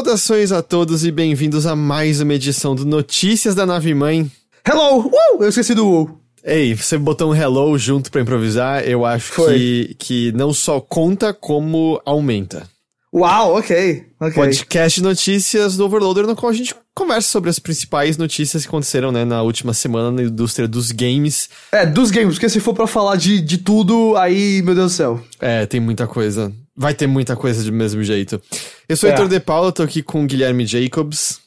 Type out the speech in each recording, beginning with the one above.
Saudações a todos e bem-vindos a mais uma edição do Notícias da Nave Mãe. Hello! Uh, eu esqueci do uh. Ei, você botou um hello junto pra improvisar, eu acho que, que não só conta, como aumenta. Uau, ok, ok. Podcast de notícias do Overloader, no qual a gente conversa sobre as principais notícias que aconteceram, né, na última semana na indústria dos games. É, dos games, porque se for pra falar de, de tudo, aí, meu Deus do céu. É, tem muita coisa. Vai ter muita coisa do mesmo jeito. Eu sou o É. Heitor De Paula, tô aqui com o Guilherme Jacobs.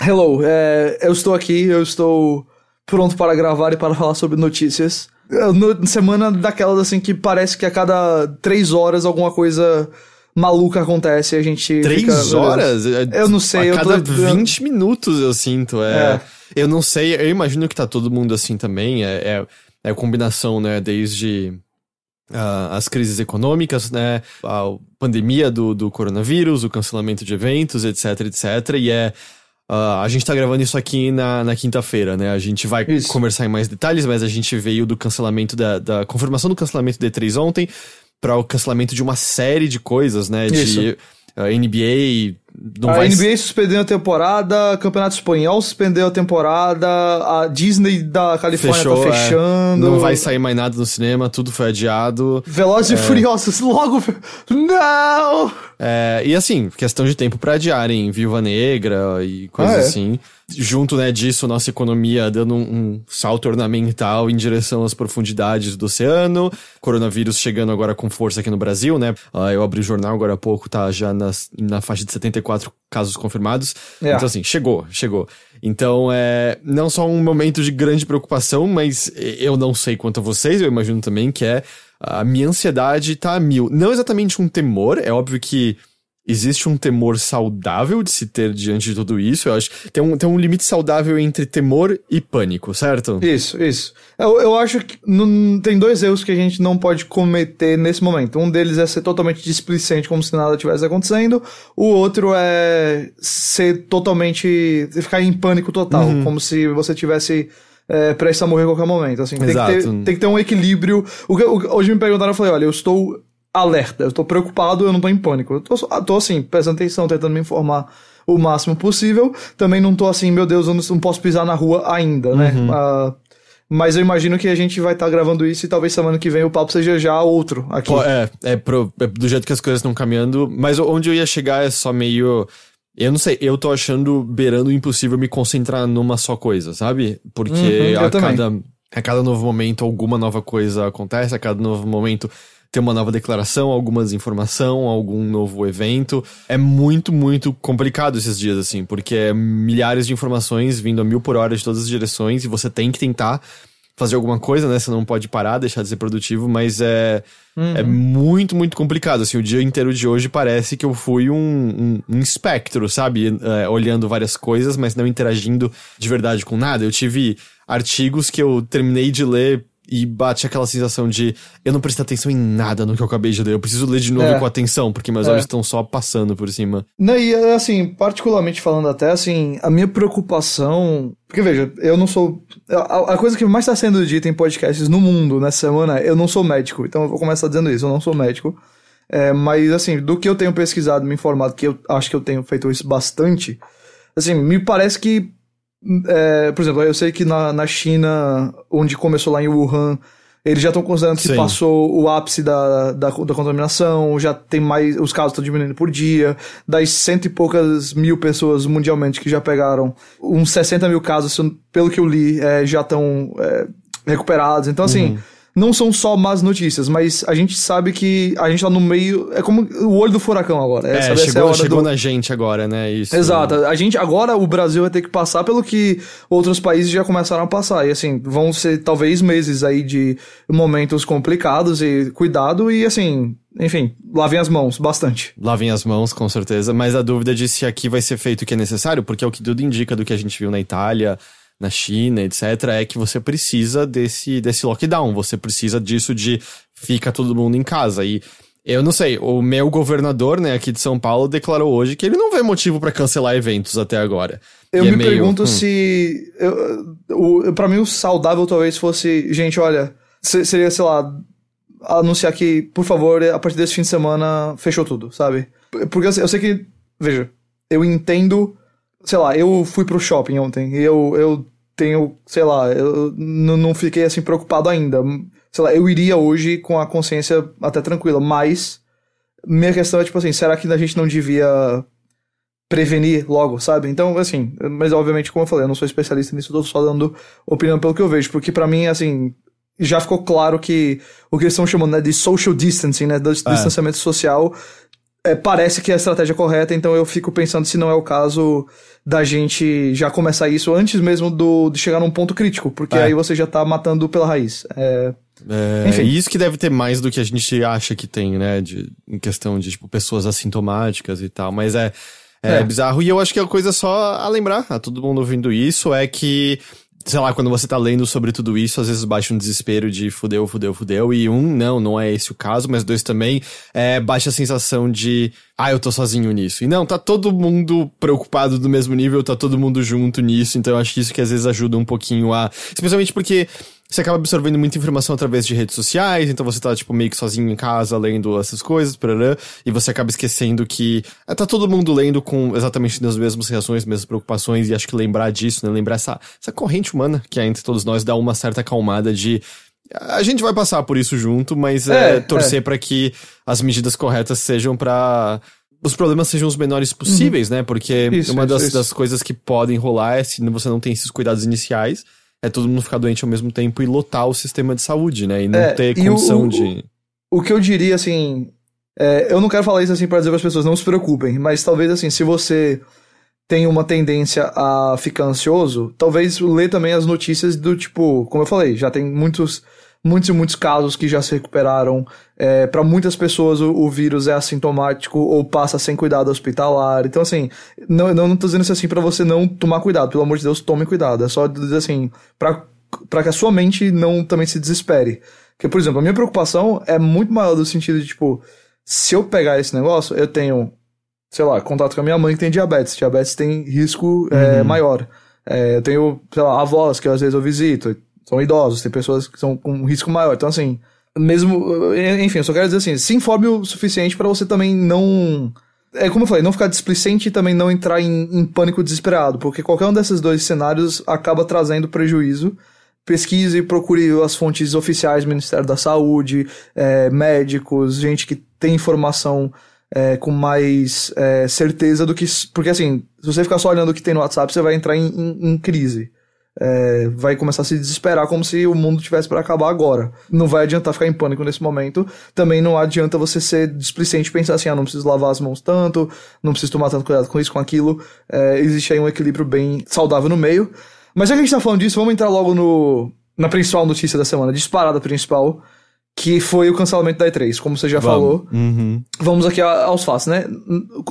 Hello, é, eu estou aqui, eu estou pronto para gravar e para falar sobre notícias. É, no- semana daquelas assim que parece que a cada três horas alguma coisa maluca acontece e a gente. Três fica, horas? É, Eu não sei, A eu cada tô- 20 minutos eu sinto. É, É. Eu não sei, eu imagino que tá todo mundo assim também. É, é, é a combinação, né? Desde ah, as crises econômicas, né? A pandemia do, do coronavírus, o cancelamento de eventos, etc, etc. E é. ah, a gente tá gravando isso aqui na, na quinta-feira, né? A gente vai Isso. conversar em mais detalhes, mas a gente veio do cancelamento da, da confirmação do cancelamento do E3 ontem para o cancelamento de uma série de coisas, né? De Isso. ah, NBA. Não a vai NBA suspendeu a temporada, Campeonato Espanhol suspendeu a temporada, a Disney da Califórnia Fechou, tá é. fechando. Não vai sair mais nada no cinema, tudo foi adiado. Velozes e Furiosos, logo. Não! É, e assim, questão de tempo pra adiarem Viúva Negra e coisas Ah, é? assim. Junto, né, disso, nossa economia dando um, um salto ornamental em direção às profundidades do oceano. Coronavírus chegando agora com força aqui no Brasil, né? Ah, eu abri o jornal agora há pouco, tá já nas, na faixa de 74 casos confirmados. É. Então, assim, chegou, chegou. Então, é não só um momento de grande preocupação, mas eu não sei quanto a vocês, eu imagino também que é a minha ansiedade tá a mil. Não exatamente um temor, é óbvio que existe um temor saudável de se ter diante de tudo isso. Eu acho tem um, tem um limite saudável entre temor e pânico, certo? Isso, isso. Eu, eu acho que não, tem dois erros que a gente não pode cometer nesse momento. Um deles é ser totalmente displicente, como se nada tivesse acontecendo. O outro é ser totalmente. ficar em pânico total, Uhum. como se você tivesse. É, prestes a morrer a qualquer momento. Assim, tem que, ter, tem que ter um equilíbrio. O que- o hoje me perguntaram, eu falei: olha, eu estou alerta, eu estou preocupado, eu não estou em pânico. Eu tô, só- tô assim, prestando atenção, tentando me informar o máximo possível. Também não tô assim, meu Deus, eu não, posso pisar na rua ainda, né? Uhum. Ah, mas eu imagino que a gente vai estar gravando isso e talvez semana que vem o papo seja já outro aqui. É, é, pro- é do jeito que as coisas estão caminhando, mas onde eu ia chegar é só meio. Eu não sei, eu tô achando beirando o impossível me concentrar numa só coisa, sabe? Porque Uhum, a, cada, a cada novo momento alguma nova coisa acontece, a cada novo momento tem uma nova declaração, alguma desinformação, algum novo evento. É muito, muito complicado esses dias, assim, porque é milhares de informações vindo a mil por hora de todas as direções e você tem que tentar fazer alguma coisa, né? Você não pode parar, deixar de ser produtivo, mas é, é muito, muito complicado. Assim, o dia inteiro de hoje parece que eu fui um, um, um espectro, sabe? É, olhando várias coisas, mas não interagindo de verdade com nada. Eu tive artigos que eu terminei de ler e bate aquela sensação de eu não prestei atenção em nada no que eu acabei de ler. Eu preciso ler de novo É. com atenção, porque meus É. olhos estão só passando por cima. Não, e assim, particularmente falando até, assim, a minha preocupação. Porque veja, eu não sou. A, a coisa que mais está sendo dita em podcasts no mundo nessa semana é eu não sou médico. Então eu vou começar dizendo isso, eu não sou médico. É, mas assim, do que eu tenho pesquisado, me informado, que eu acho que eu tenho feito isso bastante, assim, me parece que. É, por exemplo, eu sei que na, na China, onde começou lá em Wuhan, eles já estão considerando que Sim. passou o ápice da, da, da contaminação, já tem mais. Os casos estão diminuindo por dia. Das cento e poucas mil pessoas mundialmente que já pegaram, uns 60 mil casos, pelo que eu li, é, já estão é, recuperados. Então, assim. Não são só más notícias, mas a gente sabe que a gente tá no meio. É como o olho do furacão agora. É, Essa, essa é a chegou, chegou do... na gente agora, né? Isso. Exato. A gente agora o Brasil vai ter que passar pelo que outros países já começaram a passar e assim vão ser talvez meses aí de momentos complicados e cuidado e assim, enfim, lavem as mãos bastante. Lavem as mãos, com certeza, mas a dúvida de se aqui vai ser feito o que é necessário, porque é o que tudo indica do que a gente viu na Itália, na China, etc., é que você precisa desse, desse lockdown, você precisa disso de fica todo mundo em casa. E eu não sei, o meu governador, né, aqui de São Paulo, declarou hoje que ele não vê motivo pra cancelar eventos até agora. Eu E é me meio, pergunto hum. se. Pra mim, o saudável talvez fosse. Gente, olha. se- Seria, sei lá. Anunciar que, por favor, a partir desse fim de semana fechou tudo, sabe? Porque eu sei que. Veja. eu entendo. Sei lá, eu fui pro shopping ontem e eu, eu tenho, sei lá, eu não fiquei assim preocupado ainda. Sei lá, eu iria hoje com a consciência até tranquila, mas minha questão é tipo assim, será que a gente não devia prevenir logo, sabe? Então, assim, mas obviamente, como eu falei, eu não sou especialista nisso, tô só dando opinião pelo que eu vejo, porque para mim, assim, já ficou claro que o que eles estão chamando né, de social distancing, né, do é. distanciamento social, é, parece que é a estratégia correta, então eu fico pensando se não é o caso da gente já começar isso antes mesmo do, de chegar num ponto crítico, porque é. aí você já tá matando pela raiz. É... É, Enfim. isso que deve ter mais do que a gente acha que tem, né? De, em questão de, tipo, pessoas assintomáticas e tal. Mas é, é, é, bizarro. E eu acho que a coisa só a lembrar a todo mundo ouvindo isso é que sei lá, quando você tá lendo sobre tudo isso, às vezes baixa um desespero de fudeu, fudeu, fudeu. E um, não, não é esse o caso, mas dois também, é, baixa a sensação de, ah, eu tô sozinho nisso. E não, tá todo mundo preocupado do mesmo nível, tá todo mundo junto nisso. Então eu acho que isso que às vezes ajuda um pouquinho a. Especialmente porque você acaba absorvendo muita informação através de redes sociais, então você tá, tipo, meio que sozinho em casa lendo essas coisas, parará, e você acaba esquecendo que é, tá todo mundo lendo com exatamente as mesmas reações, mesmas preocupações, e acho que lembrar disso, né, lembrar essa, essa corrente humana que há entre todos nós dá uma certa acalmada de a gente vai passar por isso junto, mas é, é torcer é. para que as medidas corretas sejam para os problemas sejam os menores possíveis, uhum. né? Porque isso, uma isso, das, isso. das coisas que podem rolar é se você não tem esses cuidados iniciais é todo mundo ficar doente ao mesmo tempo e lotar o sistema de saúde, né? E não é, ter condição o, de. O, o que eu diria, assim. É, eu não quero falar isso assim para dizer para as pessoas não se preocupem, mas talvez assim, se você tem uma tendência a ficar ansioso, talvez lê também as notícias do tipo, como eu falei, já tem muitos muitos e muitos casos que já se recuperaram. É, para muitas pessoas o, o, vírus é assintomático ou passa sem cuidado hospitalar. Então, assim, não, não, não tô dizendo isso assim para você não tomar cuidado. Pelo amor de Deus, tome cuidado. É só dizer assim, para que a sua mente não também se desespere. Porque, por exemplo, a minha preocupação é muito maior do sentido de, tipo, se eu pegar esse negócio, eu tenho, sei lá, contato com a minha mãe que tem diabetes. Diabetes tem risco é, uhum. maior. É, eu tenho, sei lá, avós que às vezes eu visito são idosos, tem pessoas que são com um risco maior. Então, assim, mesmo. Enfim, eu só quero dizer assim: se informe o suficiente para você também não. É como eu falei, não ficar displicente e também não entrar em, em pânico desesperado, porque qualquer um desses dois cenários acaba trazendo prejuízo pesquise procure as fontes oficiais Ministério da Saúde, é, médicos, gente que tem informação é, com mais é, certeza do que. Porque assim, se você ficar só olhando o que tem no WhatsApp, você vai entrar em, em, em crise é, vai começar a se desesperar como se o mundo tivesse para acabar agora. Não vai adiantar ficar em pânico nesse momento. Também não adianta você ser displicente e pensar assim, ah, não preciso lavar as mãos tanto, não preciso tomar tanto cuidado com isso, com aquilo. É, existe aí um equilíbrio bem saudável no meio. Mas já que a gente tá falando disso, vamos entrar logo no, na principal notícia da semana, disparada principal, que foi o cancelamento da E3, como você já vamos. falou. Uhum. Vamos aqui aos fatos, né?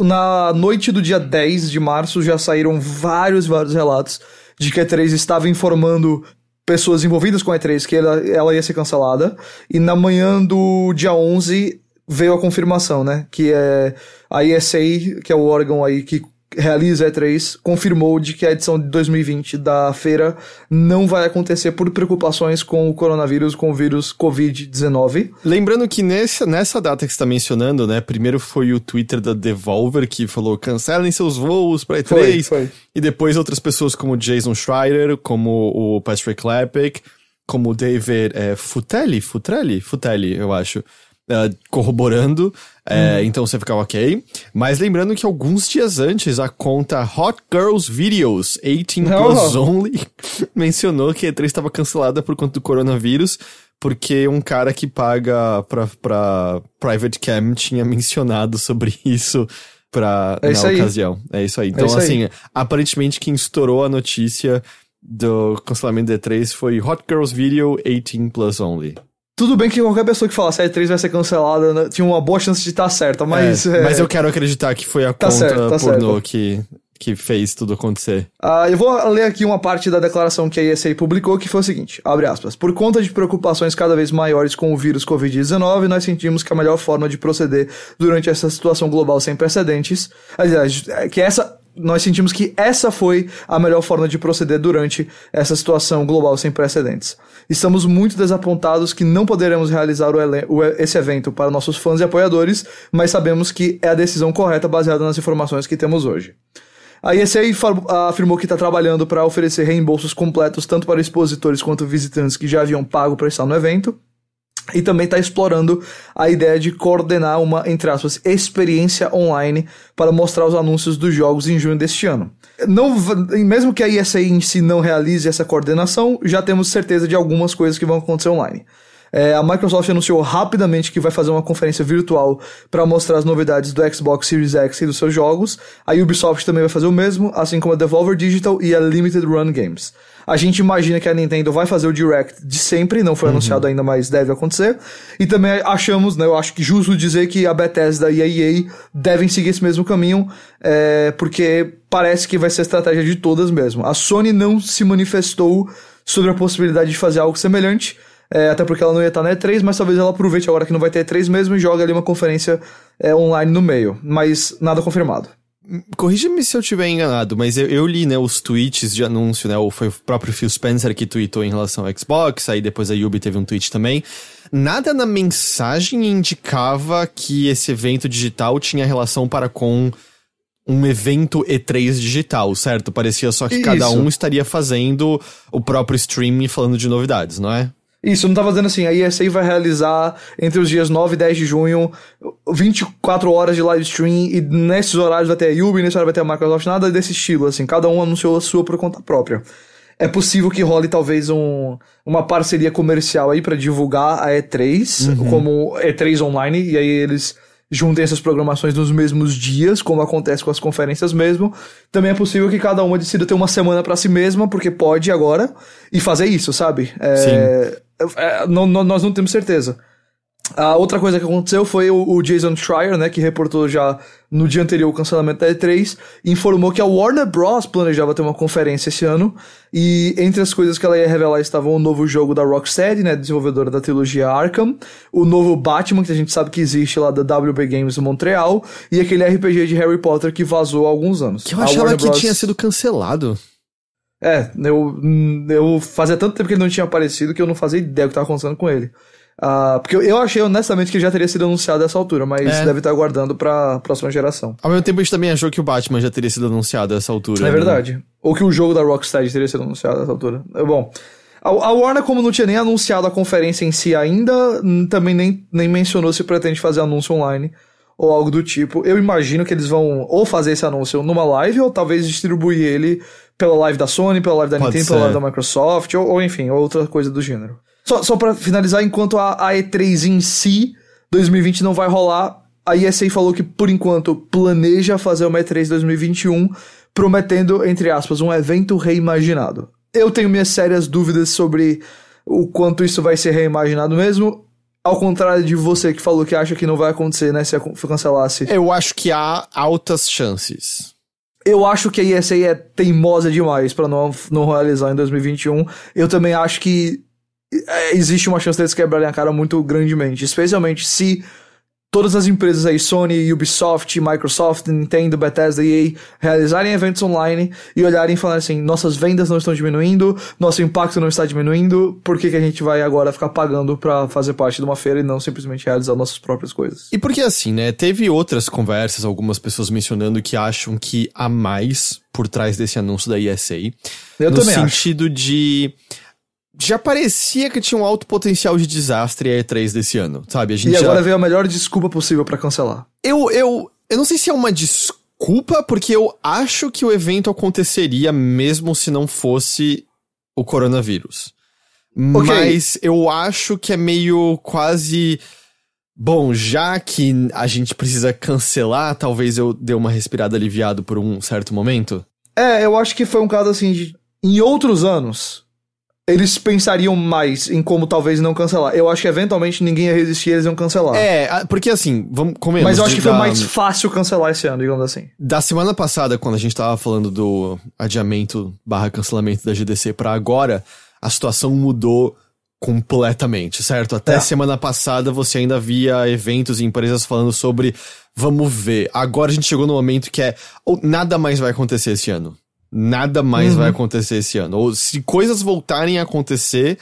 Na noite do dia 10 de março já saíram vários, vários relatos de que a E3 estava informando pessoas envolvidas com a E3 que ela, ela ia ser cancelada. E na manhã do dia 11 veio a confirmação, né? Que é a ESA, que é o órgão aí que realiza E3, confirmou de que a edição de 2020 da feira não vai acontecer por preocupações com o coronavírus, com o vírus Covid-19. Lembrando que nessa, nessa data que você está mencionando, né, primeiro foi o Twitter da Devolver que falou cancelem seus voos para E3, foi, foi. e depois outras pessoas como Jason Schreier, como o Patrick Klepek, como o David é, Futelli, Futelli, Futelli, eu acho, uh, corroborando, uh, então você fica ok. Mas lembrando que alguns dias antes, a conta Hot Girls Videos 18 oh. Plus Only mencionou que a E3 estava cancelada por conta do coronavírus, porque um cara que paga pra, pra Private Cam tinha mencionado sobre isso pra, é na ocasião. É isso aí. É então, é isso assim, aí. aparentemente quem estourou a notícia do cancelamento da E3 foi Hot Girls Video 18 Plus Only. Tudo bem que qualquer pessoa que falasse a E3 vai ser cancelada né, tinha uma boa chance de estar certa, mas. É, é... Mas eu quero acreditar que foi a tá conta certo, tá pornô certo. que, que fez tudo acontecer. Uh, eu vou ler aqui uma parte da declaração que a ESA publicou, que foi o seguinte: abre aspas. Por conta de preocupações cada vez maiores com o vírus Covid-19, nós sentimos que a melhor forma de proceder durante essa situação global sem precedentes. Aliás, é que essa nós sentimos que essa foi a melhor forma de proceder durante essa situação global sem precedentes. Estamos muito desapontados que não poderemos realizar o, esse evento para nossos fãs e apoiadores, mas sabemos que é a decisão correta baseada nas informações que temos hoje. A ESA afirmou que está trabalhando para oferecer reembolsos completos tanto para expositores quanto visitantes que já haviam pago para estar no evento e também está explorando a ideia de coordenar uma, entre aspas, experiência online para mostrar os anúncios dos jogos em junho deste ano. Não, mesmo que a ESA em si não realize essa coordenação, já temos certeza de algumas coisas que vão acontecer online. É, a Microsoft anunciou rapidamente que vai fazer uma conferência virtual para mostrar as novidades do Xbox Series X e dos seus jogos. A Ubisoft também vai fazer o mesmo, assim como a Devolver Digital e a Limited Run Games. A gente imagina que a Nintendo vai fazer o Direct de sempre, não foi uhum. anunciado ainda, mas deve acontecer. E também achamos, né, eu acho que justo dizer que a Bethesda e a EA devem seguir esse mesmo caminho, é, porque parece que vai ser a estratégia de todas mesmo. A Sony não se manifestou sobre a possibilidade de fazer algo semelhante, é, até porque ela não ia estar na E3, mas talvez ela aproveite agora que não vai ter E3 mesmo e jogue ali uma conferência é, online no meio. Mas nada confirmado. Corrija-me se eu estiver enganado, mas eu, eu, li, né, os tweets de anúncio, né, foi o próprio Phil Spencer que tweetou em relação ao Xbox, aí depois a Yubi teve um tweet também. Nada na mensagem indicava que esse evento digital tinha relação para com um evento E3 digital, certo? Parecia só que Isso. cada um estaria fazendo o próprio streaming falando de novidades, não é? Isso, não tá fazendo assim. A ESA vai realizar entre os dias 9 e 10 de junho 24 horas de live stream e nesses horários vai ter a Yubi, nesse horário vai ter a Microsoft, nada desse estilo, assim. Cada um anunciou a sua por conta própria. É possível que role talvez um, uma parceria comercial aí para divulgar a E3 uhum. como E3 online e aí eles juntem essas programações nos mesmos dias, como acontece com as conferências mesmo. Também é possível que cada uma decida ter uma semana para si mesma, porque pode agora, e fazer isso, sabe? É, Sim. É, não, não, nós não temos certeza. A outra coisa que aconteceu foi o, o, Jason Schreier, né, que reportou já no dia anterior o cancelamento da E3, informou que a Warner Bros. planejava ter uma conferência esse ano, e entre as coisas que ela ia revelar estavam o novo jogo da Rocksteady, né, desenvolvedora da trilogia Arkham, o novo Batman, que a gente sabe que existe lá da WB Games Montreal, e aquele RPG de Harry Potter que vazou há alguns anos. Que eu achava que Bros... tinha sido cancelado. É, eu, eu fazia tanto tempo que ele não tinha aparecido que eu não fazia ideia do que estava acontecendo com ele. Uh, porque eu achei honestamente que ele já teria sido anunciado essa altura, mas é. deve estar aguardando pra próxima geração. Ao mesmo tempo, a gente também achou que o Batman já teria sido anunciado a essa altura. É né? verdade. Ou que o jogo da Rocksteady teria sido anunciado a essa altura. É bom. A, a Warner, como não tinha nem anunciado a conferência em si ainda, também nem, nem mencionou se pretende fazer anúncio online ou algo do tipo. Eu imagino que eles vão ou fazer esse anúncio numa live ou talvez distribuir ele pela live da Sony, pela live da Pode Nintendo, ser. pela live da Microsoft, ou, ou, enfim, outra coisa do gênero. Só, só para finalizar, enquanto a, a E3 em si, 2020 não vai rolar, a ESA falou que, por enquanto, planeja fazer uma E3 2021, prometendo, entre aspas, um evento reimaginado. Eu tenho minhas sérias dúvidas sobre o quanto isso vai ser reimaginado mesmo. Ao contrário de você que falou que acha que não vai acontecer, né, se cancelasse. Eu acho que há altas chances. Eu acho que a ESA é teimosa demais para não, não realizar em 2021. Eu também acho que é, existe uma chance deles quebrarem a cara muito grandemente, especialmente se todas as empresas aí, Sony, Ubisoft, Microsoft, Nintendo, Bethesda e EA, realizarem eventos online e olharem e falarem assim, nossas vendas não estão diminuindo, nosso impacto não está diminuindo, por que, que a gente vai agora ficar pagando para fazer parte de uma feira e não simplesmente realizar nossas próprias coisas? E porque assim, né, teve outras conversas, algumas pessoas mencionando que acham que há mais por trás desse anúncio da ESA. Eu no sentido acho. de já parecia que tinha um alto potencial de desastre a E3 desse ano, sabe? A gente e agora já... veio a melhor desculpa possível para cancelar. Eu, eu, eu não sei se é uma desculpa, porque eu acho que o evento aconteceria mesmo se não fosse o coronavírus. Okay. Mas eu acho que é meio quase. Bom, já que a gente precisa cancelar, talvez eu dê uma respirada aliviado por um certo momento. É, eu acho que foi um caso assim de. Em outros anos, eles pensariam mais em como talvez não cancelar. Eu acho que eventualmente ninguém ia resistir, eles iam cancelar. É, porque assim, vamos comer. Mas eu acho que foi mais fácil cancelar esse ano, digamos assim. Da semana passada, quando a gente tava falando do adiamento barra cancelamento da GDC para agora, a situação mudou completamente, certo? Até É. semana passada você ainda via eventos e empresas falando sobre vamos ver. Agora a gente chegou no momento que é ou nada mais vai acontecer esse ano. Nada mais Uhum. vai acontecer esse ano. Ou se coisas voltarem a acontecer,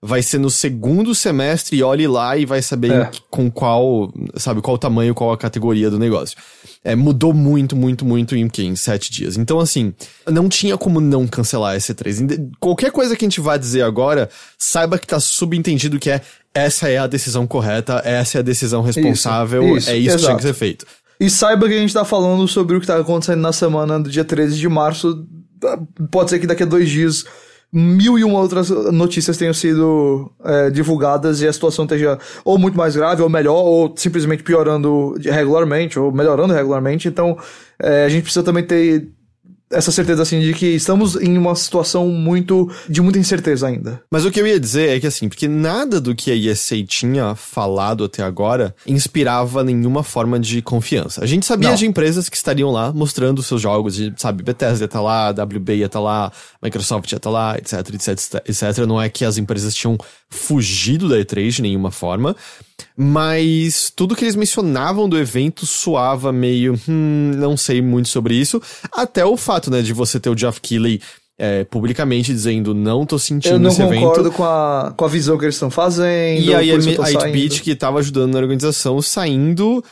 vai ser no segundo semestre e olhe lá e vai saber É. com qual, sabe, qual o tamanho, qual a categoria do negócio. É, mudou muito, muito, muito em, em sete dias. Então, assim, não tinha como não cancelar esse 3. Inde- Qualquer coisa que a gente vai dizer agora, saiba que tá subentendido que é essa é a decisão correta, essa é a decisão responsável, isso, é isso que tinha que exato. ser feito. E saiba que a gente tá falando sobre o que tá acontecendo na semana do dia 13 de março. Pode ser que daqui a dois dias mil e uma outras notícias tenham sido é, divulgadas e a situação esteja ou muito mais grave, ou melhor, ou simplesmente piorando regularmente, ou melhorando regularmente. Então, é, a gente precisa também ter essa certeza assim de que estamos em uma situação muito de muita incerteza ainda. Mas o que eu ia dizer é que assim, porque nada do que a ESA tinha falado até agora inspirava nenhuma forma de confiança. A gente sabia Não. de empresas que estariam lá mostrando seus jogos, de, sabe, Bethesda ia estar lá, WB ia estar lá, Microsoft ia estar lá, etc, etc, etc. Não é que as empresas tinham fugido da E3 de nenhuma forma, mas tudo que eles mencionavam do evento soava meio, hum, não sei muito sobre isso, até o fato, né, de você ter o Geoff Keighley é, publicamente dizendo não tô sentindo Eu não esse evento. concordo com a, com a visão que eles estão fazendo. E aí eu a saindo. 8-Bit, que tava ajudando na organização, saindo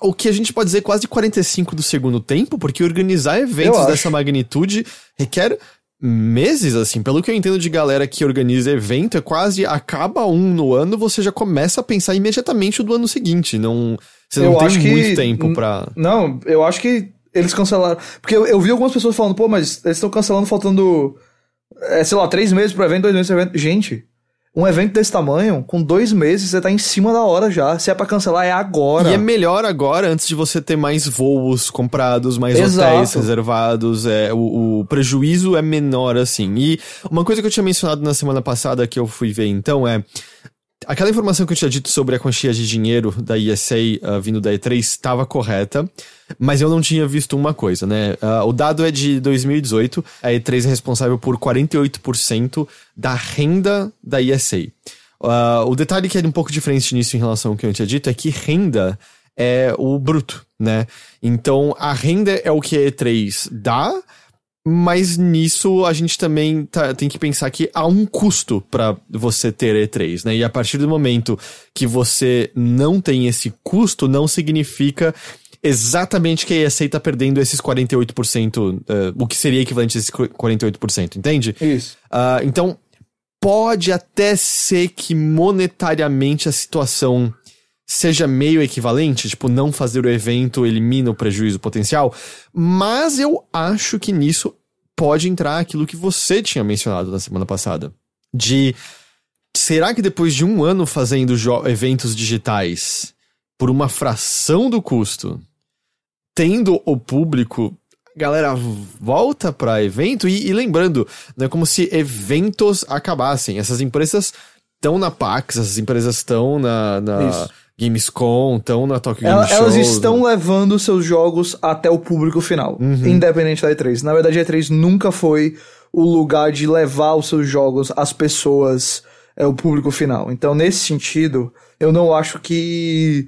o que a gente pode dizer quase 45 do segundo tempo, porque organizar eventos dessa magnitude requer meses, assim. Pelo que eu entendo de galera que organiza evento, é quase acaba um no ano, você já começa a pensar imediatamente o do ano seguinte. Não, você não Eu tem acho que- muito tempo pra... Não, eu acho que eles cancelaram. Porque eu, eu vi algumas pessoas falando, pô, mas eles estão cancelando faltando, é, sei lá, três meses pro evento, dois meses pro evento. Gente, um evento desse tamanho, com dois meses, você tá em cima da hora já. Se é pra cancelar, é agora. E é melhor agora, antes de você ter mais voos comprados, mais Exato. hotéis reservados, é, o, o prejuízo é menor, assim. E uma coisa que eu tinha mencionado na semana passada que eu fui ver então é. Aquela informação que eu tinha dito sobre a quantia de dinheiro da ESA ah, vindo da E3 estava correta, mas eu não tinha visto uma coisa, né? Ah, o dado é de 2018, a E3 é responsável por 48% da renda da ESA. Ah, o detalhe que é um pouco diferente nisso em relação ao que eu tinha dito é que renda é o bruto, né? Então a renda é o que a E3 dá, mas nisso a gente também tá- tem que pensar que há um custo para você ter E3, né? E a partir do momento que você não tem esse custo, não significa exatamente que a ESA tá perdendo esses 48%, eh, o que seria equivalente a esses 48%, entende? Isso. Ah, então, pode até ser que monetariamente a situação seja meio equivalente, tipo, não fazer o evento elimina o prejuízo potencial, mas eu acho que nisso pode entrar aquilo que você tinha mencionado na semana passada. De será que depois de um ano fazendo eventos digitais por uma fração do custo, tendo o público, galera volta pra evento e, e lembrando, não é como se eventos acabassem. Essas empresas estão na PAX, essas empresas estão na, na. Gamescom, estão na Tokyo Ela- Game Show. elas estão levando seus jogos até o público final, Uhum. independente da E3. Na verdade, a E3 nunca foi o lugar de levar os seus jogos às pessoas, é o público final. Então, nesse sentido, eu não acho que.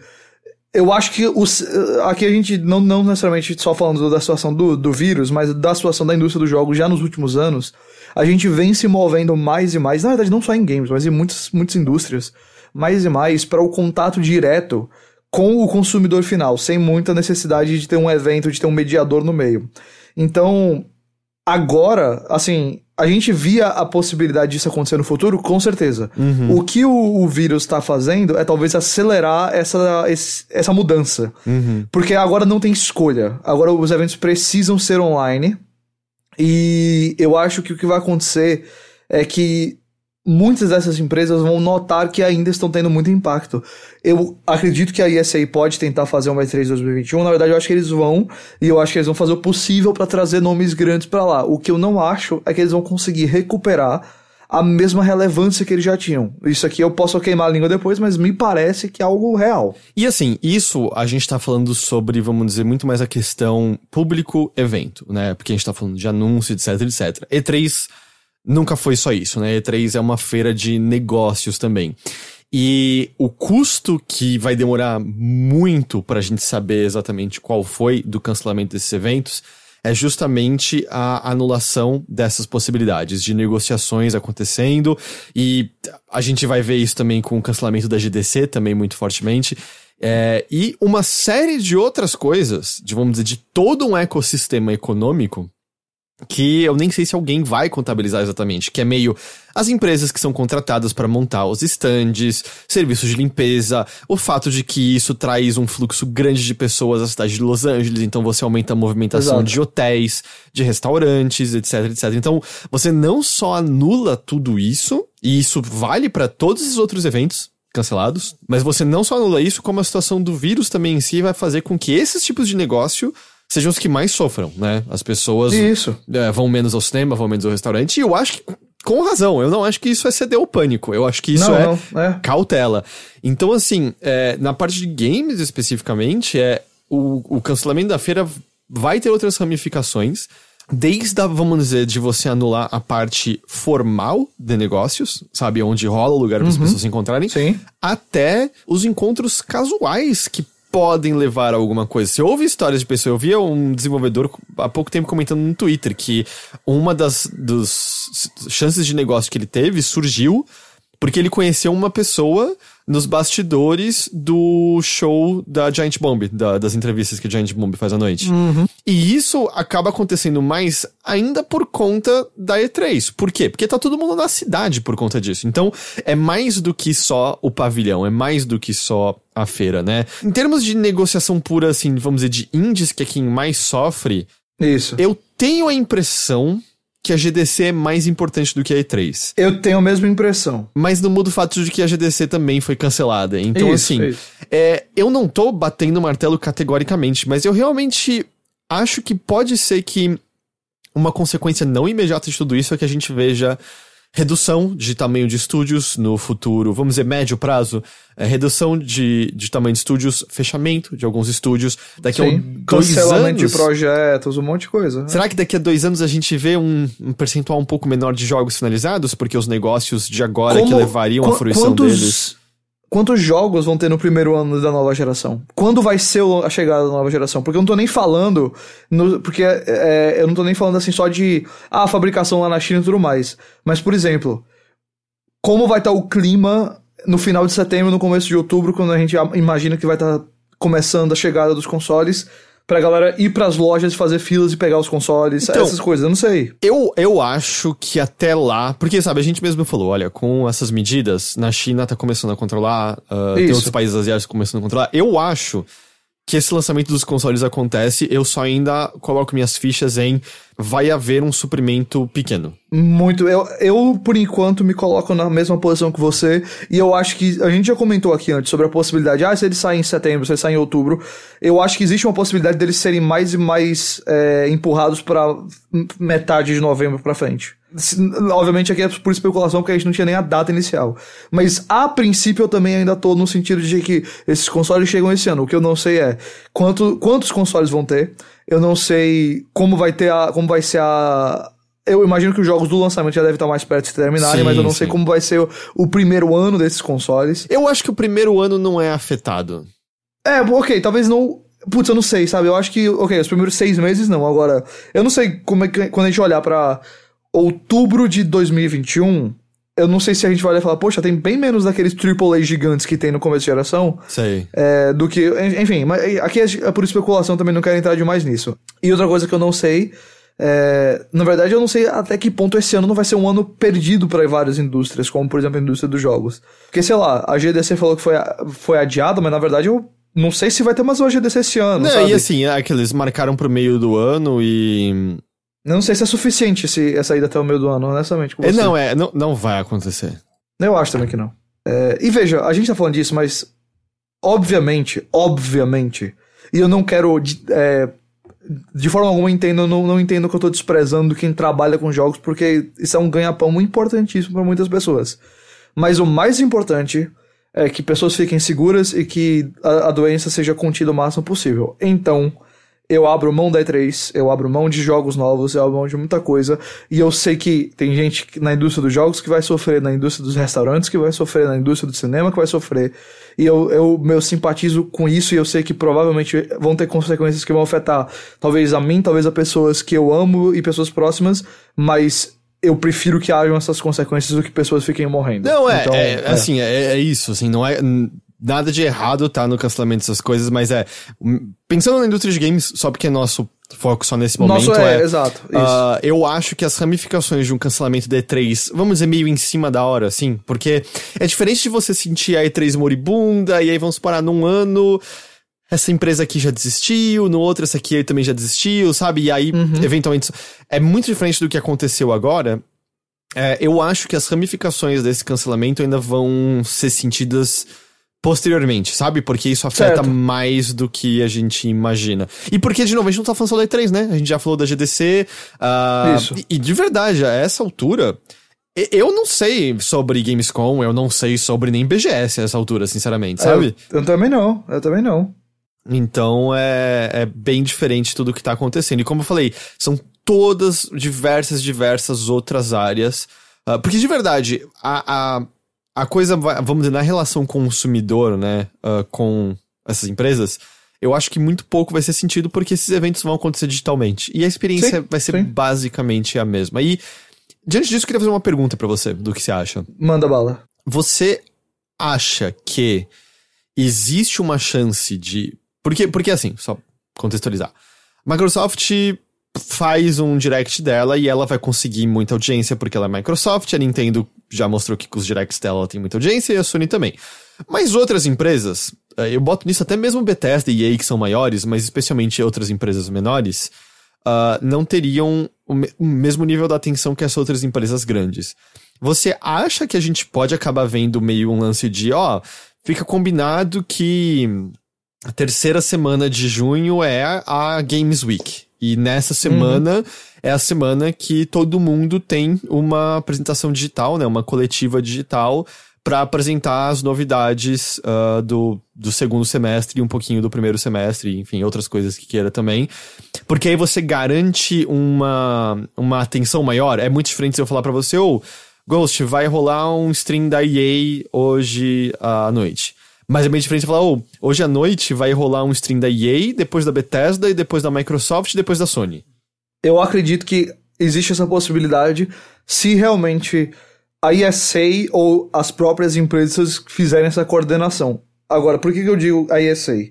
Eu acho que os, aqui a gente não, não necessariamente só falando da situação do, do vírus, mas da situação da indústria dos jogos já nos últimos anos, a gente vem se movendo mais e mais, na verdade não só em games, mas em muitas, muitas indústrias, mais e mais para o contato direto com o consumidor final, sem muita necessidade de ter um evento, de ter um mediador no meio. Então, agora, assim, a gente via a possibilidade disso acontecer no futuro, com certeza. Uhum. O que o, o vírus está fazendo é talvez acelerar essa, esse- essa mudança. Uhum. Porque agora não tem escolha. Agora os eventos precisam ser online. E eu acho que o que vai acontecer é que muitas dessas empresas vão notar que ainda estão tendo muito impacto. Eu acredito que a ESA pode tentar fazer uma E3 2021. Na verdade, eu acho que eles vão. E eu acho que eles vão fazer o possível para trazer nomes grandes para lá. O que eu não acho é que eles vão conseguir recuperar a mesma relevância que eles já tinham. Isso aqui eu posso queimar a língua depois, mas me parece que é algo real. E assim, isso a gente tá falando sobre, vamos dizer, muito mais a questão público-evento, né? Porque a gente tá falando de anúncio, etc, etc. E3 nunca foi só isso, né? E3 é uma feira de negócios também. E o custo que vai demorar muito para a gente saber exatamente qual foi do cancelamento desses eventos é justamente a anulação dessas possibilidades de negociações acontecendo e a gente vai ver isso também com o cancelamento da GDC também muito fortemente. É, e uma série de outras coisas, de, vamos dizer, de todo um ecossistema econômico que eu nem sei se alguém vai contabilizar exatamente, que é meio as empresas que são contratadas para montar os estandes, serviços de limpeza, o fato de que isso traz um fluxo grande de pessoas à cidade de Los Angeles, então você aumenta a movimentação Exato. de hotéis, de restaurantes, etc, etc. Então, você não só anula tudo isso, e isso vale para todos os outros eventos, cancelados, mas você não só anula isso, como a situação do vírus também em si vai fazer com que esses tipos de negócio sejam os que mais sofram, né? As pessoas Isso. é, vão menos ao cinema, vão menos ao restaurante, e eu acho que, com razão, eu não acho que isso é ceder ao pânico, eu acho que isso não, é não, é. cautela. Então, assim, é, na parte de games especificamente, é o, o cancelamento da feira vai ter outras ramificações. Desde a, vamos dizer, de você anular a parte formal de negócios, sabe? Onde rola o lugar para as pessoas se encontrarem, Sim. até os encontros casuais que podem levar a alguma coisa. Você ouve histórias de pessoas, eu via um desenvolvedor há pouco tempo comentando no Twitter que uma das dos chances de negócio que ele teve surgiu porque ele conheceu uma pessoa nos bastidores do show da Giant Bomb, da- das entrevistas que a Giant Bomb faz à noite. E isso acaba acontecendo mais ainda por conta da E3. Por quê? Porque tá todo mundo na cidade por conta disso. Então, é mais do que só o pavilhão, é mais do que só a feira, né? Em termos de negociação pura, assim, vamos dizer, de indies, que é quem mais sofre, Isso. eu tenho a impressão que a GDC é mais importante do que a E3. Eu tenho a mesma impressão. Mas não muda o fato de que a GDC também foi cancelada. Então, Isso, assim, isso. é, eu não tô batendo o martelo categoricamente, mas eu realmente acho que pode ser que uma consequência não imediata de tudo isso é que a gente veja redução de tamanho de estúdios no futuro, vamos dizer, médio prazo, é, redução de, de tamanho de estúdios, fechamento de alguns estúdios. Daqui a um, Sim. dois Cancelamento anos. de projetos, um monte de coisa. né? Será que daqui a dois anos a gente vê um, um percentual um pouco menor de jogos finalizados? Porque os negócios de agora que Como- levariam à Qu- fruição quantos, deles. Quantos jogos vão ter no primeiro ano da nova geração? Quando vai ser a chegada da nova geração? Porque eu não tô nem falando. no- porque é, eu não tô nem falando assim só de ah, fabricação lá na China e tudo mais. Mas, por exemplo, como vai estar o clima no final de setembro, no começo de outubro, quando a gente imagina que vai estar começando a chegada dos consoles, pra galera ir pras lojas, fazer filas e pegar os consoles, Então, essas coisas, eu não sei. Eu, eu acho que até lá. Porque, sabe, a gente mesmo falou: olha, com essas medidas, na China tá começando a controlar, ah, tem outros países asiáticos começando a controlar. Eu acho que esse lançamento dos consoles acontece, eu só ainda coloco minhas fichas em vai haver um suprimento pequeno. Muito. Eu, eu, por enquanto, me coloco na mesma posição que você. E eu acho que. A gente já comentou aqui antes sobre a possibilidade. Ah, se eles saem em setembro, se eles saem em outubro. Eu acho que existe uma possibilidade deles serem mais e mais é, empurrados pra metade de novembro pra frente. Obviamente aqui é por especulação, porque a gente não tinha nem a data inicial. Mas a princípio eu também ainda tô no sentido de que esses consoles chegam esse ano. O que eu não sei é quanto, quantos consoles vão ter. Eu não sei como vai ter a. como vai ser a. Eu imagino que os jogos do lançamento já devem estar mais perto de terminarem, Sim, mas eu não sei sim. como vai ser o, o primeiro ano desses consoles. Eu acho que o primeiro ano não é afetado. É, ok, talvez não. Putz, eu não sei, sabe? Eu acho que, ok, os primeiros seis meses não. Agora, eu não sei como é que. Quando a gente olhar pra outubro de 2021, eu não sei se a gente vai olhar e falar, poxa, tem bem menos daqueles AAA gigantes que tem no começo de geração. Sei. É, do que. Enfim, mas aqui é por especulação também, não quero entrar demais nisso. E outra coisa que eu não sei. é, na verdade, eu não sei até que ponto esse ano não vai ser um ano perdido para várias indústrias, como por exemplo a indústria dos jogos. Porque, sei lá, a GDC falou que foi, foi adiada, mas na verdade eu não sei se vai ter mais uma GDC esse ano. Não, sabe? e assim, é que eles marcaram pro meio do ano e. Não sei se é suficiente esse, essa ida até o meio do ano, honestamente. É, não, é, não, não vai acontecer. Eu acho também que não. É, e veja, a gente tá falando disso, mas obviamente, obviamente, e eu não quero de, é, de forma alguma entendo, não, não entendo que eu tô desprezando quem trabalha com jogos, porque isso é um ganha-pão importantíssimo para muitas pessoas. Mas o mais importante é que pessoas fiquem seguras e que a, a doença seja contida o máximo possível. Então, eu abro mão da E3, eu abro mão de jogos novos, eu abro mão de muita coisa, e eu sei que tem gente na indústria dos jogos que vai sofrer, na indústria dos restaurantes que vai sofrer, na indústria do cinema que vai sofrer, e eu, eu, eu simpatizo com isso, e eu sei que provavelmente vão ter consequências que vão afetar, talvez a mim, talvez a pessoas que eu amo e pessoas próximas, mas eu prefiro que hajam essas consequências do que pessoas fiquem morrendo. Não, é, então, é, é, assim, é, é isso, assim, não é nada de errado tá no cancelamento dessas coisas, mas é. Pensando na indústria de games, só porque é nosso foco só nesse momento Nosso é, é exato. Uh, eu acho que as ramificações de um cancelamento da E3, vamos dizer, meio em cima da hora, assim, porque é diferente de você sentir a E3 moribunda, e aí vamos parar num ano. Essa empresa aqui já desistiu, no outro essa aqui também já desistiu, sabe? E aí, uhum. eventualmente. É muito diferente do que aconteceu agora. É, eu acho que as ramificações desse cancelamento ainda vão ser sentidas posteriormente, sabe? Porque isso afeta certo. mais do que a gente imagina. E porque, de novo, a gente não tá falando só da E3, né? A gente já falou da GDC. Uh, ah, isso. E, e de verdade, a essa altura. Eu não sei sobre Gamescom, eu não sei sobre nem BGS a essa altura, sinceramente, sabe? Eu, eu também não, eu também não. Então é, é bem diferente tudo que tá acontecendo. E como eu falei, são todas diversas, diversas outras áreas. Uh, porque de verdade, a, a a coisa, vamos dizer, na relação consumidor, né, uh, com essas empresas, eu acho que muito pouco vai ser sentido porque esses eventos vão acontecer digitalmente. E a experiência sim, vai ser sim. basicamente a mesma. E, diante disso, eu queria fazer uma pergunta para você, do que você acha. Manda bala. Você acha que existe uma chance de. Porque, porque assim, só contextualizar. Microsoft faz um direct dela e ela vai conseguir muita audiência porque ela é Microsoft, a Nintendo já mostrou que com os directs dela tem muita audiência e a Sony também. Mas outras empresas, eh, eu boto nisso até mesmo Bethesda e EA que são maiores, mas especialmente outras empresas menores, uh, não teriam o, me o mesmo nível da atenção que as outras empresas grandes. Você acha que a gente pode acabar vendo meio um lance de, ó, fica combinado que a terceira semana de junho é a Games Week. E nessa semana uhum. é a semana que todo mundo tem uma apresentação digital, né? Uma coletiva digital para apresentar as novidades uh, do, do segundo semestre e um pouquinho do primeiro semestre, enfim, outras coisas que queira também. Porque aí você garante uma, uma atenção maior. É muito diferente se eu falar para você, ou oh, Ghost, vai rolar um stream da EA hoje à noite. Mas é bem diferente falar, oh, hoje à noite vai rolar um stream da EA, depois da Bethesda, e depois da Microsoft, e depois da Sony. Eu acredito que existe essa possibilidade se realmente a ESA ou as próprias empresas fizerem essa coordenação. Agora, por que, que eu digo a ESA?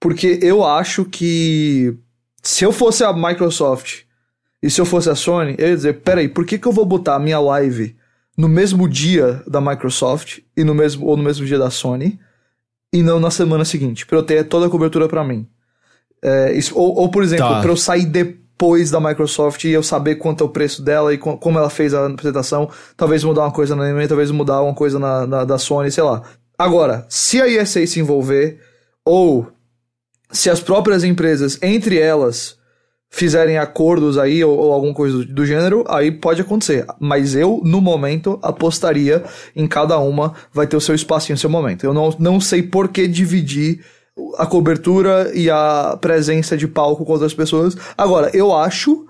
Porque eu acho que se eu fosse a Microsoft e se eu fosse a Sony, eu ia dizer, peraí, por que, que eu vou botar a minha live no mesmo dia da Microsoft e no mesmo, ou no mesmo dia da Sony? E não na semana seguinte, pra eu ter toda a cobertura para mim. É, isso, ou, ou, por exemplo, tá. pra eu sair depois da Microsoft e eu saber quanto é o preço dela e como ela fez a apresentação, talvez mudar uma coisa na anime, talvez mudar uma coisa na, na, da Sony, sei lá. Agora, se a ESA se envolver, ou se as próprias empresas, entre elas, fizerem acordos aí ou, ou alguma coisa do, do, gênero, aí pode acontecer. Mas eu, no momento, apostaria em cada uma vai ter o seu espacinho, o seu momento. Eu não, não sei por que dividir a cobertura e a presença de palco com outras pessoas. Agora, eu acho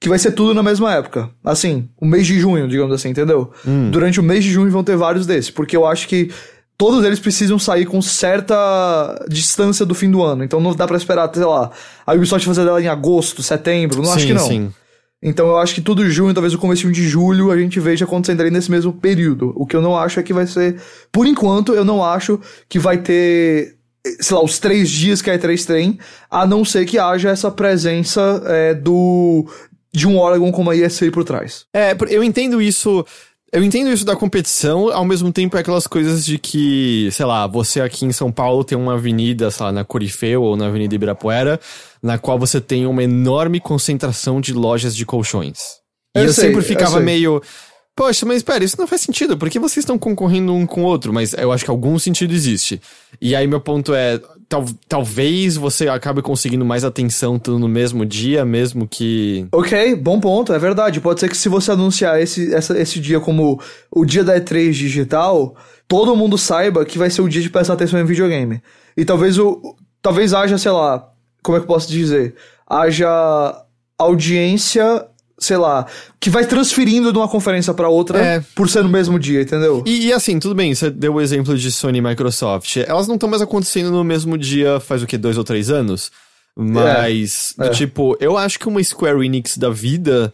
que vai ser tudo na mesma época. Assim, o mês de junho, digamos assim, entendeu? Hum. Durante o mês de junho vão ter vários desses, porque eu acho que todos eles precisam sair com certa distância do fim do ano. Então não dá para esperar, sei lá, a Ubisoft fazer dela em agosto, setembro, não sim, acho que não. Sim. Então eu acho que tudo junho, talvez o começo de julho, a gente veja acontecendo ali nesse mesmo período. O que eu não acho é que vai ser. Por enquanto, eu não acho que vai ter. Sei lá, os três dias que a E3 tem, a não ser que haja essa presença é, do. de um órgão como a ESA por trás. É, eu entendo isso eu entendo isso da competição, ao mesmo tempo é aquelas coisas de que, sei lá, você aqui em São Paulo tem uma avenida, sei lá, na Corifeu ou na Avenida Ibirapuera, na qual você tem uma enorme concentração de lojas de colchões. E eu, eu sei, sempre ficava eu meio. Poxa, mas espera, isso não faz sentido, porque vocês estão concorrendo um com o outro? Mas eu acho que algum sentido existe. E aí meu ponto é, tal, talvez você acabe conseguindo mais atenção tudo no mesmo dia, mesmo que. Ok, bom ponto, é verdade. Pode ser que se você anunciar esse, essa, esse dia como o dia da E3 digital, todo mundo saiba que vai ser o dia de prestar atenção em videogame. E talvez o. Talvez haja, sei lá, como é que eu posso dizer? Haja audiência sei lá, que vai transferindo de uma conferência para outra é. por ser no mesmo dia, entendeu? E, e, assim, tudo bem, você deu o exemplo de Sony e Microsoft. Elas não estão mais acontecendo no mesmo dia faz o que, dois ou três anos? Mas, é. É. tipo, eu acho que uma Square Enix da vida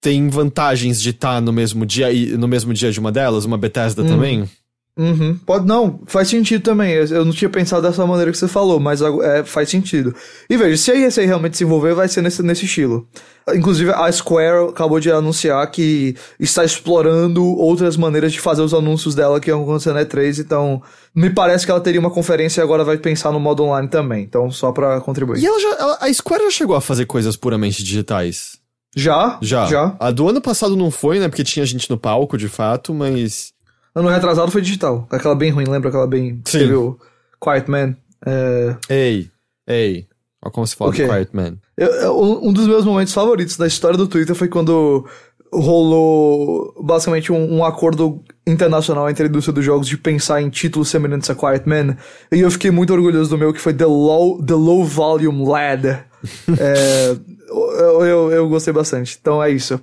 tem vantagens de estar tá no mesmo dia no mesmo dia de uma delas, uma Bethesda hum. também. Uhum. Pode não, faz sentido também. Eu não tinha pensado dessa maneira que você falou, mas é, faz sentido. E veja, se a ESA realmente se envolver, vai ser nesse, nesse estilo. Inclusive, a Square acabou de anunciar que está explorando outras maneiras de fazer os anúncios dela que vão acontecer na E3, então me parece que ela teria uma conferência e agora vai pensar no modo online também. Então, só para contribuir. E ela já, ela, a Square já chegou a fazer coisas puramente digitais? Já? Já. Já. A do ano passado não foi, né? Porque tinha gente no palco, de fato, mas. Ano retrasado foi digital. Aquela bem ruim, lembra aquela bem. Sim. Teve o Quiet Man. É... Ei, ei. Olha como se fala okay. Quiet Man. Eu, um dos meus momentos favoritos da história do Twitter foi quando rolou basicamente um, um, acordo internacional entre a indústria dos jogos de pensar em títulos semelhantes a Quiet Man. E eu fiquei muito orgulhoso do meu, que foi The Low, The Low Volume Lad. é, eu, eu, eu, gostei bastante. Então é isso.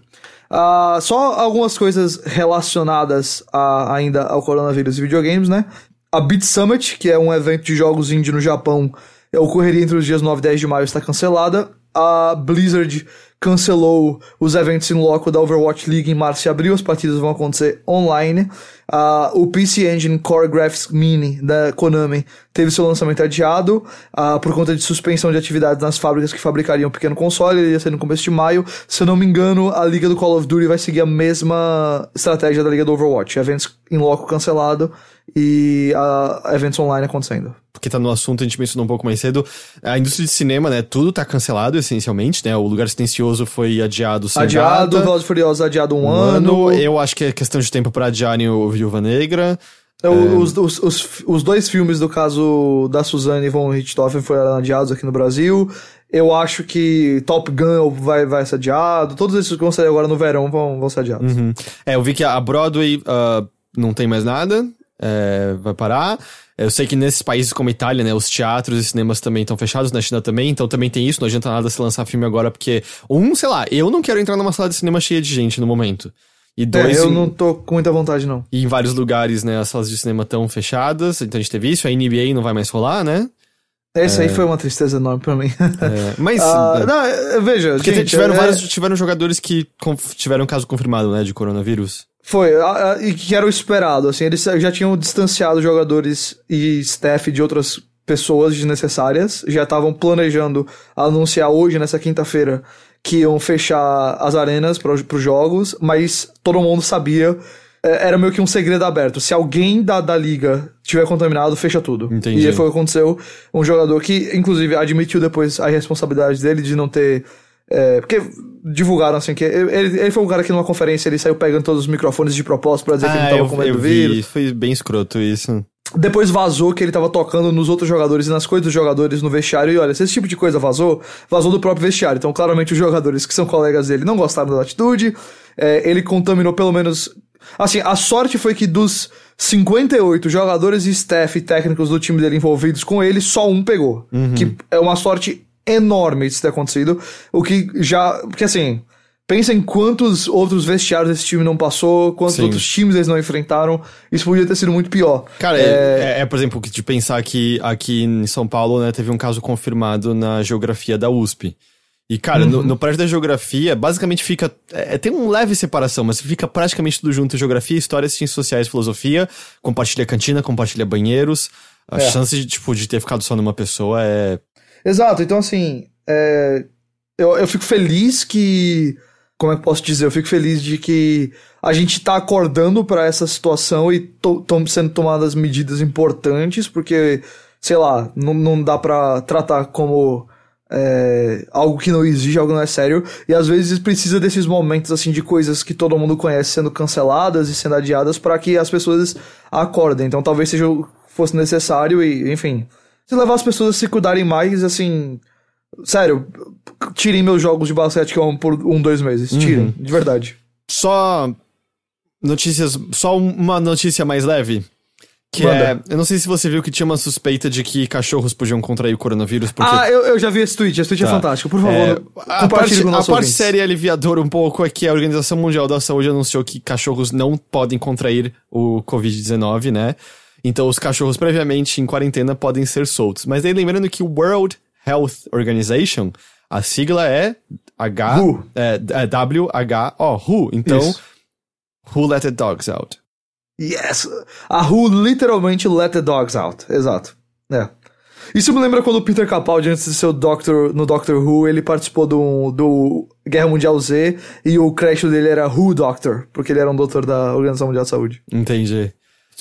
Uh, só algumas coisas relacionadas a, ainda ao coronavírus e videogames, né? A Beat Summit, que é um evento de jogos indie no Japão, ocorreria entre os dias 9 e 10 de maio, está cancelada. A Blizzard cancelou os eventos em loco da Overwatch League em março e abril, as partidas vão acontecer online. Uh, o PC Engine Core Graphics Mini da Konami teve seu lançamento adiado uh, por conta de suspensão de atividades nas fábricas que fabricariam o pequeno console, ele ia ser no começo de maio. Se eu não me engano, a liga do Call of Duty vai seguir a mesma estratégia da liga do Overwatch, eventos em loco cancelado e uh, eventos online acontecendo porque tá no assunto, a gente mencionou um pouco mais cedo, a indústria de cinema, né, tudo tá cancelado essencialmente, né, o Lugar Silencioso foi adiado sem Adiado, Velozes Furiosos adiado um, um ano. ano. Eu acho que é questão de tempo para adiarem o Viúva Negra. É, os, é... os, os, os, dois filmes do caso da Suzanne von Richthofen foram adiados aqui no Brasil. Eu acho que Top Gun vai, vai ser adiado. Todos esses que vão sair agora no verão vão, vão ser adiados. Uhum. É, eu vi que a Broadway uh, não tem mais nada. É, vai parar. Eu sei que nesses países como a Itália, né, os teatros e cinemas também estão fechados, na China também, então também tem isso, não adianta nada se lançar filme agora, porque, um, sei lá, eu não quero entrar numa sala de cinema cheia de gente no momento. E dois. É, eu não tô com muita vontade, não. E em vários lugares, né, as salas de cinema estão fechadas, então a gente teve isso, a NBA não vai mais rolar, né? Esse é... aí foi uma tristeza enorme pra mim. É, mas. Uh, não, veja. Porque gente, tiveram é... vários tiveram jogadores que tiveram caso confirmado, né, de coronavírus. Foi, e que era o esperado, assim, eles já tinham distanciado jogadores e staff de outras pessoas desnecessárias, já estavam planejando anunciar hoje, nessa quinta-feira, que iam fechar as arenas para os jogos, mas todo mundo sabia, é, era meio que um segredo aberto. Se alguém da, da liga tiver contaminado, fecha tudo. Entendi. E foi o que aconteceu. Um jogador que, inclusive, admitiu depois a responsabilidade dele de não ter é, porque divulgaram assim que ele, ele foi um cara que numa conferência ele saiu pegando todos os microfones de propósito pra dizer ah, que ele ah, tava eu, com medo do vírus. Foi bem escroto isso. Depois vazou que ele tava tocando nos outros jogadores e nas coisas dos jogadores no vestiário. E olha, se esse tipo de coisa vazou, vazou do próprio vestiário. Então, claramente, os jogadores que são colegas dele não gostaram da atitude. É, ele contaminou pelo menos. Assim, a sorte foi que dos 58 jogadores e staff técnicos do time dele envolvidos com ele, só um pegou. Uhum. Que é uma sorte enorme isso ter acontecido. O que já. Porque assim. Pensa em quantos outros vestiários esse time não passou, quantos Sim. outros times eles não enfrentaram. Isso podia ter sido muito pior. Cara, é, é, é, é por exemplo, de pensar que aqui em São Paulo, né, teve um caso confirmado na geografia da USP. E, cara, uhum. no, no prédio da geografia, basicamente fica. É, é, tem um leve separação, mas fica praticamente tudo junto: geografia, história, ciências sociais, filosofia, compartilha cantina, compartilha banheiros. A é. chance de, tipo, de ter ficado só numa pessoa é Exato, então assim, é, eu, eu fico feliz que. Como é que posso dizer? Eu fico feliz de que a gente tá acordando para essa situação e estão sendo tomadas medidas importantes, porque, sei lá, não, não dá para tratar como. É, algo que não exige, algo que não é sério, e às vezes precisa desses momentos assim de coisas que todo mundo conhece sendo canceladas e sendo adiadas para que as pessoas acordem. Então talvez seja fosse necessário e, enfim, se levar as pessoas a se cuidarem mais, assim. Sério, tirem meus jogos de basquete que eu amo por um, dois meses. Uhum. Tirem, de verdade. Só. Notícias. Só uma notícia mais leve. Que é, eu não sei se você viu que tinha uma suspeita de que cachorros podiam contrair o coronavírus. Porque... Ah, eu, eu já vi esse tweet, esse tweet é tá. é fantástico. Por favor, é, a parte, com o nosso A parte séria e aliviadora um pouco é que a Organização Mundial da Saúde anunciou que cachorros não podem contrair o Covid-19, né? Então os cachorros previamente em quarentena podem ser soltos. Mas aí lembrando que o World Health Organization, a sigla é H, Who. É, é W-H-O, Who. Então, Isso. Who Let the Dogs Out? Yes! A Who literalmente let the dogs out. Exato. É. Isso me lembra quando o Peter Capaldi, antes de ser o Doctor, no Doctor Who, ele participou do, do Guerra Mundial Z e o crash dele era Who Doctor, porque ele era um doutor da Organização Mundial de Saúde. Entendi.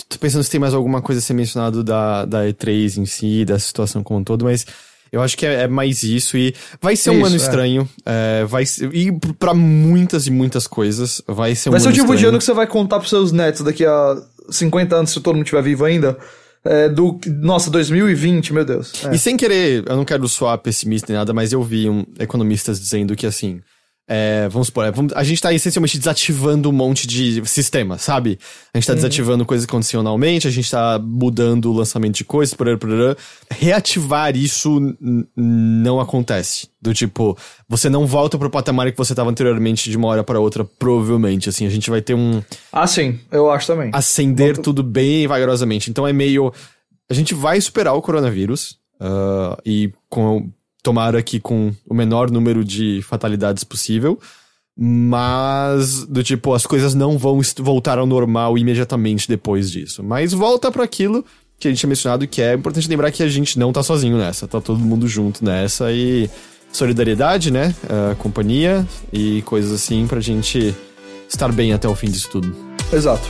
Tô pensando se tem mais alguma coisa a ser mencionado da, da E3 em si, da situação como um todo, mas eu acho que é, é mais isso e vai ser um ano é. estranho. É, vai ser, e para muitas e muitas coisas vai ser um vai ano ser o tipo estranho. de ano que você vai contar pros seus netos daqui a 50 anos, se todo mundo estiver vivo ainda. É, do, nossa, 2020, meu Deus. É. E sem querer, eu não quero soar pessimista nem nada, mas eu vi um, economistas dizendo que assim, é, vamos supor, é, a gente tá essencialmente desativando um monte de sistema, sabe? A gente tá uhum. desativando coisas condicionalmente, a gente tá mudando o lançamento de coisas, por por Reativar isso não acontece. Do tipo, você não volta pro patamar que você tava anteriormente de uma hora para outra, provavelmente. Assim, a gente vai ter um. Ah, sim, eu acho também. Acender Volto... tudo bem vagarosamente. Então é meio. A gente vai superar o coronavírus. Uh, e com tomara que com o menor número de fatalidades possível. Mas, do tipo, as coisas não vão voltar ao normal imediatamente depois disso. Mas volta para aquilo que a gente tinha mencionado, que é importante lembrar que a gente não tá sozinho nessa, tá todo mundo junto nessa e solidariedade, né? Uh, companhia e coisas assim pra gente estar bem até o fim disso tudo. Exato.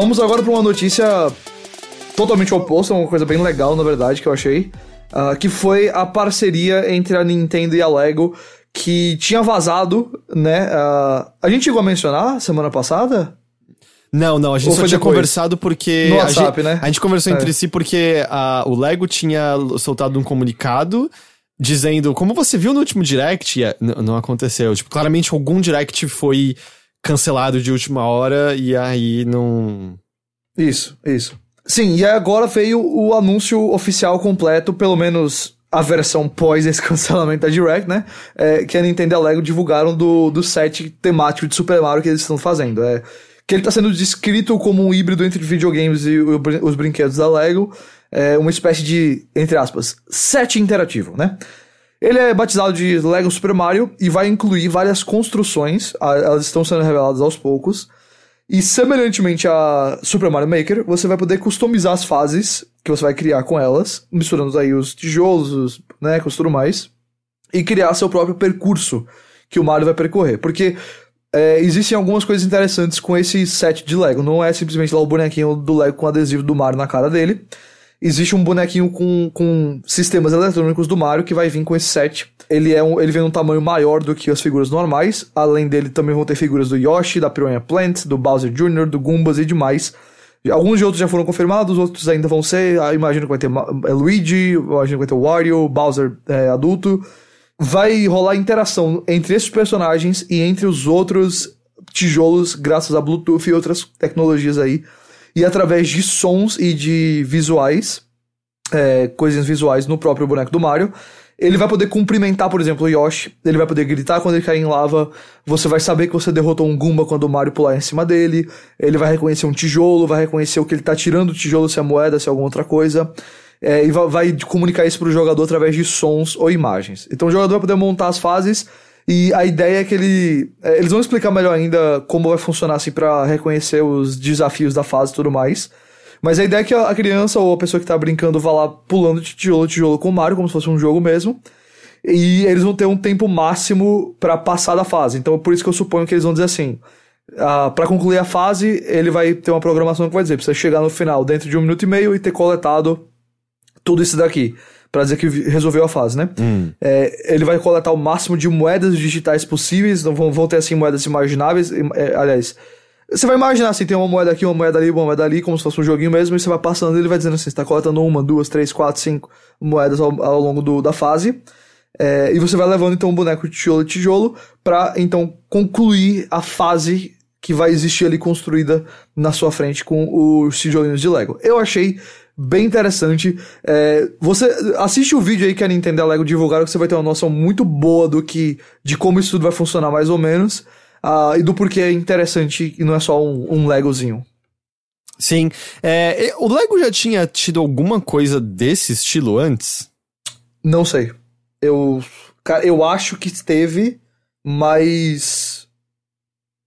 Vamos agora para uma notícia totalmente oposta, uma coisa bem legal, na verdade, que eu achei. Uh, que foi a parceria entre a Nintendo e a Lego, que tinha vazado, né? Uh, a gente chegou a mencionar semana passada? Não, não, a gente Ou só tinha depois? conversado porque. No WhatsApp, a gente, né? A gente conversou é. entre si porque a, o Lego tinha soltado um comunicado dizendo, como você viu no último direct, não aconteceu. Tipo, claramente algum direct foi cancelado de última hora e aí não. Isso, isso. Sim, e agora veio o anúncio oficial completo, pelo menos a versão pós esse cancelamento da Direct, né? É, que a Nintendo e a Lego divulgaram do, do set temático de Super Mario que eles estão fazendo. É, que ele está sendo descrito como um híbrido entre videogames e o, os brinquedos da Lego. É uma espécie de, entre aspas, set interativo, né? Ele é batizado de Lego Super Mario e vai incluir várias construções, elas estão sendo reveladas aos poucos. E semelhantemente a Super Mario Maker, você vai poder customizar as fases que você vai criar com elas, misturando aí os tijolos, os bonecos, tudo mais, e criar seu próprio percurso que o Mario vai percorrer. Porque é, existem algumas coisas interessantes com esse set de Lego. Não é simplesmente lá o bonequinho do Lego com adesivo do Mario na cara dele existe um bonequinho com, com sistemas eletrônicos do Mario que vai vir com esse set. Ele, é um, ele vem num tamanho maior do que as figuras normais. Além dele, também vão ter figuras do Yoshi, da Piranha Plant, do Bowser Jr., do Goombas e demais. Alguns de outros já foram confirmados, outros ainda vão ser. Ah, imagino que vai ter é, Luigi, imagino que vai ter Wario, Bowser é, adulto. Vai rolar interação entre esses personagens e entre os outros tijolos, graças a Bluetooth e outras tecnologias aí e através de sons e de visuais, é, coisinhas visuais no próprio boneco do Mario. Ele vai poder cumprimentar, por exemplo, o Yoshi. Ele vai poder gritar quando ele cair em lava. Você vai saber que você derrotou um Goomba quando o Mario pular em cima dele. Ele vai reconhecer um tijolo, vai reconhecer o que ele tá tirando do tijolo, se é moeda, se é alguma outra coisa. É, e vai, vai comunicar isso pro jogador através de sons ou imagens. Então o jogador vai poder montar as fases e a ideia é que ele. É, eles vão explicar melhor ainda como vai funcionar assim para reconhecer os desafios da fase e tudo mais. Mas a ideia é que a criança ou a pessoa que tá brincando vá lá pulando de tijolo a tijolo com o Mario, como se fosse um jogo mesmo. E eles vão ter um tempo máximo para passar da fase. Então por isso que eu suponho que eles vão dizer assim. Uh, para concluir a fase, ele vai ter uma programação que vai dizer: precisa chegar no final dentro de um minuto e meio e ter coletado tudo isso daqui para dizer que resolveu a fase, né? Hum. É, ele vai coletar o máximo de moedas digitais possíveis, não vão, vão ter assim moedas imagináveis, é, aliás, Você vai imaginar assim, tem uma moeda aqui, uma moeda ali, uma moeda ali, como se fosse um joguinho mesmo, e você vai passando e ele vai dizendo assim, você tá coletando uma, duas, três, quatro, cinco moedas ao, ao longo do, da fase. É, e você vai levando então o boneco de tijolo a tijolo pra então concluir a fase que vai existir ali construída na sua frente com os tijolinhos de Lego. Eu achei bem interessante. É, você assiste o vídeo aí que a Nintendo e a Lego divulgaram que você vai ter uma noção muito boa do que de como isso tudo vai funcionar mais ou menos uh, e do porquê é interessante e não é só um, um Legozinho. Sim. É, o Lego já tinha tido alguma coisa desse estilo antes? Não sei. Eu, cara, eu acho que teve, mas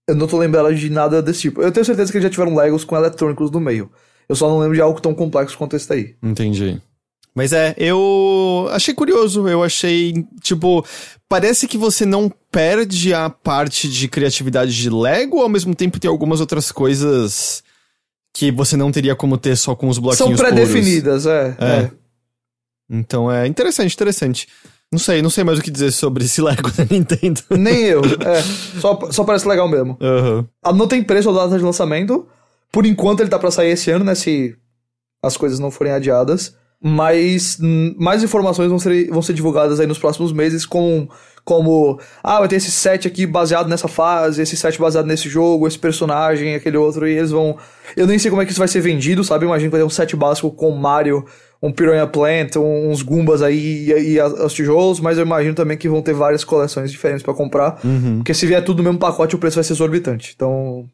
eu não tô lembrando de nada desse tipo. Eu tenho certeza que eles já tiveram Legos com eletrônicos no meio. Eu só não lembro de algo tão complexo quanto esse daí. Entendi. Mas é, eu achei curioso, eu achei, tipo, parece que você não perde a parte de criatividade de Lego, ao mesmo tempo tem algumas outras coisas que você não teria como ter só com os bloquinhos São pré-definidas, é, é. é. Então é interessante, interessante. Não sei, não sei mais o que dizer sobre esse Lego da Nintendo. Nem eu, é. Só, só parece legal mesmo. Uhum. Não tem preço ou data de lançamento, por enquanto ele tá para sair esse ano, né? Se as coisas não forem adiadas. Mas hum, mais informações vão ser, vão ser divulgadas aí nos próximos meses, com, como, ah, vai ter esse set aqui baseado nessa fase, esse set baseado nesse jogo, esse personagem, aquele outro, e eles vão. Eu nem sei como é que isso vai ser vendido, sabe? Imagino que vai ter um set básico com Mario, um Piranha Plant, uns Goombas aí e, e os tijolos, mas eu imagino também que vão ter várias coleções diferentes para comprar. Uhum. Porque se vier tudo no mesmo pacote, o preço vai ser exorbitante. Então,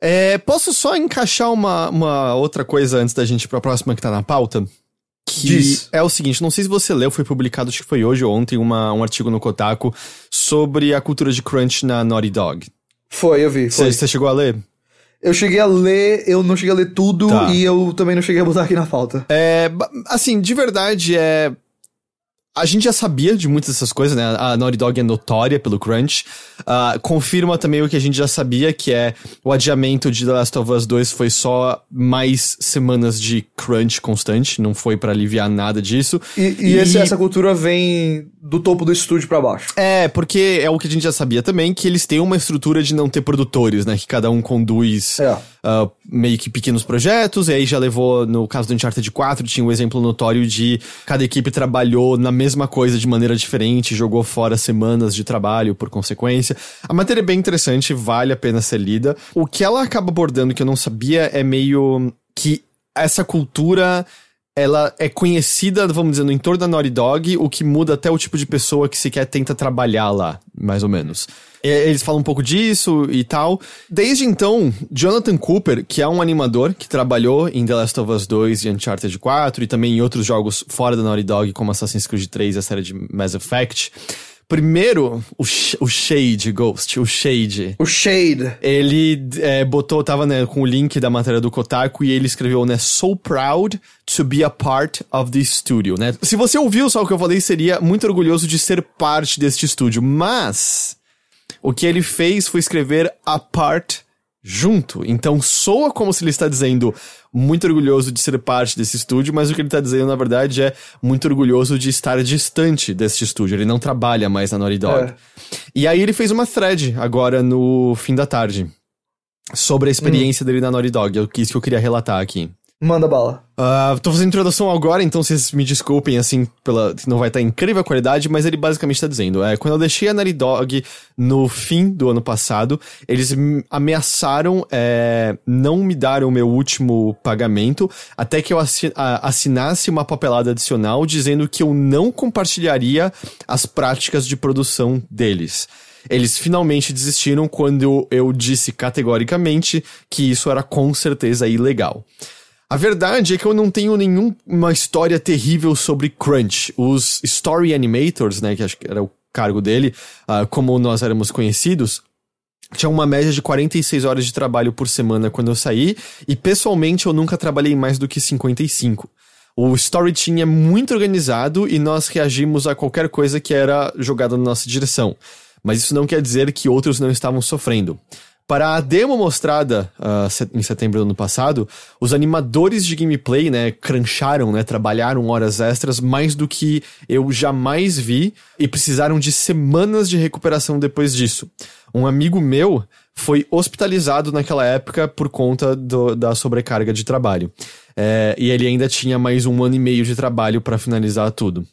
é, posso só encaixar uma, uma outra coisa antes da gente ir pra próxima que tá na pauta? Que Diz. é o seguinte, não sei se você leu, foi publicado, acho que foi hoje ou ontem, uma, um artigo no Kotaku sobre a cultura de crunch na Naughty Dog. Foi, eu vi. Você chegou a ler? Eu cheguei a ler, eu não cheguei a ler tudo tá. e eu também não cheguei a botar aqui na pauta. É, assim, de verdade, é a gente já sabia de muitas dessas coisas, né? A Naughty Dog é notória pelo crunch. Uh, confirma também o que a gente já sabia, que é o adiamento de The Last of Us 2 foi só mais semanas de crunch constante, não foi para aliviar nada disso. E, e, e... Esse, essa cultura vem do topo do estúdio para baixo. É, porque é o que a gente já sabia também, que eles têm uma estrutura de não ter produtores, né? Que cada um conduz é. uh, meio que pequenos projetos, e aí já levou, no caso do Uncharted 4, tinha um exemplo notório de cada equipe trabalhou na mesma coisa de maneira diferente, jogou fora semanas de trabalho por consequência. A matéria é bem interessante, vale a pena ser lida. O que ela acaba abordando que eu não sabia é meio que essa cultura ela é conhecida, vamos dizer, no entorno da Naughty Dog, o que muda até o tipo de pessoa que sequer tenta trabalhar lá, mais ou menos. Eles falam um pouco disso e tal. Desde então, Jonathan Cooper, que é um animador que trabalhou em The Last of Us 2 e Uncharted 4 e também em outros jogos fora da Naughty Dog, como Assassin's Creed 3 e a série de Mass Effect, Primeiro, o, o Shade, Ghost, o Shade. O Shade. Ele é, botou, tava né, com o link da matéria do Kotaku e ele escreveu, né, So proud to be a part of the studio, né? Se você ouviu só o que eu falei, seria muito orgulhoso de ser parte deste estúdio, mas o que ele fez foi escrever a part junto. Então soa como se ele está dizendo muito orgulhoso de ser parte desse estúdio, mas o que ele está dizendo na verdade é muito orgulhoso de estar distante desse estúdio. Ele não trabalha mais na Naughty Dog. É. E aí ele fez uma thread agora no fim da tarde sobre a experiência hum. dele na Naughty Dog. É isso que eu queria relatar aqui. Manda bala. Uh, tô fazendo introdução agora, então vocês me desculpem, assim, pela. Não vai estar tá incrível a qualidade, mas ele basicamente está dizendo: é, quando eu deixei a Naughty Dog no fim do ano passado, eles ameaçaram é, não me dar o meu último pagamento até que eu assinasse uma papelada adicional dizendo que eu não compartilharia as práticas de produção deles. Eles finalmente desistiram quando eu disse categoricamente que isso era com certeza ilegal. A verdade é que eu não tenho nenhuma história terrível sobre Crunch. Os Story Animators, né, que acho que era o cargo dele, uh, como nós éramos conhecidos, tinha uma média de 46 horas de trabalho por semana quando eu saí, e pessoalmente eu nunca trabalhei mais do que 55. O Story Team é muito organizado e nós reagimos a qualquer coisa que era jogada na nossa direção. Mas isso não quer dizer que outros não estavam sofrendo. Para a demo mostrada uh, em setembro do ano passado, os animadores de gameplay, né, cruncharam, né, trabalharam horas extras mais do que eu jamais vi e precisaram de semanas de recuperação depois disso. Um amigo meu foi hospitalizado naquela época por conta do, da sobrecarga de trabalho. É, e ele ainda tinha mais um ano e meio de trabalho para finalizar tudo.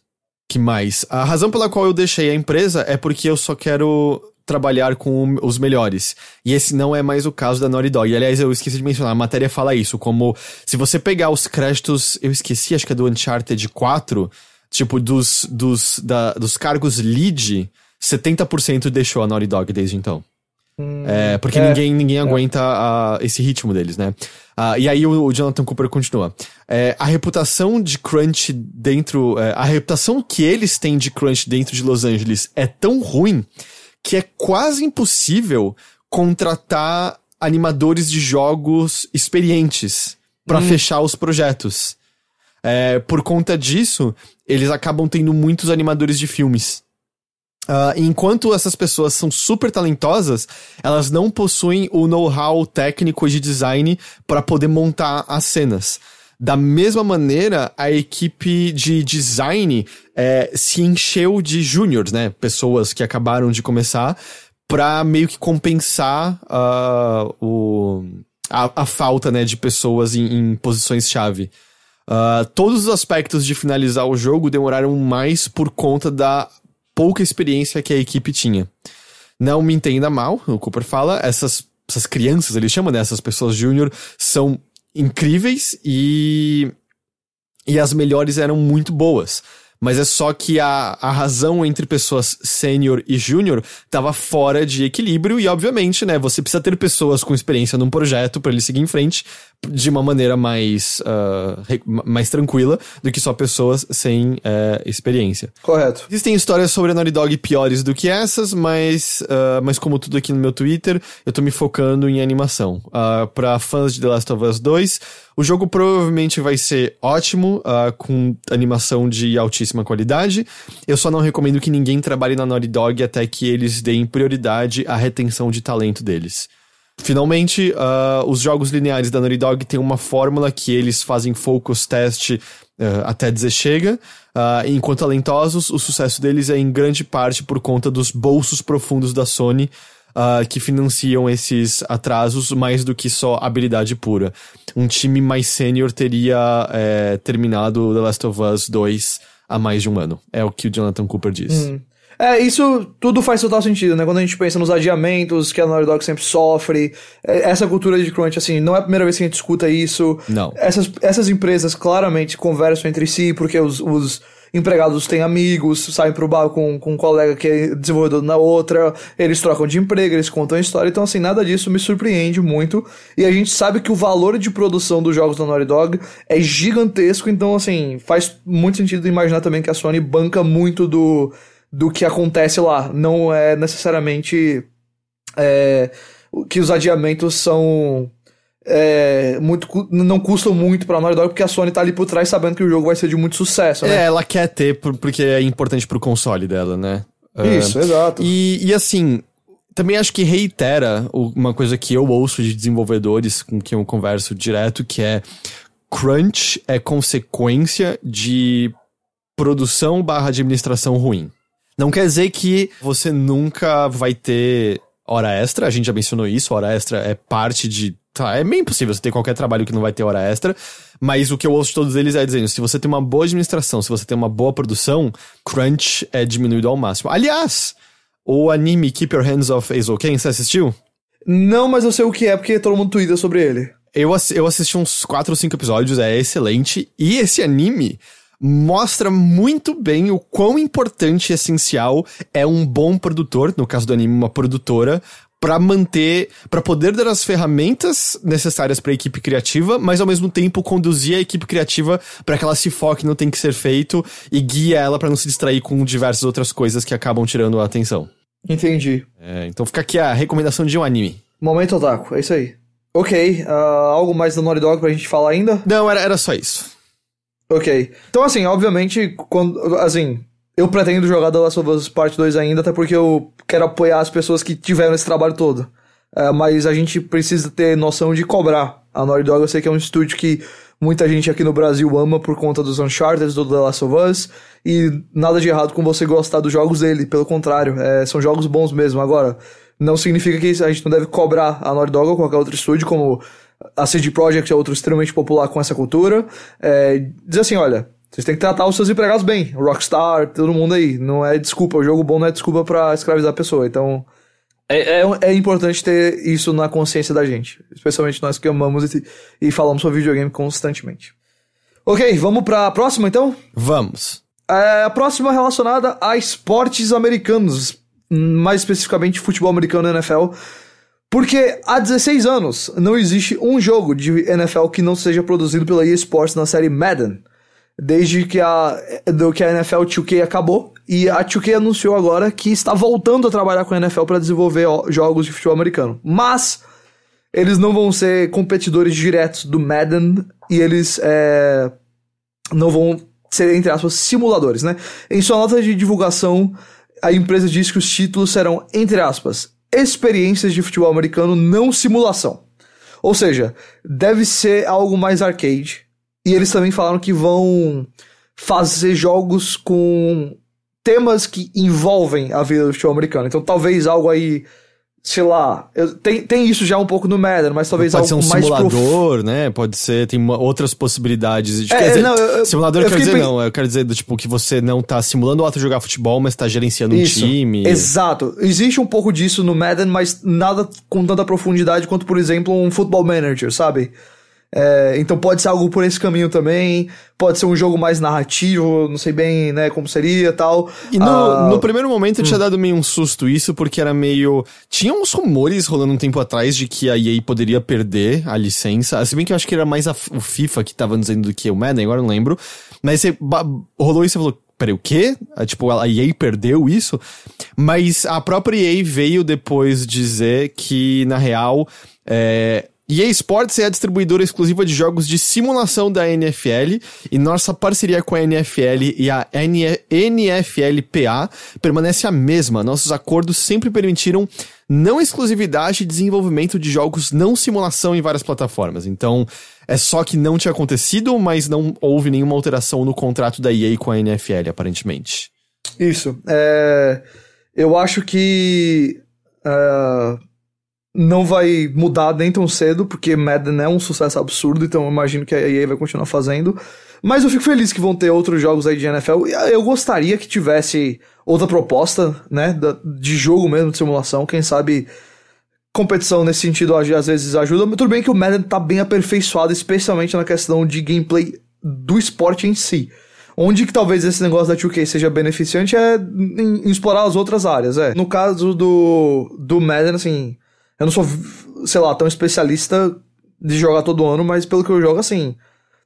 Que mais? A razão pela qual eu deixei a empresa é porque eu só quero trabalhar com os melhores. E esse não é mais o caso da Naughty Dog. E, aliás, eu esqueci de mencionar, a matéria fala isso, como se você pegar os créditos, eu esqueci, acho que é do Uncharted 4, tipo, dos, dos, da, dos cargos lead, 70% deixou a Naughty Dog desde então. Hum, é, porque é, ninguém, ninguém é. aguenta uh, esse ritmo deles, né? Uh, e aí o, o, Jonathan Cooper continua. É, a reputação de Crunch dentro. É, a reputação que eles têm de Crunch dentro de Los Angeles é tão ruim que é quase impossível contratar animadores de jogos experientes para hum. fechar os projetos. É, por conta disso, eles acabam tendo muitos animadores de filmes. Uh, enquanto essas pessoas são super talentosas, elas não possuem o know-how técnico de design para poder montar as cenas. Da mesma maneira, a equipe de design é, se encheu de júniors, né? Pessoas que acabaram de começar, para meio que compensar uh, o, a, a, falta né, de pessoas em, em posições-chave. Uh, todos os aspectos de finalizar o jogo demoraram mais por conta da pouca experiência que a equipe tinha. Não me entenda mal, o Cooper fala, essas, essas crianças, ele chama dessas né, pessoas júnior, são incríveis e. E as melhores eram muito boas. Mas é só que a, a razão entre pessoas sênior e júnior tava fora de equilíbrio e, obviamente, né, você precisa ter pessoas com experiência num projeto para ele seguir em frente de uma maneira mais, uh, mais tranquila do que só pessoas sem uh, experiência. Correto. Existem histórias sobre a Naughty Dog piores do que essas, mas, uh, mas como tudo aqui no meu Twitter, eu tô me focando em animação. Uh, para fãs de The Last of Us 2, o jogo provavelmente vai ser ótimo, uh, com animação de altíssima qualidade. Eu só não recomendo que ninguém trabalhe na Naughty Dog até que eles deem prioridade à retenção de talento deles. Finalmente, uh, os jogos lineares da Naughty Dog têm uma fórmula que eles fazem focus test uh, até dizer chega. Uh, enquanto talentosos, o sucesso deles é em grande parte por conta dos bolsos profundos da Sony uh, que financiam esses atrasos mais do que só habilidade pura. Um time mais sênior teria é, terminado The Last of Us 2 há mais de um ano. É o que o Jonathan Cooper diz. Hum. É, isso tudo faz total sentido, né? Quando a gente pensa nos adiamentos que a Naughty Dog sempre sofre, é, essa cultura de crunch, assim, não é a primeira vez que a gente escuta isso. Não. Essas, essas empresas claramente conversam entre si, porque os, os empregados têm amigos, saem pro bar com, com um colega que é desenvolvedor na outra, eles trocam de emprego, eles contam história, então assim, nada disso me surpreende muito, e a gente sabe que o valor de produção dos jogos da Naughty Dog é gigantesco, então assim, faz muito sentido imaginar também que a Sony banca muito do, do que acontece lá, não é necessariamente é, que os adiamentos são é, muito, não custam muito pra Naughty Dog, porque a Sony tá ali por trás sabendo que o jogo vai ser de muito sucesso, né? É, ela quer ter porque é importante pro console dela, né? Isso, uh, exato. E, e assim, também acho que reitera uma coisa que eu ouço de desenvolvedores com quem eu converso direto, que é crunch é consequência de produção barra administração ruim. Não quer dizer que você nunca vai ter hora extra, a gente já mencionou isso, hora extra é parte de Tá, é bem impossível você ter qualquer trabalho que não vai ter hora extra, mas o que eu ouço de todos eles é dizendo: se você tem uma boa administração, se você tem uma boa produção, crunch é diminuído ao máximo. Aliás, o anime Keep Your Hands Off Eizouken, você assistiu? Não, mas eu sei o que é porque todo mundo twitta sobre ele. Eu, eu assisti uns 4 ou 5 episódios, é excelente. E esse anime mostra muito bem o quão importante e essencial é um bom produtor, no caso do anime, uma produtora, para manter, para poder dar as ferramentas necessárias para a equipe criativa, mas ao mesmo tempo conduzir a equipe criativa para que ela se foque no que tem que ser feito e guia ela para não se distrair com diversas outras coisas que acabam tirando a atenção. Entendi. É, então fica aqui a recomendação de um anime. Momento Otaku, é isso aí. Ok, uh, algo mais da Naughty Dog pra gente falar ainda? Não, era, era só isso. Ok. Então, assim, obviamente, quando. Assim, eu pretendo jogar The Last of Us Part 2 ainda, até porque eu quero apoiar as pessoas que tiveram esse trabalho todo. É, mas a gente precisa ter noção de cobrar. A Naughty Dog eu sei que é um estúdio que muita gente aqui no Brasil ama por conta dos Uncharted, do The Last of Us, e nada de errado com você gostar dos jogos dele, pelo contrário, é, são jogos bons mesmo. Agora, Não significa que a gente não deve cobrar a Naughty Dog ou qualquer outro estúdio, como a CD Projekt é outro extremamente popular com essa cultura. É, dizer assim, olha, vocês têm que tratar os seus empregados bem. Rockstar, todo mundo aí. Não é desculpa, o jogo bom não é desculpa para escravizar a pessoa. Então, é, é, é, importante ter isso na consciência da gente. Especialmente nós que amamos e, e falamos sobre videogame constantemente. Ok, vamos pra próxima então? Vamos. É, a próxima é relacionada a esportes americanos, mais especificamente futebol americano e NFL. Porque há 16 anos não existe um jogo de NFL que não seja produzido pela EA Sports na série Madden. Desde que a, do que a NFL 2K acabou. E a 2K anunciou agora que está voltando a trabalhar com a NFL para desenvolver jogos de futebol americano. Mas eles não vão ser competidores diretos do Madden e eles é, não vão ser, entre aspas, simuladores, né? Em sua nota de divulgação, a empresa diz que os títulos serão, entre aspas, experiências de futebol americano, não simulação. Ou seja, deve ser algo mais arcade. E eles também falaram que vão fazer jogos com temas que envolvem a vida do futebol americano. Então talvez algo aí sei lá, eu, tem, tem isso já um pouco no Madden, mas talvez Pode algo ser um mais simulador, prof... né? Pode ser, tem uma, outras possibilidades. De, é, dizer, não, eu, simulador eu, eu quero dizer não, eu quero dizer do tipo que você não tá simulando o ato de jogar futebol, mas tá gerenciando isso, um time. Exato. Existe um pouco disso no Madden, mas nada com tanta profundidade quanto, por exemplo, um Football Manager, sabe? É, então pode ser algo por esse caminho também, pode ser um jogo mais narrativo, não sei bem, né, como seria tal. E no, ah, no primeiro momento hum. tinha dado meio um susto isso, porque era meio. Tinha uns rumores rolando um tempo atrás de que a EA poderia perder a licença. Se bem que eu acho que era mais a, o FIFA que tava dizendo do que o Madden, agora não lembro. Mas você rolou isso e falou. Peraí, o quê? Ah, tipo, a EA perdeu isso? Mas a própria EA veio depois dizer que, na real, é, EA Sports é a distribuidora exclusiva de jogos de simulação da NFL e nossa parceria com a NFL e a NFLPA permanece a mesma. Nossos acordos sempre permitiram não exclusividade e desenvolvimento de jogos não simulação em várias plataformas. Então, é só que não tinha acontecido, mas não houve nenhuma alteração no contrato da EA com a NFL, aparentemente. Isso. É... Eu acho que. Uh não vai mudar nem tão cedo, porque Madden é um sucesso absurdo, então eu imagino que a EA vai continuar fazendo. Mas eu fico feliz que vão ter outros jogos aí de NFL. Eu gostaria que tivesse outra proposta, né, de jogo mesmo, de simulação. Quem sabe competição nesse sentido às vezes ajuda. Mas tudo bem que o Madden tá bem aperfeiçoado, especialmente na questão de gameplay do esporte em si. Onde que talvez esse negócio da 2K seja beneficiante é em, em explorar as outras áreas, é. No caso do, do Madden, assim eu não sou, sei lá, tão especialista de jogar todo ano, mas pelo que eu jogo, assim.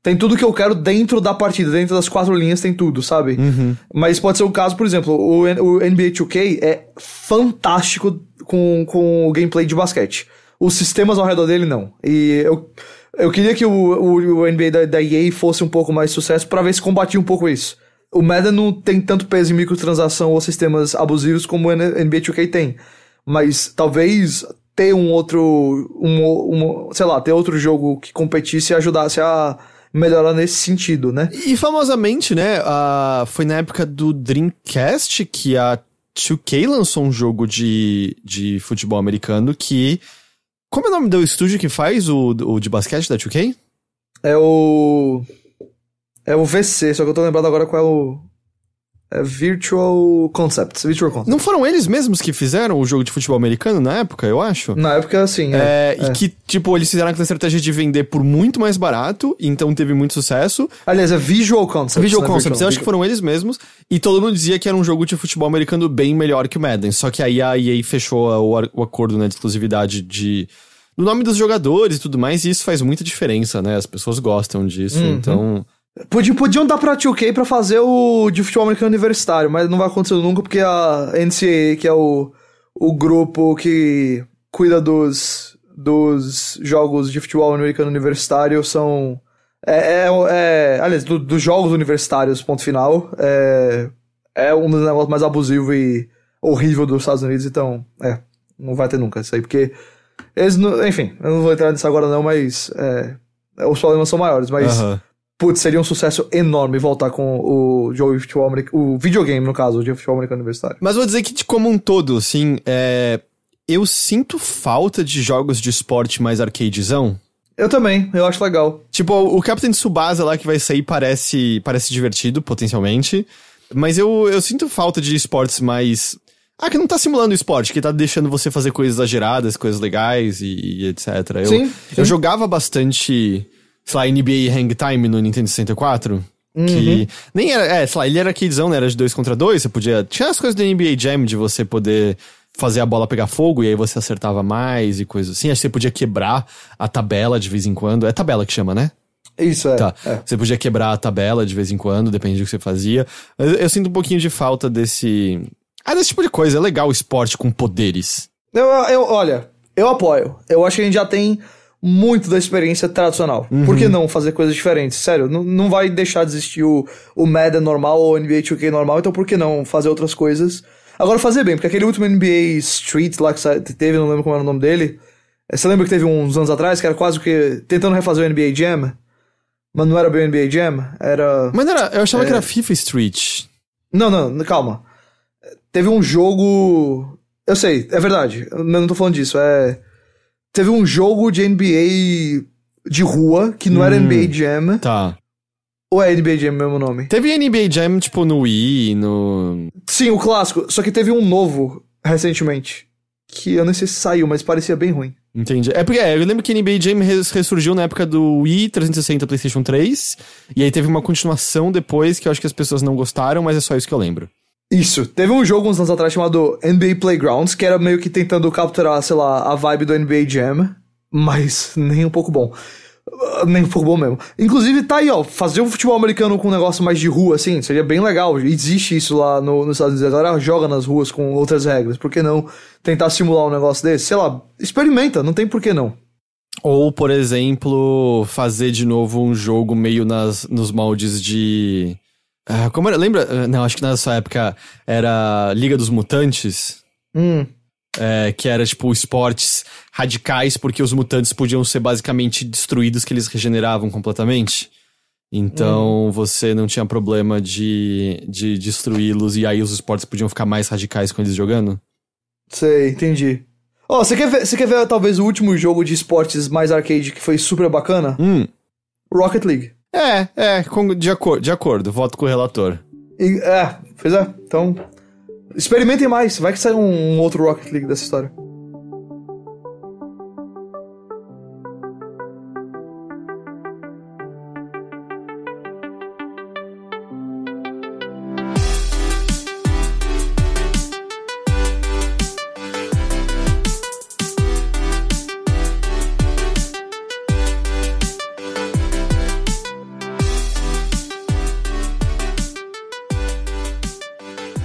Tem tudo que eu quero dentro da partida, dentro das quatro linhas tem tudo, sabe? Uhum. Mas pode ser o caso, por exemplo, o, o NBA 2K é fantástico com, com o gameplay de basquete. Os sistemas ao redor dele, não. E eu, eu queria que o, o, o NBA da, da EA fosse um pouco mais sucesso para ver se combatia um pouco isso. O Madden não tem tanto peso em microtransação ou sistemas abusivos como o NBA 2K tem. Mas talvez ter um outro. Um, um, sei lá, ter outro jogo que competisse e ajudasse a melhorar nesse sentido, né? E famosamente, né? Uh, foi na época do Dreamcast que a 2K lançou um jogo de, de futebol americano que. Como é o nome do estúdio que faz o, o de basquete da 2K? É o. É o VC, só que eu tô lembrado agora qual é o. É Virtual Concepts, Virtual Concepts. Não foram eles mesmos que fizeram o jogo de futebol americano na época, eu acho? Na época, sim. É, é, é. E que, tipo, eles fizeram aquela estratégia de vender por muito mais barato, então teve muito sucesso. Aliás, é Visual Concepts. Visual Concepts, Virtual. eu acho que foram eles mesmos. E todo mundo dizia que era um jogo de futebol americano bem melhor que o Madden. Só que aí a EA fechou o, o acordo né, de exclusividade de do nome dos jogadores e tudo mais, e isso faz muita diferença, né? As pessoas gostam disso, uhum. então. Podiam, podiam dar pra 2K pra fazer o de futebol americano universitário, mas não vai acontecer nunca porque a NCAA, que é o, o grupo que cuida dos, dos jogos de futebol americano universitário, são. É, é, é aliás, do, dos jogos universitários, ponto final, é, é um dos negócios mais abusivos e horrível dos Estados Unidos, então, é, não vai ter nunca isso aí, porque eles, não, enfim, eu não vou entrar nisso agora não, mas é, os problemas são maiores, mas. Uh -huh putz, seria um sucesso enorme voltar com o jogo de futebol americano, o videogame, no caso, o de futebol americano universitário. Mas vou dizer que, como um todo, assim, é, eu sinto falta de jogos de esporte mais arcadezão. Eu também, eu acho legal. Tipo, o Captain Tsubasa lá que vai sair parece, parece divertido, potencialmente. Mas eu, eu sinto falta de esportes mais. Ah, que não tá simulando o esporte, que tá deixando você fazer coisas exageradas, coisas legais e, e etc. Eu, Sim, sim. eu jogava bastante, sei lá, NBA Hang Time no Nintendo 64. Uhum. Que nem era, é, sei lá, ele era arcadezão, né? Era de dois contra dois, você podia. Tinha as coisas do NBA Jam de você poder fazer a bola pegar fogo e aí você acertava mais e coisas assim. Acho que você podia quebrar a tabela de vez em quando. É tabela que chama, né? Isso, é. Tá. é. Você podia quebrar a tabela de vez em quando, depende do que você fazia. Mas eu, eu sinto um pouquinho de falta desse. Ah, desse tipo de coisa. É legal o esporte com poderes. Eu, eu, olha, eu apoio. Eu acho que a gente já tem muito da experiência tradicional. Por que não fazer coisas diferentes? Sério, não, não vai deixar de existir o, o Madden normal ou o NBA 2K normal, então por que não fazer outras coisas? Agora fazer bem, porque aquele último NBA Street lá que teve, não lembro como era o nome dele. eh, Você lembra que teve uns anos atrás, que era quase que tentando refazer o NBA Jam? Mas não era bem o NBA Jam, era... Mas era, eu achava É. que era FIFA Street. Não, não, calma. Teve um jogo. Eu sei, é verdade. Eu não tô falando disso. É. Teve um jogo de NBA de rua, que não era Hum. NBA Jam. Tá. Ou é NBA Jam o mesmo nome? Teve NBA Jam, tipo, no Wii, no. Sim, o clássico. Só que teve um novo recentemente. Que eu não sei se saiu, mas parecia bem ruim. Entendi. É porque é, eu lembro que NBA Jam res- ressurgiu na época do Wii 360 PlayStation 3. E aí teve uma continuação depois que eu acho que as pessoas não gostaram, mas é só isso que eu lembro. Isso. Teve um jogo uns anos atrás chamado NBA Playgrounds, que era meio que tentando capturar, sei lá, a vibe do NBA Jam, mas nem um pouco bom. Nem um pouco bom mesmo. Inclusive, tá aí, ó, fazer um futebol americano com um negócio mais de rua, assim, seria bem legal. Existe isso lá no, nos Estados Unidos. A galera joga nas ruas com outras regras. Por que não tentar simular um negócio desse? Sei lá, experimenta, não tem por que não. Ou, por exemplo, fazer de novo um jogo meio nas, nos moldes de. Ah, como era? Lembra? Ah, Não, acho que na sua época era Liga dos Mutantes. Hum, é, que era tipo esportes radicais, porque os mutantes podiam ser basicamente destruídos, que eles regeneravam completamente. Então você não tinha problema de, de destruí-los, e aí os esportes podiam ficar mais radicais com eles jogando. sei, entendi. Ó, você quer ver, você quer ver talvez o último jogo de esportes mais arcade que foi super bacana? Hum. Rocket League. É, é, com- de, acor de acordo, voto com o relator. E, é, pois é. Então, experimentem mais. Vai que sai um, um outro Rocket League dessa história.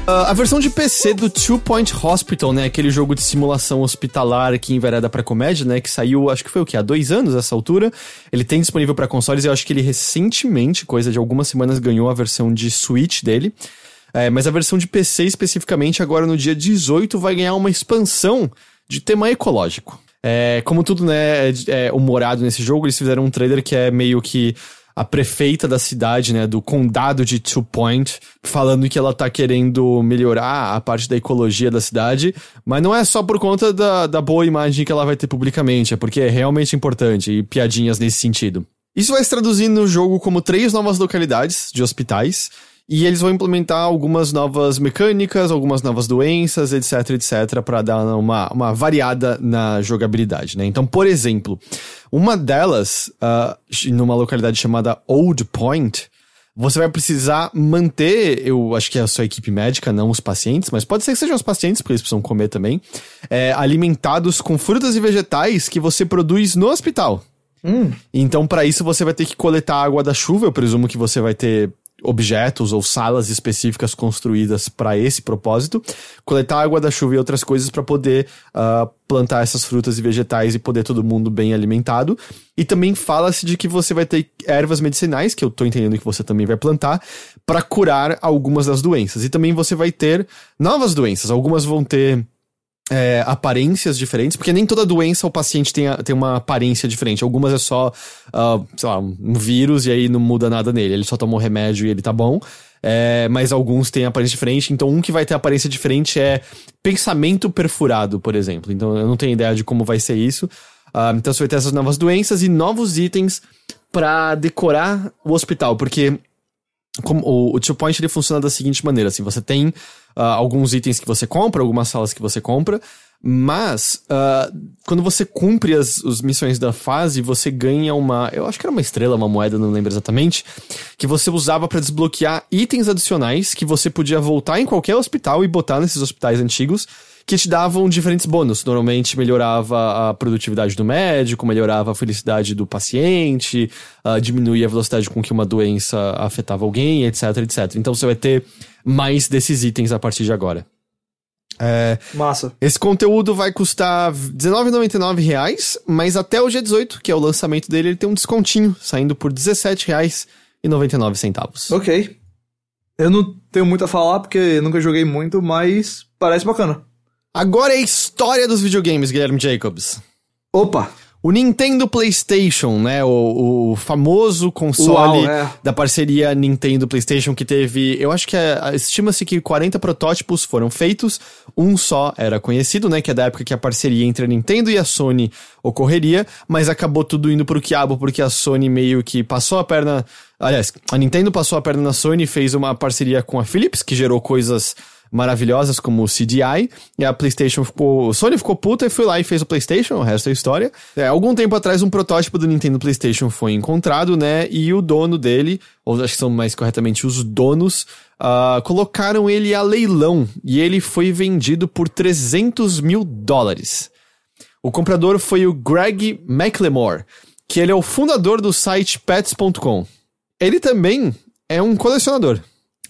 Ah, a versão de PC do Two Point Hospital, né? Aquele jogo de simulação hospitalar que envereda pra comédia, né? Que saiu, acho que foi o quê? Há dois anos essa altura. Ele tem disponível pra consoles e eu acho que ele recentemente, coisa de algumas semanas, ganhou a versão de Switch dele. É, mas a versão de PC especificamente, agora no dia 18, vai ganhar uma expansão de tema ecológico. É, como tudo, né, é, é humorado nesse jogo, eles fizeram um trailer que é meio que a prefeita da cidade, né, do condado de Two Point, falando que ela tá querendo melhorar a parte da ecologia da cidade, mas não é só por conta da, da boa imagem que ela vai ter publicamente, é porque é realmente importante e piadinhas nesse sentido. Isso vai se traduzir no jogo como três novas localidades de hospitais, e eles vão implementar algumas novas mecânicas, algumas novas doenças, etc, etc, para dar uma, uma variada na jogabilidade, né? Então, por exemplo, uma delas, ah, numa localidade chamada Old Point, você vai precisar manter, eu acho que é a sua equipe médica, não os pacientes, mas pode ser que sejam os pacientes, porque eles precisam comer também, é, alimentados com frutas e vegetais que você produz no hospital. Hum, Então, para isso, você vai ter que coletar água da chuva. Eu presumo que você vai ter objetos ou salas específicas construídas para esse propósito. Coletar água da chuva e outras coisas para poder ah, plantar essas frutas e vegetais e poder todo mundo bem alimentado. E também fala-se de que você vai ter ervas medicinais, que eu tô entendendo que você também vai plantar, para curar algumas das doenças. E também você vai ter novas doenças. Algumas vão ter é, aparências diferentes, porque nem toda doença o paciente tem, a, tem uma aparência diferente. Algumas é só, uh, sei lá, um vírus e aí não muda nada nele. Ele só tomou remédio e ele tá bom. É, mas alguns têm aparência diferente. Então, um que vai ter aparência diferente é pensamento perfurado, por exemplo. Então, eu não tenho ideia de como vai ser isso. Uh, então, você vai ter essas novas doenças e novos itens para decorar o hospital, porque como, o, o Two Point ele funciona da seguinte maneira: assim, você tem uh, alguns itens que você compra, algumas salas que você compra, mas uh, quando você cumpre as, as missões da fase, você ganha uma. Eu acho que era uma estrela, uma moeda, não lembro exatamente. Que você usava para desbloquear itens adicionais que você podia voltar em qualquer hospital e botar nesses hospitais antigos que te davam diferentes bônus. Normalmente melhorava a produtividade do médico, melhorava a felicidade do paciente, uh, diminuía a velocidade com que uma doença afetava alguém, etc, etc. Então você vai ter mais desses itens a partir de agora. É, Massa. Esse conteúdo vai custar 19,99 reais, mas até o dia 18, que é o lançamento dele, ele tem um descontinho, saindo por R$17,99. Ok. Eu não tenho muito a falar, porque nunca joguei muito, mas parece bacana. Agora é a história dos videogames, Guilherme Jacobs. Opa! O Nintendo PlayStation, né? O, o famoso console Uau, é. da parceria Nintendo PlayStation que teve. Eu acho que é, estima-se que 40 protótipos foram feitos. Um só era conhecido, né? Que é da época que a parceria entre a Nintendo e a Sony ocorreria. Mas acabou tudo indo pro quiabo porque a Sony meio que passou a perna. Aliás, a Nintendo passou a perna na Sony e fez uma parceria com a Philips, que gerou coisas maravilhosas como o CDI, e a PlayStation ficou. Sony ficou puta e foi lá e fez o PlayStation, o resto é história. É, algum tempo atrás, um protótipo do Nintendo PlayStation foi encontrado, né? E o dono dele, ou acho que são mais corretamente os donos, uh, colocaram ele a leilão e ele foi vendido por 300 mil dólares. O comprador foi o Greg McLemore, que ele é o fundador do site pets.com. Ele também é um colecionador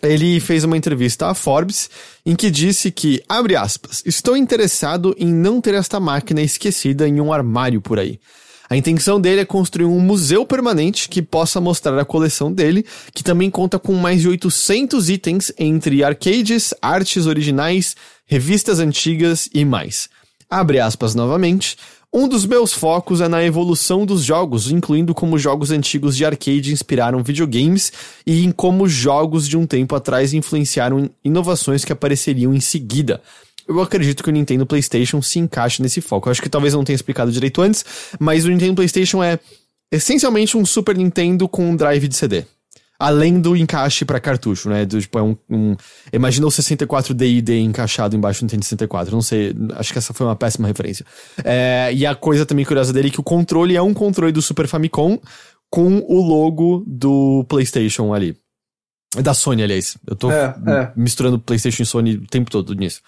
ele fez uma entrevista à Forbes em que disse que, abre aspas, estou interessado em não ter esta máquina esquecida em um armário por aí. A intenção dele é construir um museu permanente que possa mostrar a coleção dele, que também conta com mais de 800 itens entre arcades, artes originais, revistas antigas e mais. Abre aspas novamente. Um dos meus focos é na evolução dos jogos, incluindo como jogos antigos de arcade inspiraram videogames e em como jogos de um tempo atrás influenciaram inovações que apareceriam em seguida. Eu acredito que o Nintendo PlayStation se encaixa nesse foco. Eu acho que talvez eu não tenha explicado direito antes, mas o Nintendo PlayStation é essencialmente um Super Nintendo com um drive de CD. Além do encaixe para cartucho, né? Do, tipo, é um, um, Imagina o 64 DID encaixado embaixo do Nintendo 64. Não sei, acho que essa foi uma péssima referência. É, e a coisa também curiosa dele é que o controle é um controle do Super Famicom com o logo do PlayStation ali. Da Sony, aliás. Eu tô é, é. misturando PlayStation e Sony o tempo todo nisso.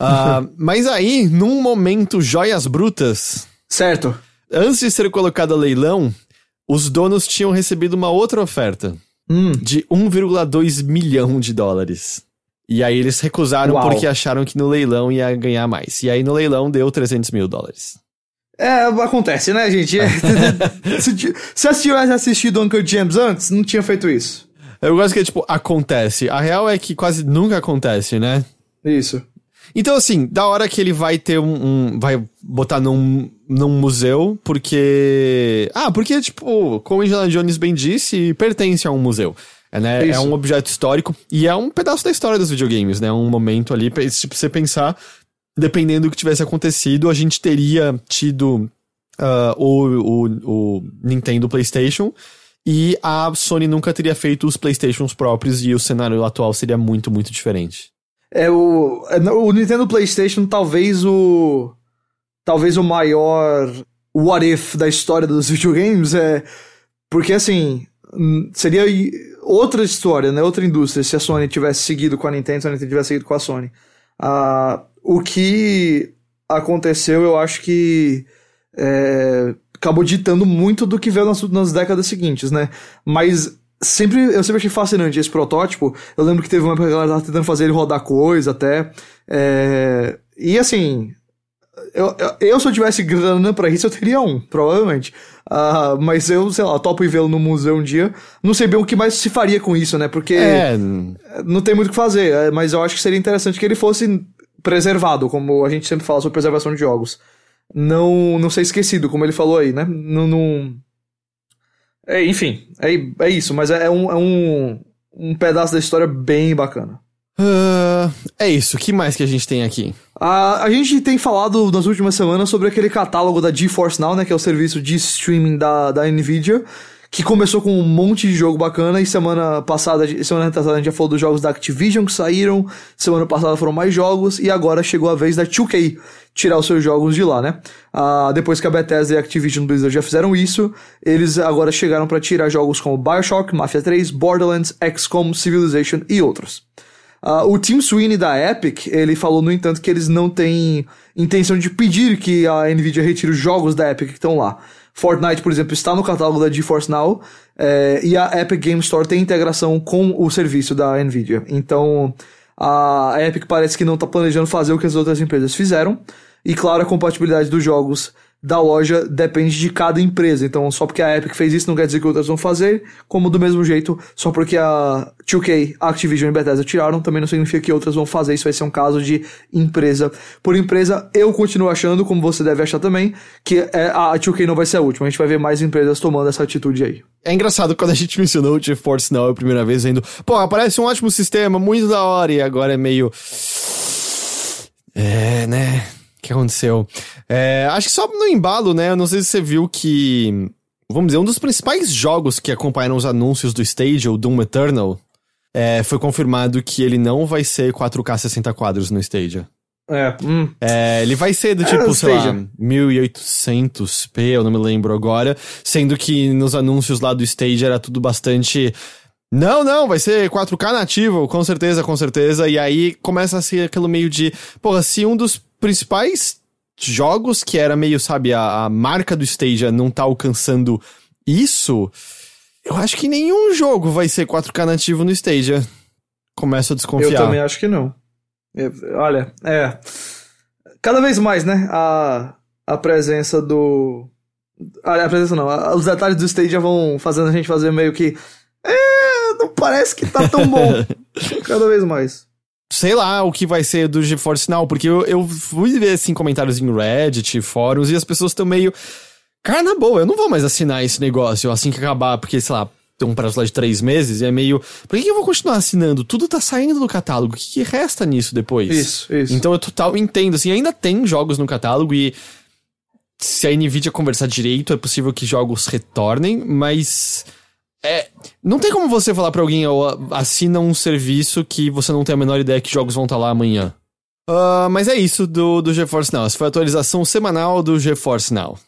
Uh, mas aí, num momento joias brutas. Certo. Antes de ser colocado a leilão, os donos tinham recebido uma outra oferta hum. de 1,2 milhão de dólares. E aí eles recusaram Uau. porque acharam que no leilão ia ganhar mais. E aí no leilão deu 300 mil dólares. É, acontece, né, gente? se, se eu tivesse assistido Uncle James antes, não tinha feito isso. Eu gosto que, tipo, acontece. A real é que quase nunca acontece, né? Isso. Então, assim, da hora que ele vai ter um. um vai botar num, num museu, porque. Ah, porque, tipo, como Indiana Jones bem disse, pertence a um museu. É, né? é um objeto histórico e é um pedaço da história dos videogames, né? Um momento ali, tipo, você pensar, dependendo do que tivesse acontecido, a gente teria tido uh, o, o, o Nintendo PlayStation e a Sony nunca teria feito os PlayStations próprios e o cenário atual seria muito, muito diferente. É o, é, o Nintendo PlayStation talvez o talvez o maior what if da história dos videogames é porque assim seria outra história, né? Outra indústria se a Sony tivesse seguido com a Nintendo, se a Nintendo tivesse seguido com a Sony. Ah, o que aconteceu, eu acho que é, acabou ditando muito do que veio nas, nas décadas seguintes, né? Mas sempre, eu sempre achei fascinante esse protótipo. Eu lembro que teve uma tava tentando fazer ele rodar coisa até. É, e assim, eu, eu, eu, se eu tivesse grana pra isso, eu teria um, provavelmente. Uh, mas eu, sei lá, topo ir vê-lo no museu um dia. Não sei bem o que mais se faria com isso, né? Porque é... não tem muito o que fazer. É, mas eu acho que seria interessante que ele fosse preservado, como a gente sempre fala sobre preservação de jogos. Não, não ser esquecido, como ele falou aí, né? Não. não... É, enfim, é, é isso, mas é, é, um, é um, um pedaço da história bem bacana. Uh, é isso, o que mais que a gente tem aqui? Uh, a gente tem falado nas últimas semanas sobre aquele catálogo da GeForce Now, né? Que é o serviço de streaming da, da Nvidia que começou com um monte de jogo bacana e semana passada, semana retrasada a gente já falou dos jogos da Activision que saíram, semana passada foram mais jogos e agora chegou a vez da 2K tirar os seus jogos de lá, né? Ah, depois que a Bethesda e a Activision Blizzard já fizeram isso, eles agora chegaram para tirar jogos como BioShock, Mafia 3, Borderlands, XCOM, Civilization e outros. Uh, o Tim Sweeney da Epic, ele falou, no entanto, que eles não têm intenção de pedir que a Nvidia retire os jogos da Epic que estão lá. Fortnite, por exemplo, está no catálogo da GeForce Now é, e a Epic Game Store tem integração com o serviço da Nvidia. Então a Epic parece que não está planejando fazer o que as outras empresas fizeram. E claro, a compatibilidade dos jogos da loja depende de cada empresa. Então, só porque a Epic fez isso não quer dizer que outras vão fazer, como do mesmo jeito, só porque a 2K, a Activision e Bethesda tiraram, também não significa que outras vão fazer. Isso vai ser um caso de empresa por empresa. Eu continuo achando, como você deve achar também, que é, a 2K não vai ser a última. A gente vai ver mais empresas tomando essa atitude aí. É engraçado quando a gente mencionou o GeForce Now a primeira vez, vendo, pô, aparece um ótimo sistema, muito da hora, e agora é meio. É, né? O que aconteceu? É, acho que só no embalo, né? Eu não sei se você viu que. Vamos dizer, um dos principais jogos que acompanharam os anúncios do Stage, o Doom Eternal, é, foi confirmado que ele não vai ser 4K 60 quadros no Stadia. É, hum. é, ele vai ser do tipo, é, sei lá, 1800p, eu não me lembro agora, sendo que nos anúncios lá do Stage era tudo bastante não, não, vai ser 4K nativo, com certeza, com certeza. E aí começa a ser aquele meio de, porra, se um dos principais jogos que era meio, sabe, a, a marca do Stadia não tá alcançando isso, eu acho que nenhum jogo vai ser 4K nativo no Stadia. Começo a desconfiar. Eu também acho que não. Eu, olha, é. Cada vez mais, né? A, a presença do. A, a presença não. A, os detalhes do Stadia vão fazendo a gente fazer meio que. É, não parece que tá tão bom. Cada vez mais sei lá o que vai ser do GeForce Now, porque eu, eu fui ver, assim, comentários em Reddit, fóruns, e as pessoas estão meio... Cara, na boa, eu não vou mais assinar esse negócio assim que acabar, porque, sei lá, tem um prazo lá de três meses, e é meio... Por que, que eu vou continuar assinando? Tudo tá saindo do catálogo, o que, que resta nisso depois? Isso, isso. Então eu total entendo, assim, ainda tem jogos no catálogo, e se a Nvidia conversar direito, é possível que jogos retornem, mas é, não tem como você falar para alguém, ou assina um serviço que você não tem a menor ideia que jogos vão estar tá lá amanhã. Uh, mas é isso do, do GeForce Now. Essa foi a atualização semanal do GeForce Now.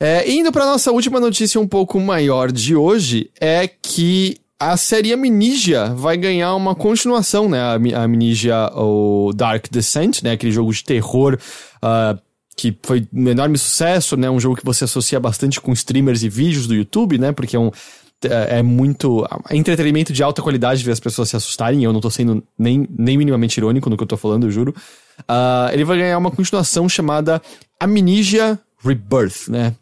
É, indo para nossa última notícia um pouco maior de hoje, é que a série Amnesia vai ganhar uma continuação, né? A Amnesia, o Dark Descent, né? Aquele jogo de terror uh, que foi um enorme sucesso, né? Um jogo que você associa bastante com streamers e vídeos do YouTube, né? Porque é um é, é muito. É entretenimento de alta qualidade ver as pessoas se assustarem. Eu não tô sendo nem, nem minimamente irônico no que eu tô falando, eu juro. Uh, ele vai ganhar uma continuação chamada Amnesia Rebirth, né?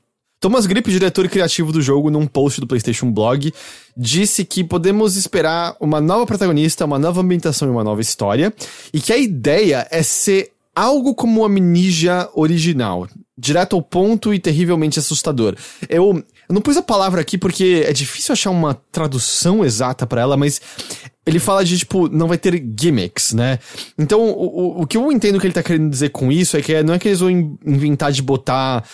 Thomas Grip, diretor criativo do jogo, num post do PlayStation Blog, disse que podemos esperar uma nova protagonista, uma nova ambientação e uma nova história, e que a ideia é ser algo como o Amnesia original, direto ao ponto e terrivelmente assustador. Eu, eu não pus a palavra aqui porque é difícil achar uma tradução exata para ela, mas ele fala de, tipo, não vai ter gimmicks, né? Então, o, o, o que eu entendo que ele tá querendo dizer com isso é que não é que eles vão inventar de botar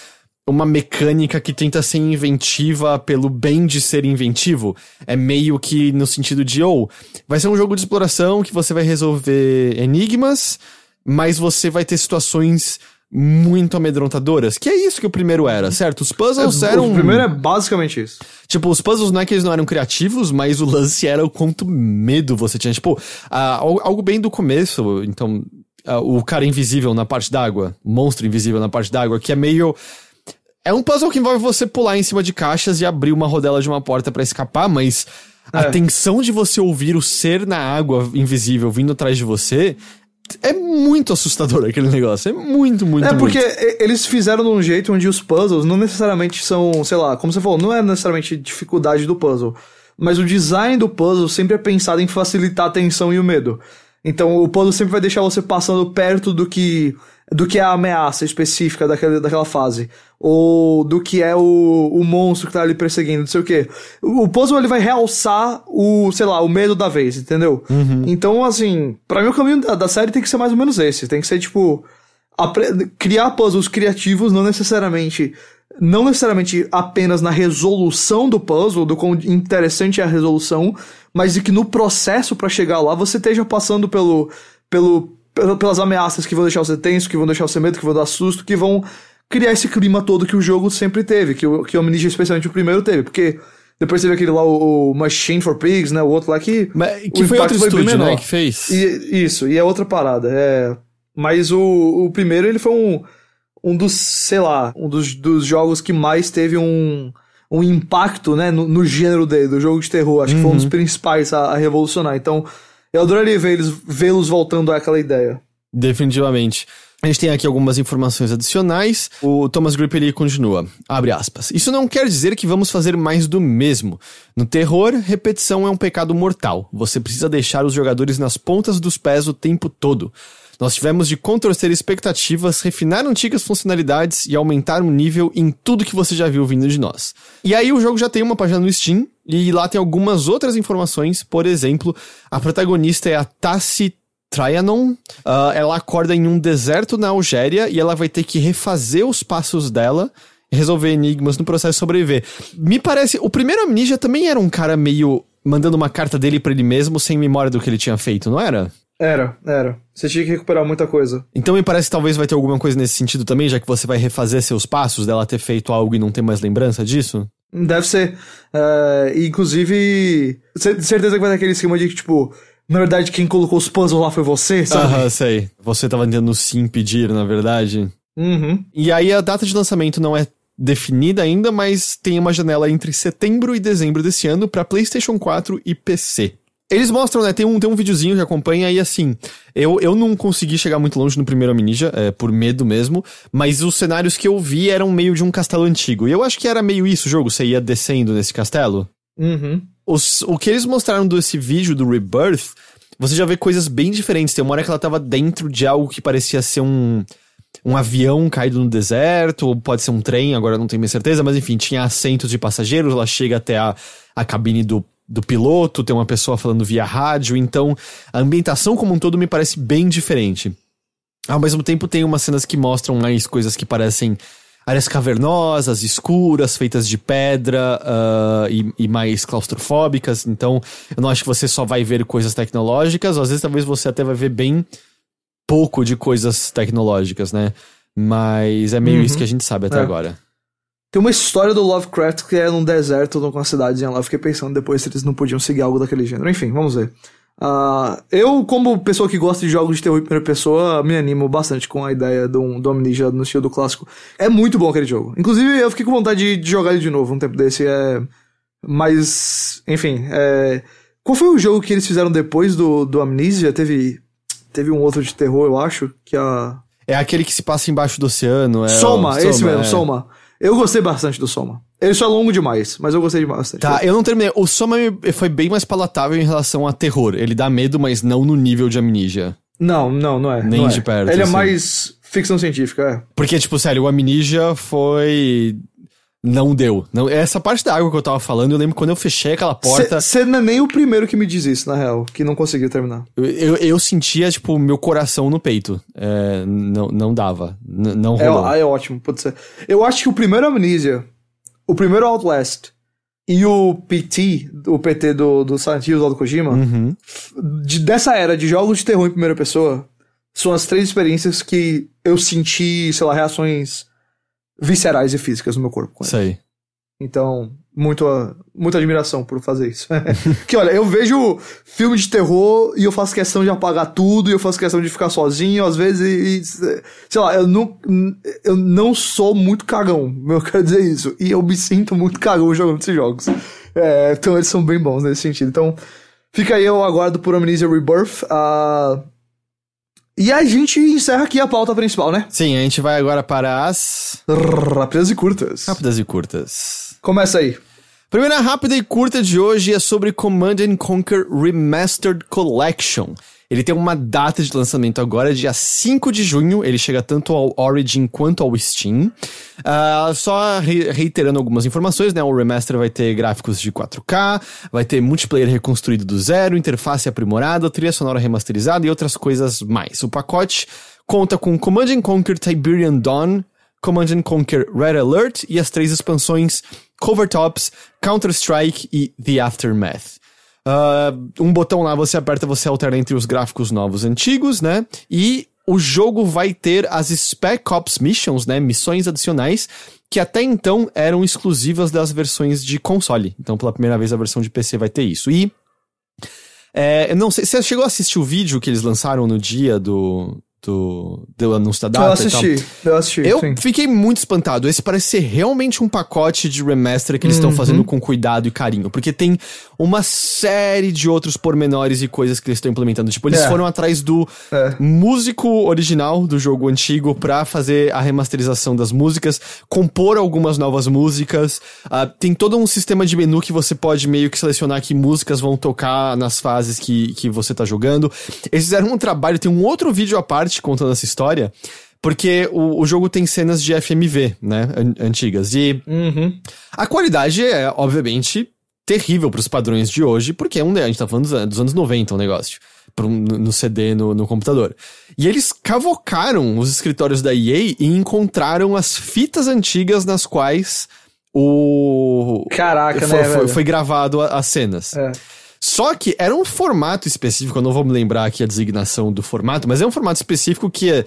uma mecânica que tenta ser inventiva pelo bem de ser inventivo. É meio que no sentido de, ou, oh, vai ser um jogo de exploração que você vai resolver enigmas, mas você vai ter situações muito amedrontadoras. Que é isso que o primeiro era, certo? Os puzzles é, eram. O primeiro é basicamente isso. Tipo, os puzzles não é que eles não eram criativos, mas o lance era o quanto medo você tinha. Tipo, algo bem do começo, então. O cara invisível na parte d'água, o monstro invisível na parte d'água, que é meio. É um puzzle que envolve você pular em cima de caixas e abrir uma rodela de uma porta para escapar, mas é. a tensão de você ouvir o ser na água invisível vindo atrás de você é muito assustador aquele negócio. É muito, muito, É porque muito. eles fizeram de um jeito onde os puzzles não necessariamente são, sei lá, como você falou, não é necessariamente dificuldade do puzzle. Mas o design do puzzle sempre é pensado em facilitar a tensão e o medo. Então o puzzle sempre vai deixar você passando perto do que do que é a ameaça específica daquela, daquela fase. Ou do que é o, o monstro que tá ali perseguindo, não sei o quê. O, puzzle ele vai realçar o, sei lá, o medo da vez, entendeu? Uhum. Então, assim, para mim o caminho da, da série tem que ser mais ou menos esse. Tem que ser, tipo, criar puzzles criativos, não necessariamente não necessariamente apenas na resolução do puzzle, do quão interessante é a resolução, mas de que no processo para chegar lá você esteja passando pelo, pelo, pelas ameaças que vão deixar você tenso, que vão deixar você medo, que vão dar susto, que vão criar esse clima todo que o jogo sempre teve, que o, que o Omnidia, especialmente o primeiro, teve, porque depois teve aquele lá, o, o Machine for Pigs, né, o outro lá que... Mas, que foi outro foi estúdio, né, que fez. E, isso, e é outra parada, é... Mas o, o primeiro, ele foi um um dos, sei lá, um dos, dos jogos que mais teve um, um impacto, né, no, no gênero dele, do jogo de terror. Acho uhum. que foi um dos uhum. principais a, a revolucionar. Então, eu adoraria vê-los vê voltando àquela ideia. Definitivamente. A gente tem aqui algumas informações adicionais. O Thomas Grip ele continua, abre aspas. Isso não quer dizer que vamos fazer mais do mesmo. No terror, repetição é um pecado mortal. Você precisa deixar os jogadores nas pontas dos pés o tempo todo. Nós tivemos de contorcer expectativas, refinar antigas funcionalidades e aumentar o nível em tudo que você já viu vindo de nós. E aí o jogo já tem uma página no Steam, e lá tem algumas outras informações, por exemplo, a protagonista é a Tassi Trianon. Uh, ela acorda em um deserto na Algéria e ela vai ter que refazer os passos dela resolver enigmas no processo de sobreviver. Me parece, o primeiro Amnesia também era um cara meio mandando uma carta dele para ele mesmo sem memória do que ele tinha feito, não era? Era, era. Você tinha que recuperar muita coisa. Então me parece que talvez vai ter alguma coisa nesse sentido também, já que você vai refazer seus passos dela ter feito algo e não ter mais lembrança disso? Deve ser. Uh, inclusive, certeza que vai ter aquele esquema de que, tipo, na verdade, quem colocou os puzzles lá foi você, sabe? Aham, sei. Você tava tentando se impedir, na verdade. Uhum. E aí a data de lançamento não é definida ainda, mas tem uma janela entre setembro e dezembro desse ano para PlayStation 4 e PC. Eles mostram, né? Tem um, tem um videozinho que acompanha e assim. Eu, eu não consegui chegar muito longe no primeiro Amnesia, é, por medo mesmo, mas os cenários que eu vi eram meio de um castelo antigo. E eu acho que era meio isso o jogo, você ia descendo nesse castelo. Uhum. Os, o que eles mostraram desse vídeo do Rebirth, você já vê coisas bem diferentes. Tem uma hora que ela tava dentro de algo que parecia ser um, um avião caído no deserto, ou pode ser um trem, agora não tenho minha certeza, mas enfim, tinha assentos de passageiros, ela chega até a, a cabine do do piloto, tem uma pessoa falando via rádio, então a ambientação como um todo me parece bem diferente. Ao mesmo tempo, tem umas cenas que mostram mais coisas que parecem áreas cavernosas, escuras, feitas de pedra uh, e, e, mais claustrofóbicas. Então, eu não acho que você só vai ver coisas tecnológicas, às vezes talvez você até vai ver bem pouco de coisas tecnológicas, né? Mas é meio uhum. isso que a gente sabe até é. agora. Tem uma história do Lovecraft que é num deserto, numa cidadezinha lá. Eu fiquei pensando depois se eles não podiam seguir algo daquele gênero. Enfim, vamos ver. Uh, eu, como pessoa que gosta de jogos de terror em primeira pessoa, me animo bastante com a ideia do, um, do Amnesia no estilo do clássico. É muito bom aquele jogo. Inclusive, eu fiquei com vontade de, de jogar ele de novo um tempo desse. É... Mas, enfim. É... Qual foi o jogo que eles fizeram depois do, do Amnesia? Teve, teve um outro de terror, eu acho, que a... É aquele que se passa embaixo do oceano. É Soma, o... Soma esse mesmo, é. Soma. Eu gostei bastante do Soma. Ele só é longo demais, mas eu gostei bastante. Tá, eu não terminei. O Soma foi bem mais palatável em relação a terror. Ele dá medo, mas não no nível de Amnesia. Não, não, não é. Nem não de é. perto. Ele é assim. é mais ficção científica, é. Porque, tipo, sério, o Amnesia foi não deu. Não, essa parte da água que eu tava falando, eu lembro quando eu fechei aquela porta. Você não é nem o primeiro que me diz isso, na real, que não conseguiu terminar. Eu, eu, eu sentia, tipo, meu coração no peito. É, não, não dava. Não rolou. É, é ótimo, pode ser. Eu acho que o primeiro Amnesia, o primeiro Outlast e o PT, o PT do, do Silent Hill, do Kojima, uhum. de, dessa era de jogos de terror em primeira pessoa, são as três experiências que eu senti, sei lá, reações viscerais e físicas no meu corpo. Com Sei. Então, muito, muita admiração por fazer isso. que olha, eu vejo filme de terror e eu faço questão de apagar tudo, e eu faço questão de ficar sozinho, às vezes, e, sei lá, eu não, eu não sou muito cagão, eu quero dizer isso. E eu me sinto muito cagão jogando esses jogos. É, então eles são bem bons nesse sentido. Então, fica aí, eu aguardo por Amnesia Rebirth. Uh, e a gente encerra aqui a pauta principal, né? Sim, a gente vai agora para as. Rápidas e curtas. Rápidas e curtas. Começa aí. Primeira rápida e curta de hoje é sobre Command and Conquer Remastered Collection. Ele tem uma data de lançamento agora, dia 5 de junho. Ele chega tanto ao Origin quanto ao Steam. Uh, só re reiterando algumas informações, né? O remaster vai ter gráficos de 4K, vai ter multiplayer reconstruído do zero, interface aprimorada, trilha sonora remasterizada e outras coisas mais. O pacote conta com Command Conquer Tiberian Dawn, Command Conquer Red Alert e as três expansões Covertops, Counter-Strike e The Aftermath. Uh, um botão lá você aperta, você alterna entre os gráficos novos e antigos, né? E o jogo vai ter as Spec Ops Missions, né? Missões adicionais, que até então eram exclusivas das versões de console. Então, pela primeira vez, a versão de PC vai ter isso. E. É, não sei, você chegou a assistir o vídeo que eles lançaram no dia do, do, do anúncio da data eu assisti, eu assisti. Eu sim. fiquei muito espantado. Esse parece ser realmente um pacote de remaster que eles estão Uhum. fazendo com cuidado e carinho. Porque tem uma série de outros pormenores e coisas que eles estão implementando. Tipo, eles É. foram atrás do É. músico original do jogo antigo pra fazer a remasterização das músicas, compor algumas novas músicas. Ah, tem todo um sistema de menu que você pode meio que selecionar que músicas vão tocar nas fases que, que você tá jogando. Eles fizeram um trabalho, tem um outro vídeo à parte contando essa história. Porque o, o jogo tem cenas de FMV, né? an- Antigas. E Uhum. a qualidade é, obviamente, terrível pros padrões de hoje, porque é um, a gente tá falando dos, dos anos 90 o negócio. pro- no CD, no, no computador. E eles cavocaram os escritórios da EA e encontraram as fitas antigas nas quais o. Caraca, foi, né, foi, velho? foi gravado as cenas. É. Só que era um formato específico, eu não vou me lembrar aqui a designação do formato, mas é um formato específico que é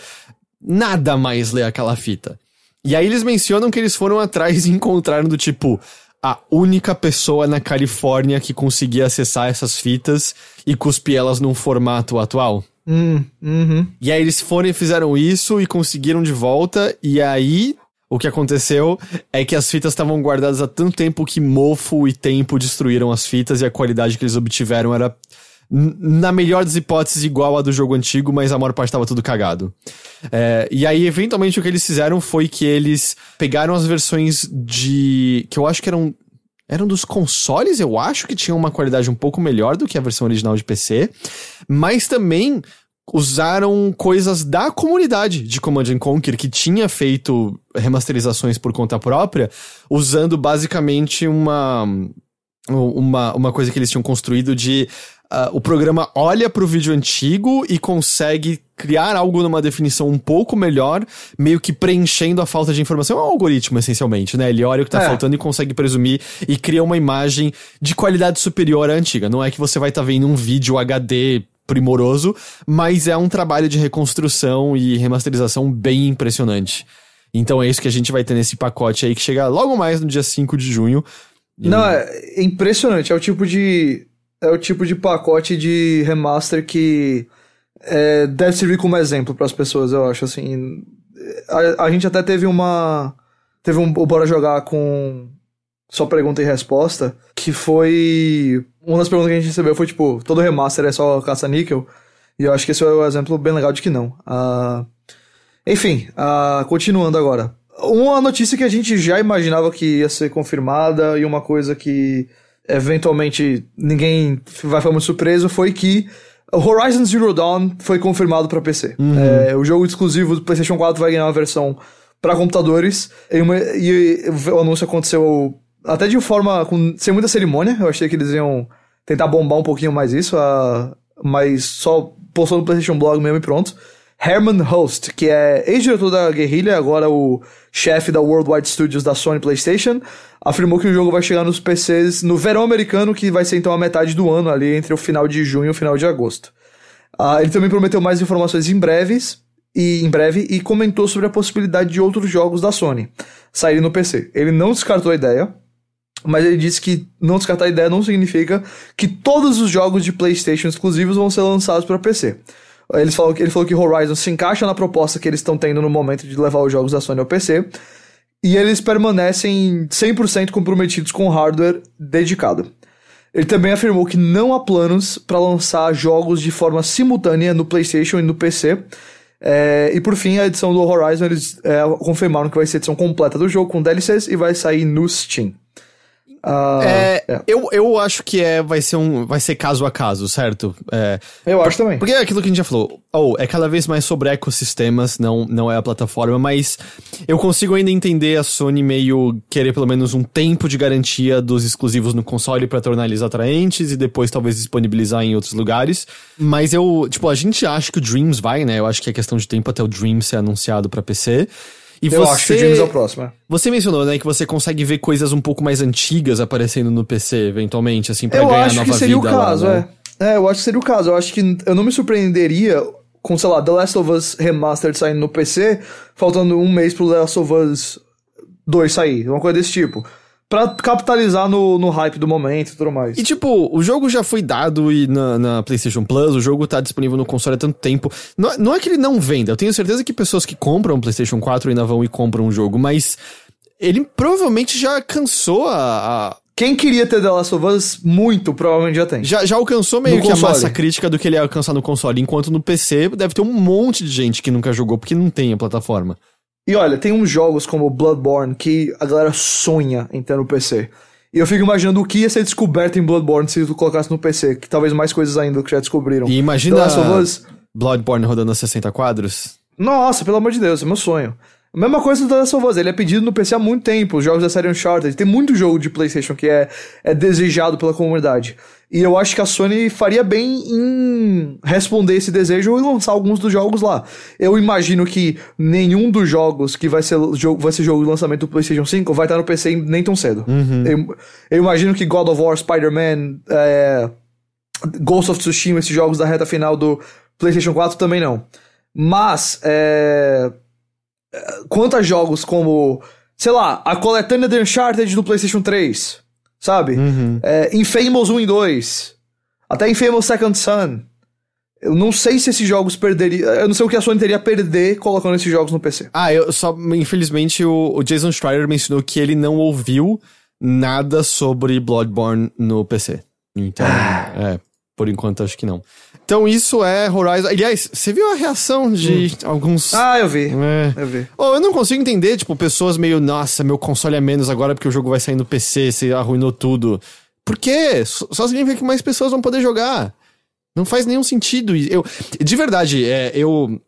nada mais lê aquela fita. E aí eles mencionam que eles foram atrás e encontraram do tipo a única pessoa na Califórnia que conseguia acessar essas fitas e cuspir elas num formato atual. Hum, uhum. E aí eles foram e fizeram isso e conseguiram de volta, e aí o que aconteceu é que as fitas estavam guardadas há tanto tempo que mofo e tempo destruíram as fitas e a qualidade que eles obtiveram era, na melhor das hipóteses, igual a do jogo antigo, mas a maior parte estava tudo cagado. É, e aí, eventualmente, o que eles fizeram foi que eles pegaram as versões de. que eu acho que eram. Eram dos consoles, eu acho que tinham uma qualidade um pouco melhor do que a versão original de PC, mas também usaram coisas da comunidade de Command and Conquer que tinha feito remasterizações por conta própria, usando basicamente uma uma, uma coisa que eles tinham construído de ah, o programa olha para o vídeo antigo e consegue criar algo numa definição um pouco melhor, meio que preenchendo a falta de informação. É um algoritmo, essencialmente, né? Ele olha o que tá É. faltando e consegue presumir e cria uma imagem de qualidade superior à antiga. Não é que você vai estar vendo um vídeo HD primoroso, mas é um trabalho de reconstrução e remasterização bem impressionante. Então é isso que a gente vai ter nesse pacote aí que chega logo mais no dia 5 de junho. Não, é impressionante. É o tipo de. É o tipo de pacote de remaster que é, deve servir como exemplo para as pessoas, eu acho. Assim, a, a gente até teve uma. Teve um Bora Jogar com só pergunta e resposta, que foi. Uma das perguntas que a gente recebeu foi tipo: todo remaster é só caça-níquel? E eu acho que esse é um exemplo bem legal de que não. Ah, enfim, ah, continuando agora. Uma notícia que a gente já imaginava que ia ser confirmada e uma coisa que eventualmente ninguém vai ficar muito surpreso foi que Horizon Zero Dawn foi confirmado para PC. É, o jogo exclusivo do PlayStation 4 vai ganhar uma versão para computadores e, uma- e o anúncio aconteceu até de forma com, sem muita cerimônia. Eu achei que eles iam tentar bombar um pouquinho mais isso, mas só postou no PlayStation Blog mesmo e pronto. Herman Host, que é ex-diretor da Guerrilla, agora o chefe da Worldwide Studios da Sony PlayStation, afirmou que o jogo vai chegar nos PCs no verão americano, que vai ser então a metade do ano, ali entre o final de junho e o final de agosto. Ah, ele também prometeu mais informações em breves e em breve e comentou sobre a possibilidade de outros jogos da Sony saírem no PC. Ele não descartou a ideia, mas ele disse que não descartar a ideia não significa que todos os jogos de PlayStation exclusivos vão ser lançados para PC. Ele falou, que, ele falou que Horizon se encaixa na proposta que eles estão tendo no momento de levar os jogos da Sony ao PC. E eles permanecem 100% comprometidos com o hardware dedicado. Ele também afirmou que não há planos para lançar jogos de forma simultânea no PlayStation e no PC. É, e por fim, a edição do Horizon, eles é, confirmaram que vai ser a edição completa do jogo com DLCs e vai sair no Steam. Ah, é, é. Eu, eu acho que é, vai, ser um, vai ser caso a caso, certo? É, Eu acho também. porque é aquilo que a gente já falou. Oh, é cada vez mais sobre ecossistemas, não, não é a plataforma, mas eu consigo ainda entender a Sony meio querer pelo menos um tempo de garantia dos exclusivos no console pra tornar eles atraentes e depois talvez disponibilizar em outros lugares. Mas eu, tipo, a gente acha que o Dreams vai, né? Eu acho que é questão de tempo até o Dreams ser anunciado pra PC. E Eu acho que o James é o próximo. é. Você mencionou, né, que você consegue ver coisas um pouco mais antigas aparecendo no PC, eventualmente, assim, pra Eu ganhar acho nova que seria o vida lá, caso, né? é. É, eu acho que seria o caso. Eu acho que eu não me surpreenderia com, sei lá, The Last of Us Remastered saindo no PC, faltando um mês pro The Last of Us 2 sair, uma coisa desse tipo. Pra capitalizar no, no hype do momento e tudo mais. E tipo, o jogo já foi dado e na, na PlayStation Plus, o jogo tá disponível no console há tanto tempo. Não, é- não é que ele não venda, eu tenho certeza que pessoas que compram o PlayStation 4 ainda vão e compram o jogo, mas ele provavelmente já cansou a. a- Quem queria ter The Last of Us, muito provavelmente já tem. já, já alcançou meio No que a console. massa crítica do que ele ia alcançar no console, enquanto no PC deve ter um monte de gente que nunca jogou porque não tem a plataforma. E olha, tem uns jogos como Bloodborne que a galera sonha em ter no PC. E eu fico imaginando o que ia ser descoberto em Bloodborne se tu colocasse no PC, que talvez mais coisas ainda que já descobriram. E imagina Us. Bloodborne rodando a 60 quadros. Nossa, pelo amor de Deus, é meu sonho. A mesma coisa do The Last of Us, ele é pedido no PC há muito tempo, os jogos da série Uncharted, tem muito jogo de Playstation que é, é desejado pela comunidade. E eu acho que a Sony faria bem em responder esse desejo e lançar alguns dos jogos lá. Eu imagino que nenhum dos jogos que vai ser jogo, vai ser jogo de lançamento do PlayStation 5 vai estar no PC nem tão cedo. Eu, eu imagino que God of War, Spider-Man, é, Ghost of Tsushima, esses jogos da reta final do PlayStation 4 também não. Mas, é, quanto a jogos como, sei lá, a coletânea de Uncharted do PlayStation 3, sabe? É, Infamous 1 e 2, até Infamous Second Son. Eu não sei se esses jogos perderiam. Eu não sei o que a Sony teria a perder colocando esses jogos no PC. Ah, eu só. Infelizmente, o, o Jason Schreier mencionou que ele não ouviu nada sobre Bloodborne no PC. Então, é, por enquanto acho que não. Então, isso é Horizon. Aliás, você viu a reação de alguns. Ah, eu vi. É. Eu vi. Oh, eu não consigo entender, tipo, pessoas meio, nossa, meu console é menos agora porque o jogo vai sair no PC, você arruinou tudo. Por quê? Só significa que mais pessoas vão poder jogar. Não faz nenhum sentido. Eu, de verdade, é, eu.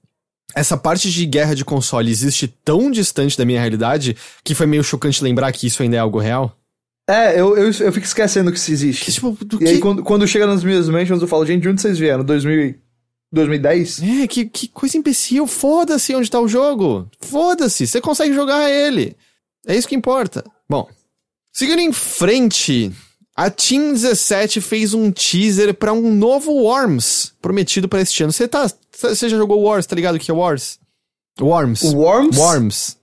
Essa parte de guerra de console existe tão distante da minha realidade que foi meio chocante lembrar que isso ainda é algo real. É, eu, eu, eu fico esquecendo que isso existe. Que, tipo, E que. aí, quando, quando chega nas minhas mentions, eu falo, gente, de onde vocês vieram? 2000, e- 2010? É, que, que coisa imbecil. Foda-se onde tá o jogo. Foda-se, você consegue jogar ele. É isso que importa. Bom, seguindo em frente, a Team 17 fez um teaser pra um novo Worms prometido pra este ano. Você tá, você já jogou Wars, tá ligado o que é Wars? Worms. Worms? Worms.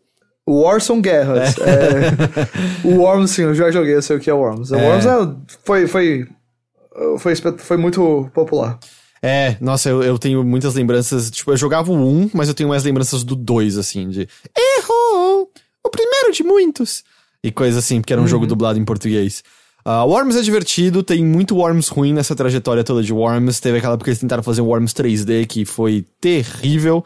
O Wars são guerras. É. o Worms, sim, eu já joguei, eu sei o que é Worms. O É. Worms é- foi, foi, foi, foi muito popular. É, nossa, eu, eu tenho muitas lembranças. Tipo, eu jogava o 1, mas eu tenho mais lembranças do 2, assim, de. Errou! O primeiro de muitos! E coisa assim, porque era um jogo dublado em português. Uh, Worms é divertido, tem muito Worms ruim nessa trajetória toda de Worms. Teve aquela porque eles tentaram fazer Worms 3D que foi terrível.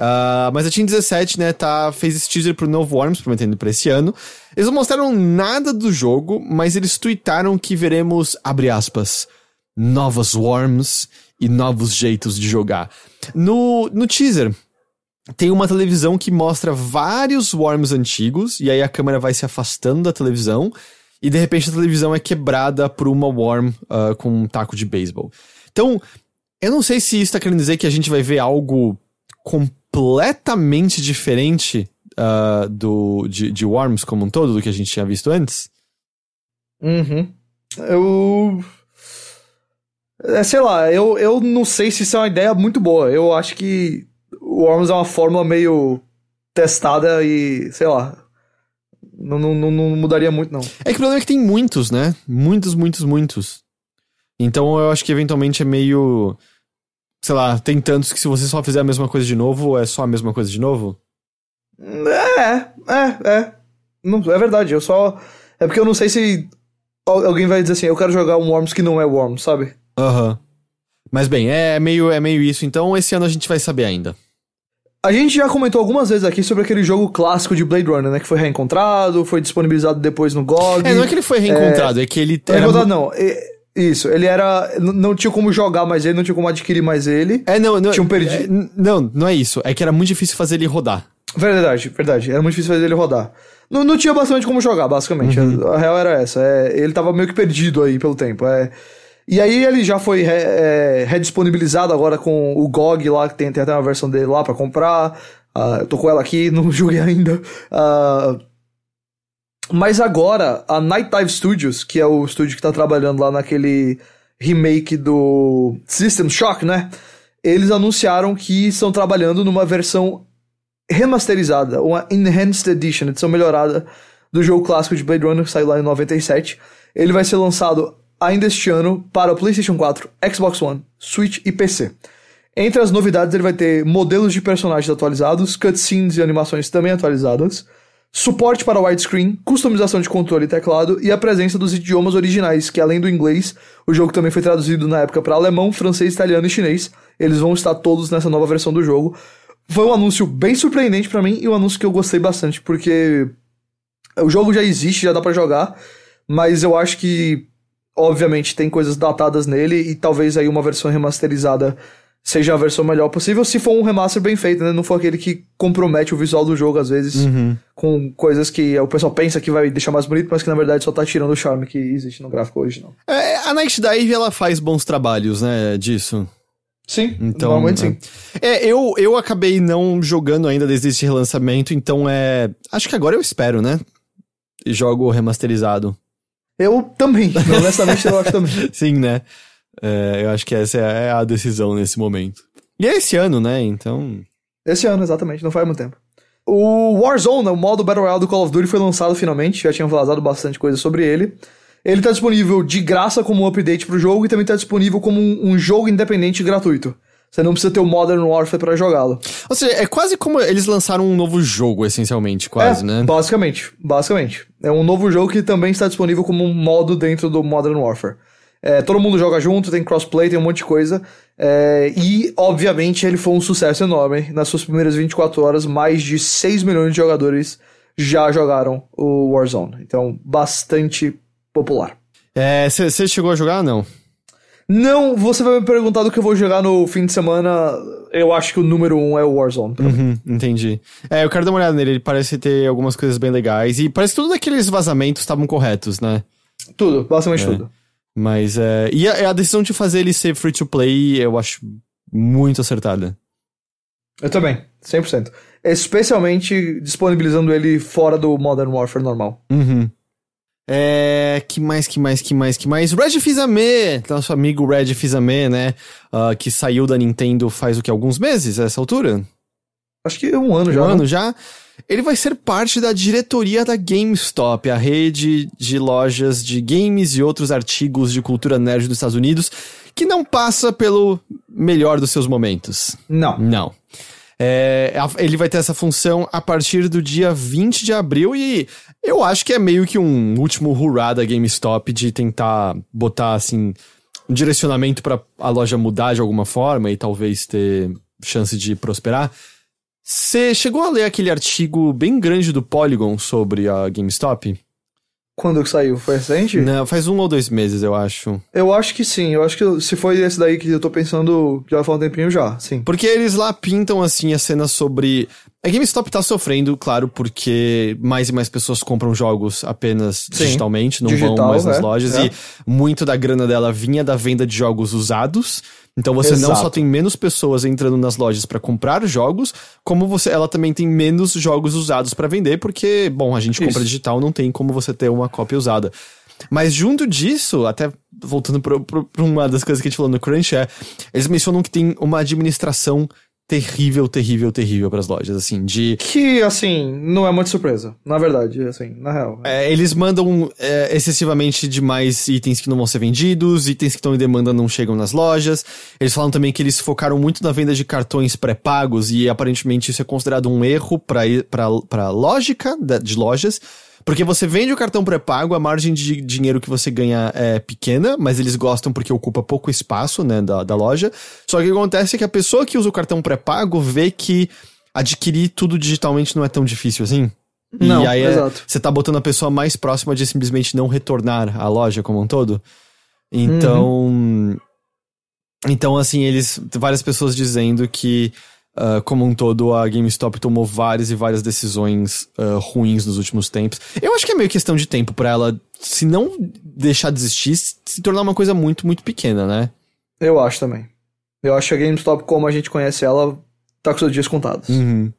Uh, mas a Team 17, né, tá, fez esse teaser pro novo Worms, prometendo pra esse ano. Eles não mostraram nada do jogo, mas eles tweetaram que veremos, abre aspas, novos Worms e novos jeitos de jogar. No, no teaser, tem uma televisão que mostra vários Worms antigos, e aí a câmera vai se afastando da televisão, e de repente a televisão é quebrada por uma Worm ah, com um taco de beisebol. Então, eu não sei se isso tá querendo dizer que a gente vai ver algo completamente diferente ah, do, de, de Worms como um todo, do que a gente tinha visto antes. Uhum. Eu. É, sei lá, eu, eu não sei se isso é uma ideia muito boa. Eu acho que o Worms é uma fórmula meio testada e, sei lá. Não, não, não, não mudaria muito, não. É que o problema é que tem muitos, né? Muitos, muitos, muitos. Então eu acho que eventualmente é meio. Sei lá, tem tantos que se você só fizer a mesma coisa de novo, é só a mesma coisa de novo. É, é, é. Não, é verdade, eu só. É porque eu não sei se al- alguém vai dizer assim, eu quero jogar um Worms que não é Worms, sabe? Aham. Mas bem, é meio, é meio isso. Então esse ano a gente vai saber ainda. A gente já comentou algumas vezes aqui sobre aquele jogo clássico de Blade Runner, né? Que foi reencontrado, foi disponibilizado depois no GOG. É, não é que ele foi reencontrado, é, é que ele... Era... Reencontrado não, é, isso, ele era... Não tinha como jogar mais ele, não tinha como adquirir mais ele. É, não... não tinha um perdido. É, não, não é isso, é que era muito difícil fazer ele rodar. Verdade, verdade, era muito difícil fazer ele rodar. Não, não tinha bastante como jogar, basicamente, uhum. a, a, real era essa, é, ele tava meio que perdido aí pelo tempo, é... E aí ele já foi re, é, redisponibilizado agora com o GOG lá, que tem, tem até uma versão dele lá para comprar. Uh, eu tô com ela aqui, não joguei ainda. Uh, mas agora, a Night Studios, que é o estúdio que tá trabalhando lá naquele remake do System Shock, né? Eles anunciaram que estão trabalhando numa versão remasterizada, uma Enhanced Edition, edição melhorada do jogo clássico de Blade Runner que saiu lá em 97. Ele vai ser lançado ainda este ano para PlayStation 4, Xbox One, Switch e PC. Entre as novidades, ele vai ter modelos de personagens atualizados, cutscenes e animações também atualizadas, suporte para widescreen, customização de controle e teclado e a presença dos idiomas originais, que além do inglês, o jogo também foi traduzido na época para alemão, francês, italiano e chinês. Eles vão estar todos nessa nova versão do jogo. Foi um anúncio bem surpreendente para mim e um anúncio que eu gostei bastante, porque o jogo já existe, já dá para jogar, mas eu acho que obviamente tem coisas datadas nele e talvez aí uma versão remasterizada seja a versão melhor possível, se for um remaster bem feito, né? Não for aquele que compromete o visual do jogo, às vezes, uhum. com coisas que o pessoal pensa que vai deixar mais bonito, mas que na verdade só tá tirando o charme que existe no gráfico original. É, a Night Dive, ela faz bons trabalhos, né, disso. Sim, então, normalmente é. sim. É, eu, eu acabei não jogando ainda desde esse relançamento, então é... Acho que agora eu espero, né? E jogo remasterizado. Eu também, honestamente eu acho também. sim, né? É, eu acho que essa é a decisão nesse momento. E é esse ano, né? Então. Esse ano, exatamente, não faz muito tempo. O Warzone, o modo Battle Royale do Call of Duty, foi lançado finalmente, já tinham vazado bastante coisa sobre ele. Ele tá disponível de graça como um update pro jogo e também tá disponível como um, um jogo independente gratuito. Você não precisa ter o Modern Warfare para jogá-lo. Ou seja, é quase como eles lançaram um novo jogo, essencialmente, quase, é, né? Basicamente, basicamente. É um novo jogo que também está disponível como um modo dentro do Modern Warfare. É, todo mundo joga junto, tem crossplay, tem um monte de coisa. É, e, obviamente, ele foi um sucesso enorme. Nas suas primeiras 24 horas, mais de 6 milhões de jogadores já jogaram o Warzone. Então, bastante popular. Você é, chegou a jogar ou não? Não, você vai me perguntar do que eu vou jogar no fim de semana. Eu acho que o número um é o Warzone. Uhum, entendi. É, eu quero dar uma olhada nele. Ele parece ter algumas coisas bem legais. E parece que todos aqueles vazamentos estavam corretos, né? Tudo, basicamente é. tudo. Mas é. E a, a, decisão de fazer ele ser free to play eu acho muito acertada. Eu também, 100%. Especialmente disponibilizando ele fora do Modern Warfare normal. Uhum. É. Que mais, que mais, que mais, que mais? Red Fizame! Nosso amigo Red Fizame, né? Uh, que saiu da Nintendo faz o que? Alguns meses, a essa altura? Acho que um ano já. Um ano já? Ele vai ser parte da diretoria da GameStop, a rede de lojas de games e outros artigos de cultura nerd dos Estados Unidos, que não passa pelo melhor dos seus momentos. Não. Não. É, ele vai ter essa função a partir do dia 20 de abril e eu acho que é meio que um último hurrah da GameStop de tentar botar assim um direcionamento para a loja mudar de alguma forma e talvez ter chance de prosperar. Você chegou a ler aquele artigo bem grande do Polygon sobre a GameStop? Quando que saiu? Foi recente? Não, faz um ou dois meses, eu acho. Eu acho que sim. Eu acho que se foi esse daí que eu tô pensando, já faz um tempinho já, sim. Porque eles lá pintam, assim, a cena sobre... A GameStop tá sofrendo, claro, porque mais e mais pessoas compram jogos apenas sim. digitalmente, não Digital, vão mais nas é, lojas. É. E muito da grana dela vinha da venda de jogos usados. Então você Exato. não só tem menos pessoas entrando nas lojas para comprar jogos, como você, ela também tem menos jogos usados para vender, porque, bom, a gente Isso. compra digital, não tem como você ter uma cópia usada. Mas junto disso, até voltando para uma das coisas que a gente falou no Crunch, é, eles mencionam que tem uma administração terrível, terrível, terrível para as lojas, assim, de... Que, assim, não é muito surpresa, na verdade, assim, na real. É, eles mandam é, excessivamente demais itens que não vão ser vendidos, itens que estão em demanda não chegam nas lojas. Eles falam também que eles focaram muito na venda de cartões pré-pagos e aparentemente isso é considerado um erro para a lógica de lojas, porque você vende o cartão pré-pago, a margem de dinheiro que você ganha é pequena, mas eles gostam porque ocupa pouco espaço, né, da, da loja. Só que o que acontece é que a pessoa que usa o cartão pré-pago vê que adquirir tudo digitalmente não é tão difícil assim. Não, e aí é- exato. você tá botando a pessoa mais próxima de simplesmente não retornar à loja como um todo. Então. Então, assim, eles. Várias pessoas dizendo que, ah, como um todo, a GameStop tomou várias e várias decisões ah, ruins nos últimos tempos. Eu acho que é meio questão de tempo pra ela, se não deixar de existir, se tornar uma coisa muito, muito pequena, né? Eu acho também. Eu acho que a GameStop, como a gente conhece ela, tá com seus dias contados. Uhum.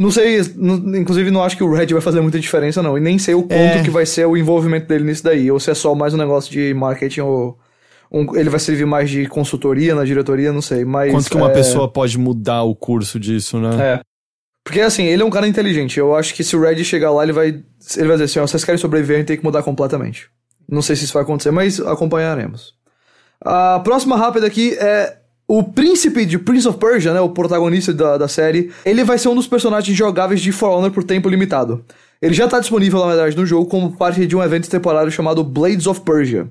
Não sei, n- inclusive não acho que o Red vai fazer muita diferença, não. E nem sei o quanto É. que vai ser o envolvimento dele nisso daí. Ou se é só mais um negócio de marketing ou. Um- ele vai servir mais de consultoria na diretoria, não sei. Mas. Quanto que uma é, pessoa pode mudar o curso disso, né? É. Porque assim, ele é um cara inteligente. Eu acho que se o Red chegar lá, ele vai. Ele vai dizer assim, ó, vocês querem sobreviver, a gente tem que mudar completamente. Não sei se isso vai acontecer, mas acompanharemos. A próxima rápida aqui é o príncipe de Prince of Persia, né? O protagonista da, da série. Ele vai ser um dos personagens jogáveis de For Honor por tempo limitado. Ele já tá disponível, na verdade, no jogo como parte de um evento temporário chamado Blades of Persia.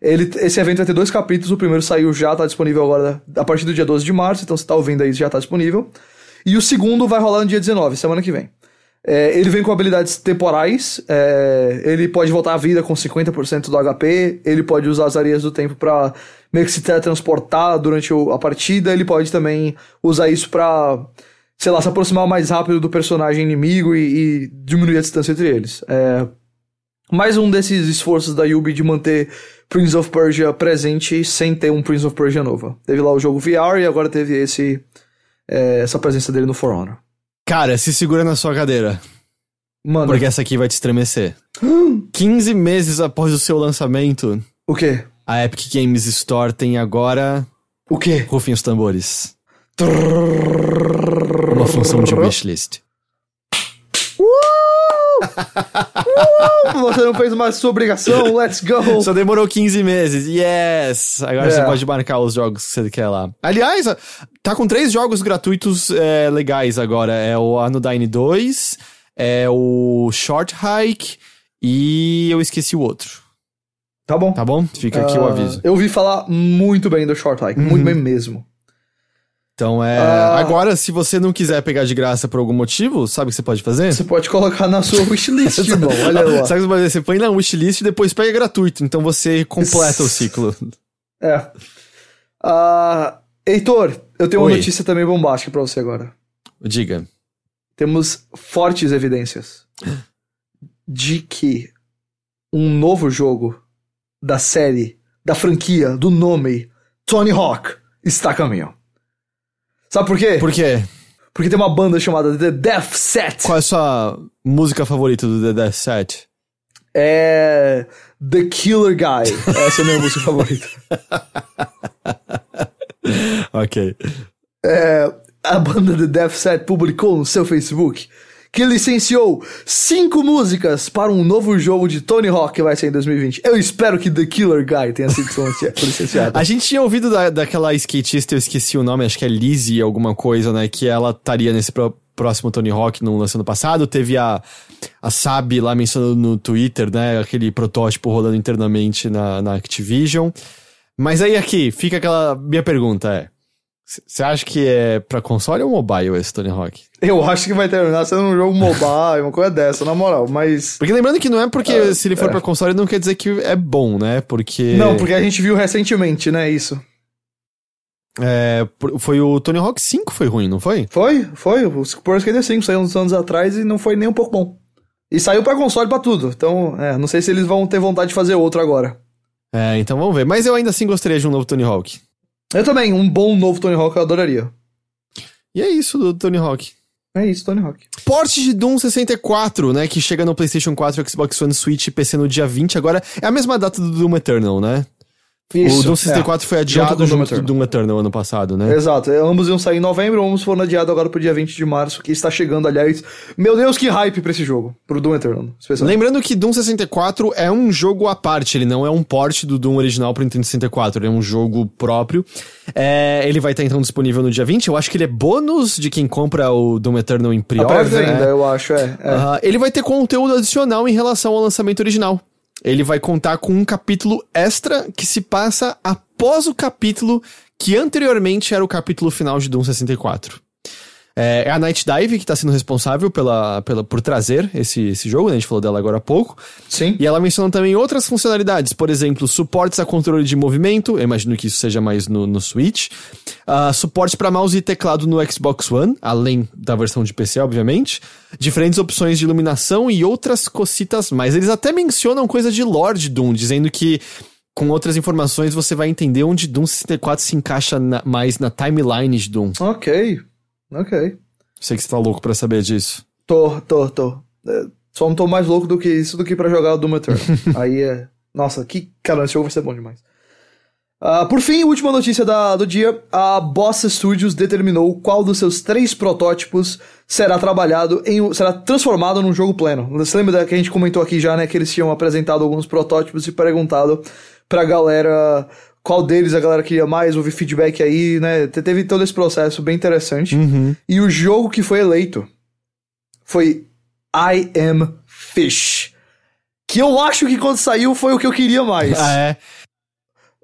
Ele, esse evento vai ter dois capítulos, o primeiro saiu já, tá disponível agora a partir do dia 12 de março, então você tá ouvindo aí, já tá disponível. E o segundo vai rolar no dia 19, semana que vem. É, ele vem com habilidades temporais, é, ele pode voltar à vida com 50% do HP, ele pode usar as areias do tempo pra meio que se teletransportar durante a partida, ele pode também usar isso pra, sei lá, se aproximar mais rápido do personagem inimigo e, e diminuir a distância entre eles. É, mais um desses esforços da Yubi de manter Prince of Persia presente sem ter um Prince of Persia novo. Teve lá o jogo VR e agora teve esse é, essa presença dele no For Honor. Cara, se segura na sua cadeira. Mano, Porque essa aqui vai te estremecer. 15 meses após o seu lançamento, o quê? a Epic Games Store tem agora. O quê? Rufem os tambores. Uma função de wishlist. Você não fez mais sua obrigação, let's go! Só demorou 15 meses. Yes! Agora É. você pode marcar os jogos que você quer lá. Aliás, tá com três jogos gratuitos é, legais agora. É o Anodyne 2, é o Short Hike e eu esqueci o outro. Tá bom. Tá bom? Fica aqui o Ah, aviso. Eu ouvi falar muito bem do Short Hike, muito bem mesmo. Então é. Ah. Agora, se você não quiser pegar de graça por algum motivo, sabe o que você pode fazer? Você pode colocar na sua wishlist, irmão. Olha lá. Sabe o que você pode fazer? Você põe na wishlist e depois pega gratuito. Então você completa o ciclo. É. Ah, Heitor, eu tenho uma Oi. notícia também bombástica pra você agora. Diga. Temos fortes evidências de que um novo jogo da série, da franquia, do nome Tony Hawk está a caminho. Sabe por quê? Por quê? Porque tem uma banda chamada The Death Set. Qual é a sua música favorita do The Death Set? É. The Killer Guy. Essa é a minha música favorita. ok. É, a banda The Death Set publicou no seu Facebook que licenciou cinco músicas para um novo jogo de Tony Hawk que vai ser em 2020. Eu espero que The Killer Guy tenha sido licenciado. A gente tinha ouvido da, daquela skatista, eu esqueci o nome, acho que é Lizzie alguma coisa, né? Que ela estaria nesse pro- próximo Tony Hawk no lance ano passado. Teve a, a Sabi lá mencionando no Twitter, né? Aquele protótipo rolando internamente na, na Activision. Mas aí aqui, fica aquela. Minha pergunta é. Você acha que é pra console ou mobile esse Tony Hawk? Eu acho que vai terminar sendo um jogo mobile, uma coisa dessa, na moral. Mas. Porque lembrando que não é porque Ah, se ele for é. pra console não quer dizer que é bom, né? Porque. Não, porque a gente viu recentemente, né? Isso. É, foi o Tony Hawk 5 foi ruim, não foi? Foi, foi. O Pro Skater 5 saiu uns anos atrás e não foi nem um pouco bom. E saiu pra console pra tudo. Então, é, não sei se eles vão ter vontade de fazer outro agora. É, então vamos ver. Mas eu ainda assim gostaria de um novo Tony Hawk. Eu também, um bom novo Tony Hawk eu adoraria. E é isso do Tony Hawk. É isso, Tony Hawk. Porte de Doom 64, né? Que chega no PlayStation 4, Xbox One, Switch e PC no dia 20. Agora é a mesma data do Doom Eternal, né? Isso, o Doom 64 foi adiado Junto do Doom Eternal ano passado, né? Exato, é, ambos iam sair em novembro, ambos foram adiados agora pro dia 20 de março, que está chegando, aliás. Meu Deus, que hype pra esse jogo, pro Doom Eternal. Lembrando que Doom 64 é um jogo à parte, ele não é um port do Doom original pro Nintendo 64, ele é um jogo próprio. É, ele vai estar então disponível no dia 20. Eu acho que ele é bônus de quem compra o Doom Eternal em A pre-order. pré-venda, né? eu acho, é. é. Ah, ele vai ter conteúdo adicional em relação ao lançamento original. Ele vai contar com um capítulo extra que se passa após o capítulo que anteriormente era o capítulo final de Doom 64. É, é a Night Dive que tá sendo responsável pela, pela, por trazer esse, esse jogo, né? A gente falou dela agora há pouco. Sim. E ela menciona também outras funcionalidades, por exemplo, suportes a controle de movimento, eu imagino que isso seja mais no, no Switch. Uh, suporte para mouse e teclado no Xbox One, além da versão de PC, obviamente. Diferentes opções de iluminação e outras cocitas mais. Eles até mencionam coisa de Lord Doom, dizendo que com outras informações você vai entender onde Doom 64 se encaixa na, mais na timeline de Doom. Ok, ok. Sei que você tá louco pra saber disso. Tô, tô, tô. É, só não tô mais louco do que isso do que pra jogar o Doom Eternal. Aí é... Nossa, que... Cara, esse jogo vai ser bom demais. Uh, por fim, última notícia da, do dia: a Boss Studios determinou qual dos seus três protótipos será trabalhado em será transformado num jogo pleno. Você lembra que a gente comentou aqui já, né, que eles tinham apresentado alguns protótipos e perguntado pra galera qual deles a galera queria mais, ouvir feedback aí, né? Teve todo esse processo bem interessante. Uhum. E o jogo que foi eleito foi I Am Fish. Que eu acho que quando saiu foi o que eu queria mais. Ah, é.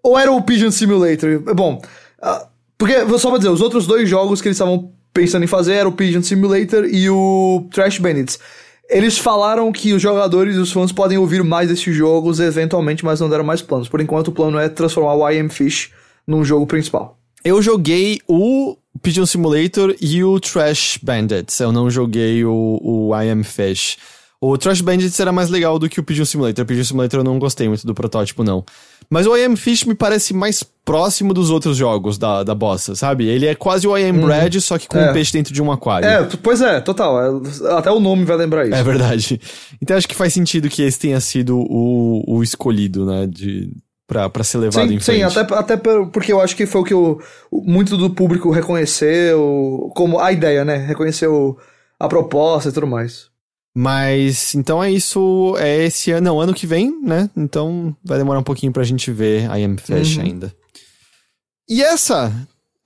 Ou era o Pigeon Simulator? Bom, uh, porque, só pra dizer, os outros dois jogos que eles estavam pensando em fazer eram o Pigeon Simulator e o Trash Bandits. Eles falaram que os jogadores e os fãs podem ouvir mais desses jogos eventualmente, mas não deram mais planos. Por enquanto, o plano é transformar o I Am Fish num jogo principal. Eu joguei o Pigeon Simulator e o Trash Bandits. Eu não joguei o, o I Am Fish. O Trash Bandits era mais legal do que o Pigeon Simulator. O Pigeon Simulator eu não gostei muito do protótipo, não. Mas o I Am Fish me parece mais próximo dos outros jogos da, da bossa, sabe? Ele é quase o I Am. Bread, só que com é. um peixe dentro de um aquário. É, pois é, total. É, até o nome vai lembrar isso. É verdade. Então acho que faz sentido que esse tenha sido o, o escolhido, né? De, pra, pra ser levado sim, em frente. Sim, até, até porque eu acho que foi o que o, muito do público reconheceu como a ideia, né? Reconheceu a proposta e tudo mais. Mas então é isso, é esse ano, não, ano que vem, né? Então vai demorar um pouquinho pra gente ver a M Flash uhum. ainda. E essa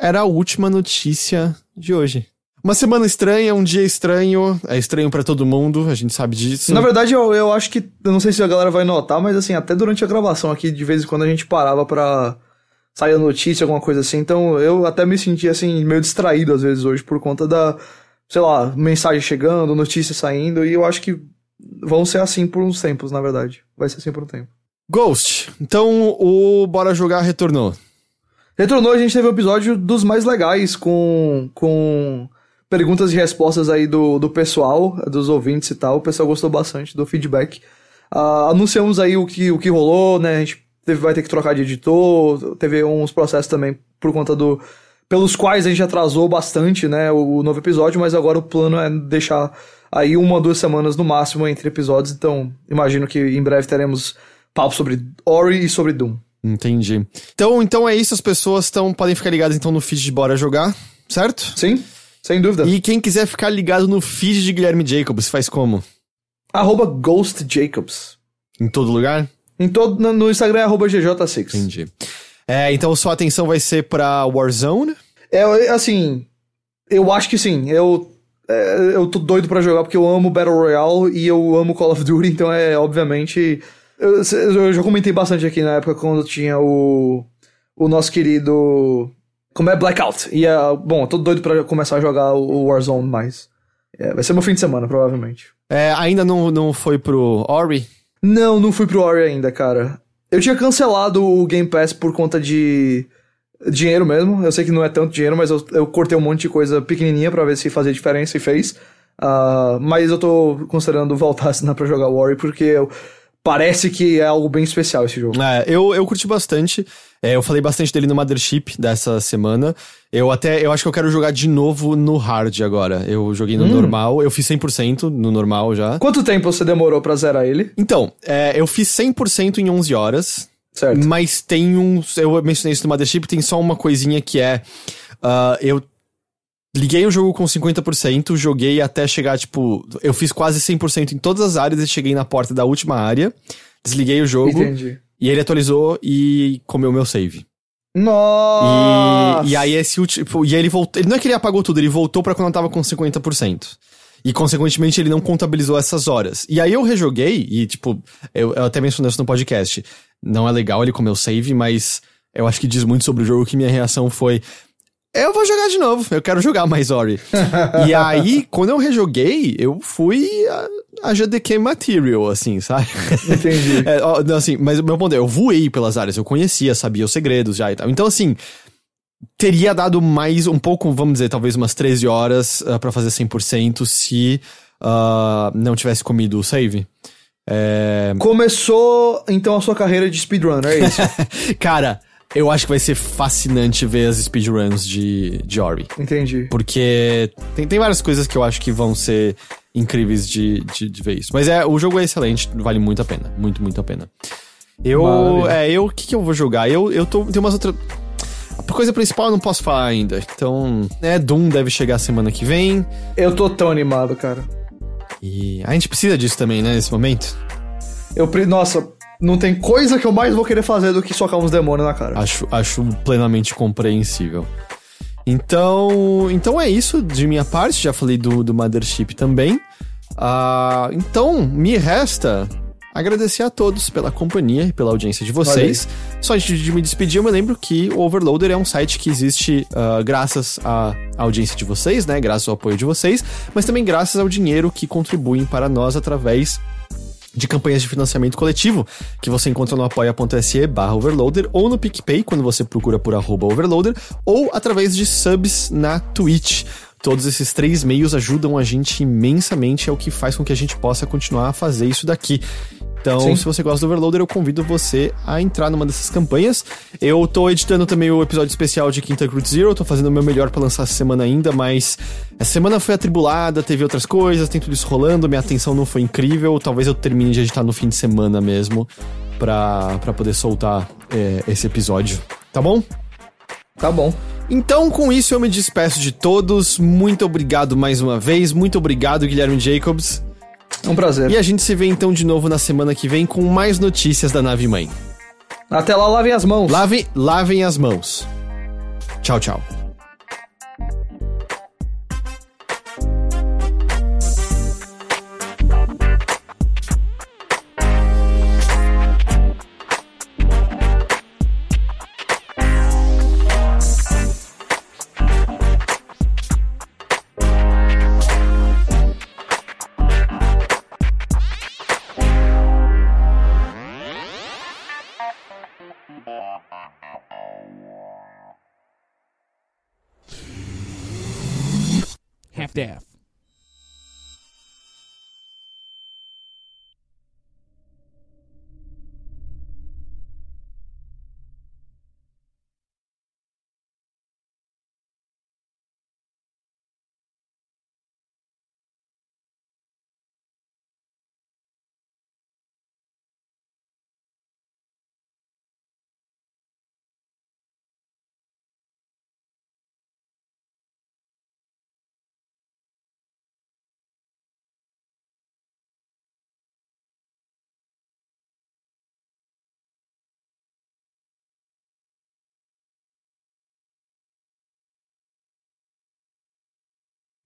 era a última notícia de hoje. Uma semana estranha, um dia estranho, é estranho para todo mundo, a gente sabe disso. Na verdade, eu, eu acho que, eu não sei se a galera vai notar, mas assim, até durante a gravação aqui, de vez em quando a gente parava pra sair a notícia, alguma coisa assim, então eu até me senti assim, meio distraído às vezes hoje por conta da sei lá, mensagem chegando, notícia saindo, e eu acho que vão ser assim por uns tempos, na verdade. Vai ser assim por um tempo. Ghost, então o Bora Jogar retornou. Retornou, a gente teve um episódio dos mais legais com, com perguntas e respostas aí do, do pessoal, dos ouvintes e tal. O pessoal gostou bastante do feedback. Uh, anunciamos aí o que, o que rolou, né? A gente teve, vai ter que trocar de editor, teve uns processos também por conta do, pelos quais a gente atrasou bastante, né, o, novo episódio, mas agora o plano é deixar aí uma, duas semanas no máximo entre episódios, então imagino que em breve teremos papo sobre Ori e sobre Doom. Entendi. Então, então é isso, as pessoas tão, podem ficar ligadas então no feed de Bora Jogar, certo? Sim, sem dúvida. E quem quiser ficar ligado no feed de Guilherme Jacobs, faz como? Arroba Ghost Jacobs. Em todo lugar? Em todo, no Instagram é arroba GJ6. Entendi. É, então sua atenção vai ser pra Warzone? É, assim, eu acho que sim. Eu, é, eu tô doido para jogar porque eu amo Battle Royale e eu amo Call of Duty, então é, obviamente... Eu, eu já comentei bastante aqui na época quando tinha o, o nosso querido... Como é Blackout. E, é, bom, eu tô doido pra começar a jogar o Warzone mais. É, vai ser meu fim de semana, provavelmente. É, ainda não, não foi pro Ori? Não, não fui pro Ori ainda, cara. Eu tinha cancelado o Game Pass por conta de dinheiro mesmo. Eu sei que não é tanto dinheiro, mas eu, eu cortei um monte de coisa pequenininha para ver se fazia diferença e fez. Uh, mas eu tô considerando voltar a assinar pra jogar War porque eu, parece que é algo bem especial esse jogo. É, eu, eu curti bastante. É, eu falei bastante dele no Mothership dessa semana. Eu até, eu acho que eu quero jogar de novo no hard agora. Eu joguei no hum. normal, eu fiz 100% no normal já. Quanto tempo você demorou pra zerar ele? Então, é, eu fiz 100% em 11 horas. Certo. Mas tem uns, eu mencionei isso no Mothership, tem só uma coisinha que é, uh, eu liguei o jogo com 50%, joguei até chegar, tipo, eu fiz quase 100% em todas as áreas e cheguei na porta da última área, desliguei o jogo. Entendi. E ele atualizou e comeu meu save. Nossa! E, e aí esse último. E aí ele voltou. Ele não é que ele apagou tudo, ele voltou para quando eu tava com 50%. E, consequentemente, ele não contabilizou essas horas. E aí eu rejoguei, e, tipo, eu, eu até mencionei isso no podcast. Não é legal ele comer o save, mas eu acho que diz muito sobre o jogo que minha reação foi. Eu vou jogar de novo, eu quero jogar mais Ori. e aí, quando eu rejoguei, eu fui a, a GDK Material, assim, sabe? Entendi. É, assim, mas o meu ponto é, eu voei pelas áreas, eu conhecia, sabia os segredos já e tal. Então, assim, teria dado mais um pouco, vamos dizer, talvez umas 13 horas uh, para fazer 100% se uh, não tivesse comido o save. É... Começou, então, a sua carreira de speedrunner, é isso? Cara, eu acho que vai ser fascinante ver as speedruns de, de Ori. Entendi. Porque tem, tem várias coisas que eu acho que vão ser incríveis de, de, de ver isso. Mas é, o jogo é excelente, vale muito a pena. Muito, muito a pena. Eu. Maravilha. É, eu. O que, que eu vou jogar? Eu, eu tô. Tem umas outras. A coisa principal eu não posso falar ainda. Então, né, Doom deve chegar semana que vem. Eu tô tão animado, cara. E a gente precisa disso também, né, nesse momento. Eu, nossa, não tem coisa que eu mais vou querer fazer do que socar uns demônios na cara. Acho, acho plenamente compreensível. Então, então é isso de minha parte. Já falei do, do Mothership também. Ah, então, me resta agradecer a todos pela companhia e pela audiência de vocês. Só antes de me despedir, eu me lembro que o Overloader é um site que existe ah, graças à audiência de vocês, né? Graças ao apoio de vocês, mas também graças ao dinheiro que contribuem para nós através de campanhas de financiamento coletivo, que você encontra no apoia.se barra overloader ou no PicPay, quando você procura por arroba overloader, ou através de subs na Twitch. Todos esses três meios ajudam a gente imensamente, é o que faz com que a gente possa continuar a fazer isso daqui. Então, Sim. se você gosta do Overloader, eu convido você a entrar numa dessas campanhas. Eu tô editando também o episódio especial de Quinta Root Zero, tô fazendo o meu melhor pra lançar essa semana ainda, mas essa semana foi atribulada, teve outras coisas, tem tudo isso rolando, minha atenção não foi incrível, talvez eu termine de editar no fim de semana mesmo, pra, pra poder soltar é, esse episódio, tá bom? Tá bom. Então, com isso, eu me despeço de todos. Muito obrigado mais uma vez. Muito obrigado, Guilherme Jacobs. É um prazer. E a gente se vê então de novo na semana que vem com mais notícias da nave mãe. Até lá, lavem as mãos. Lavem, lavem as mãos. Tchau, tchau.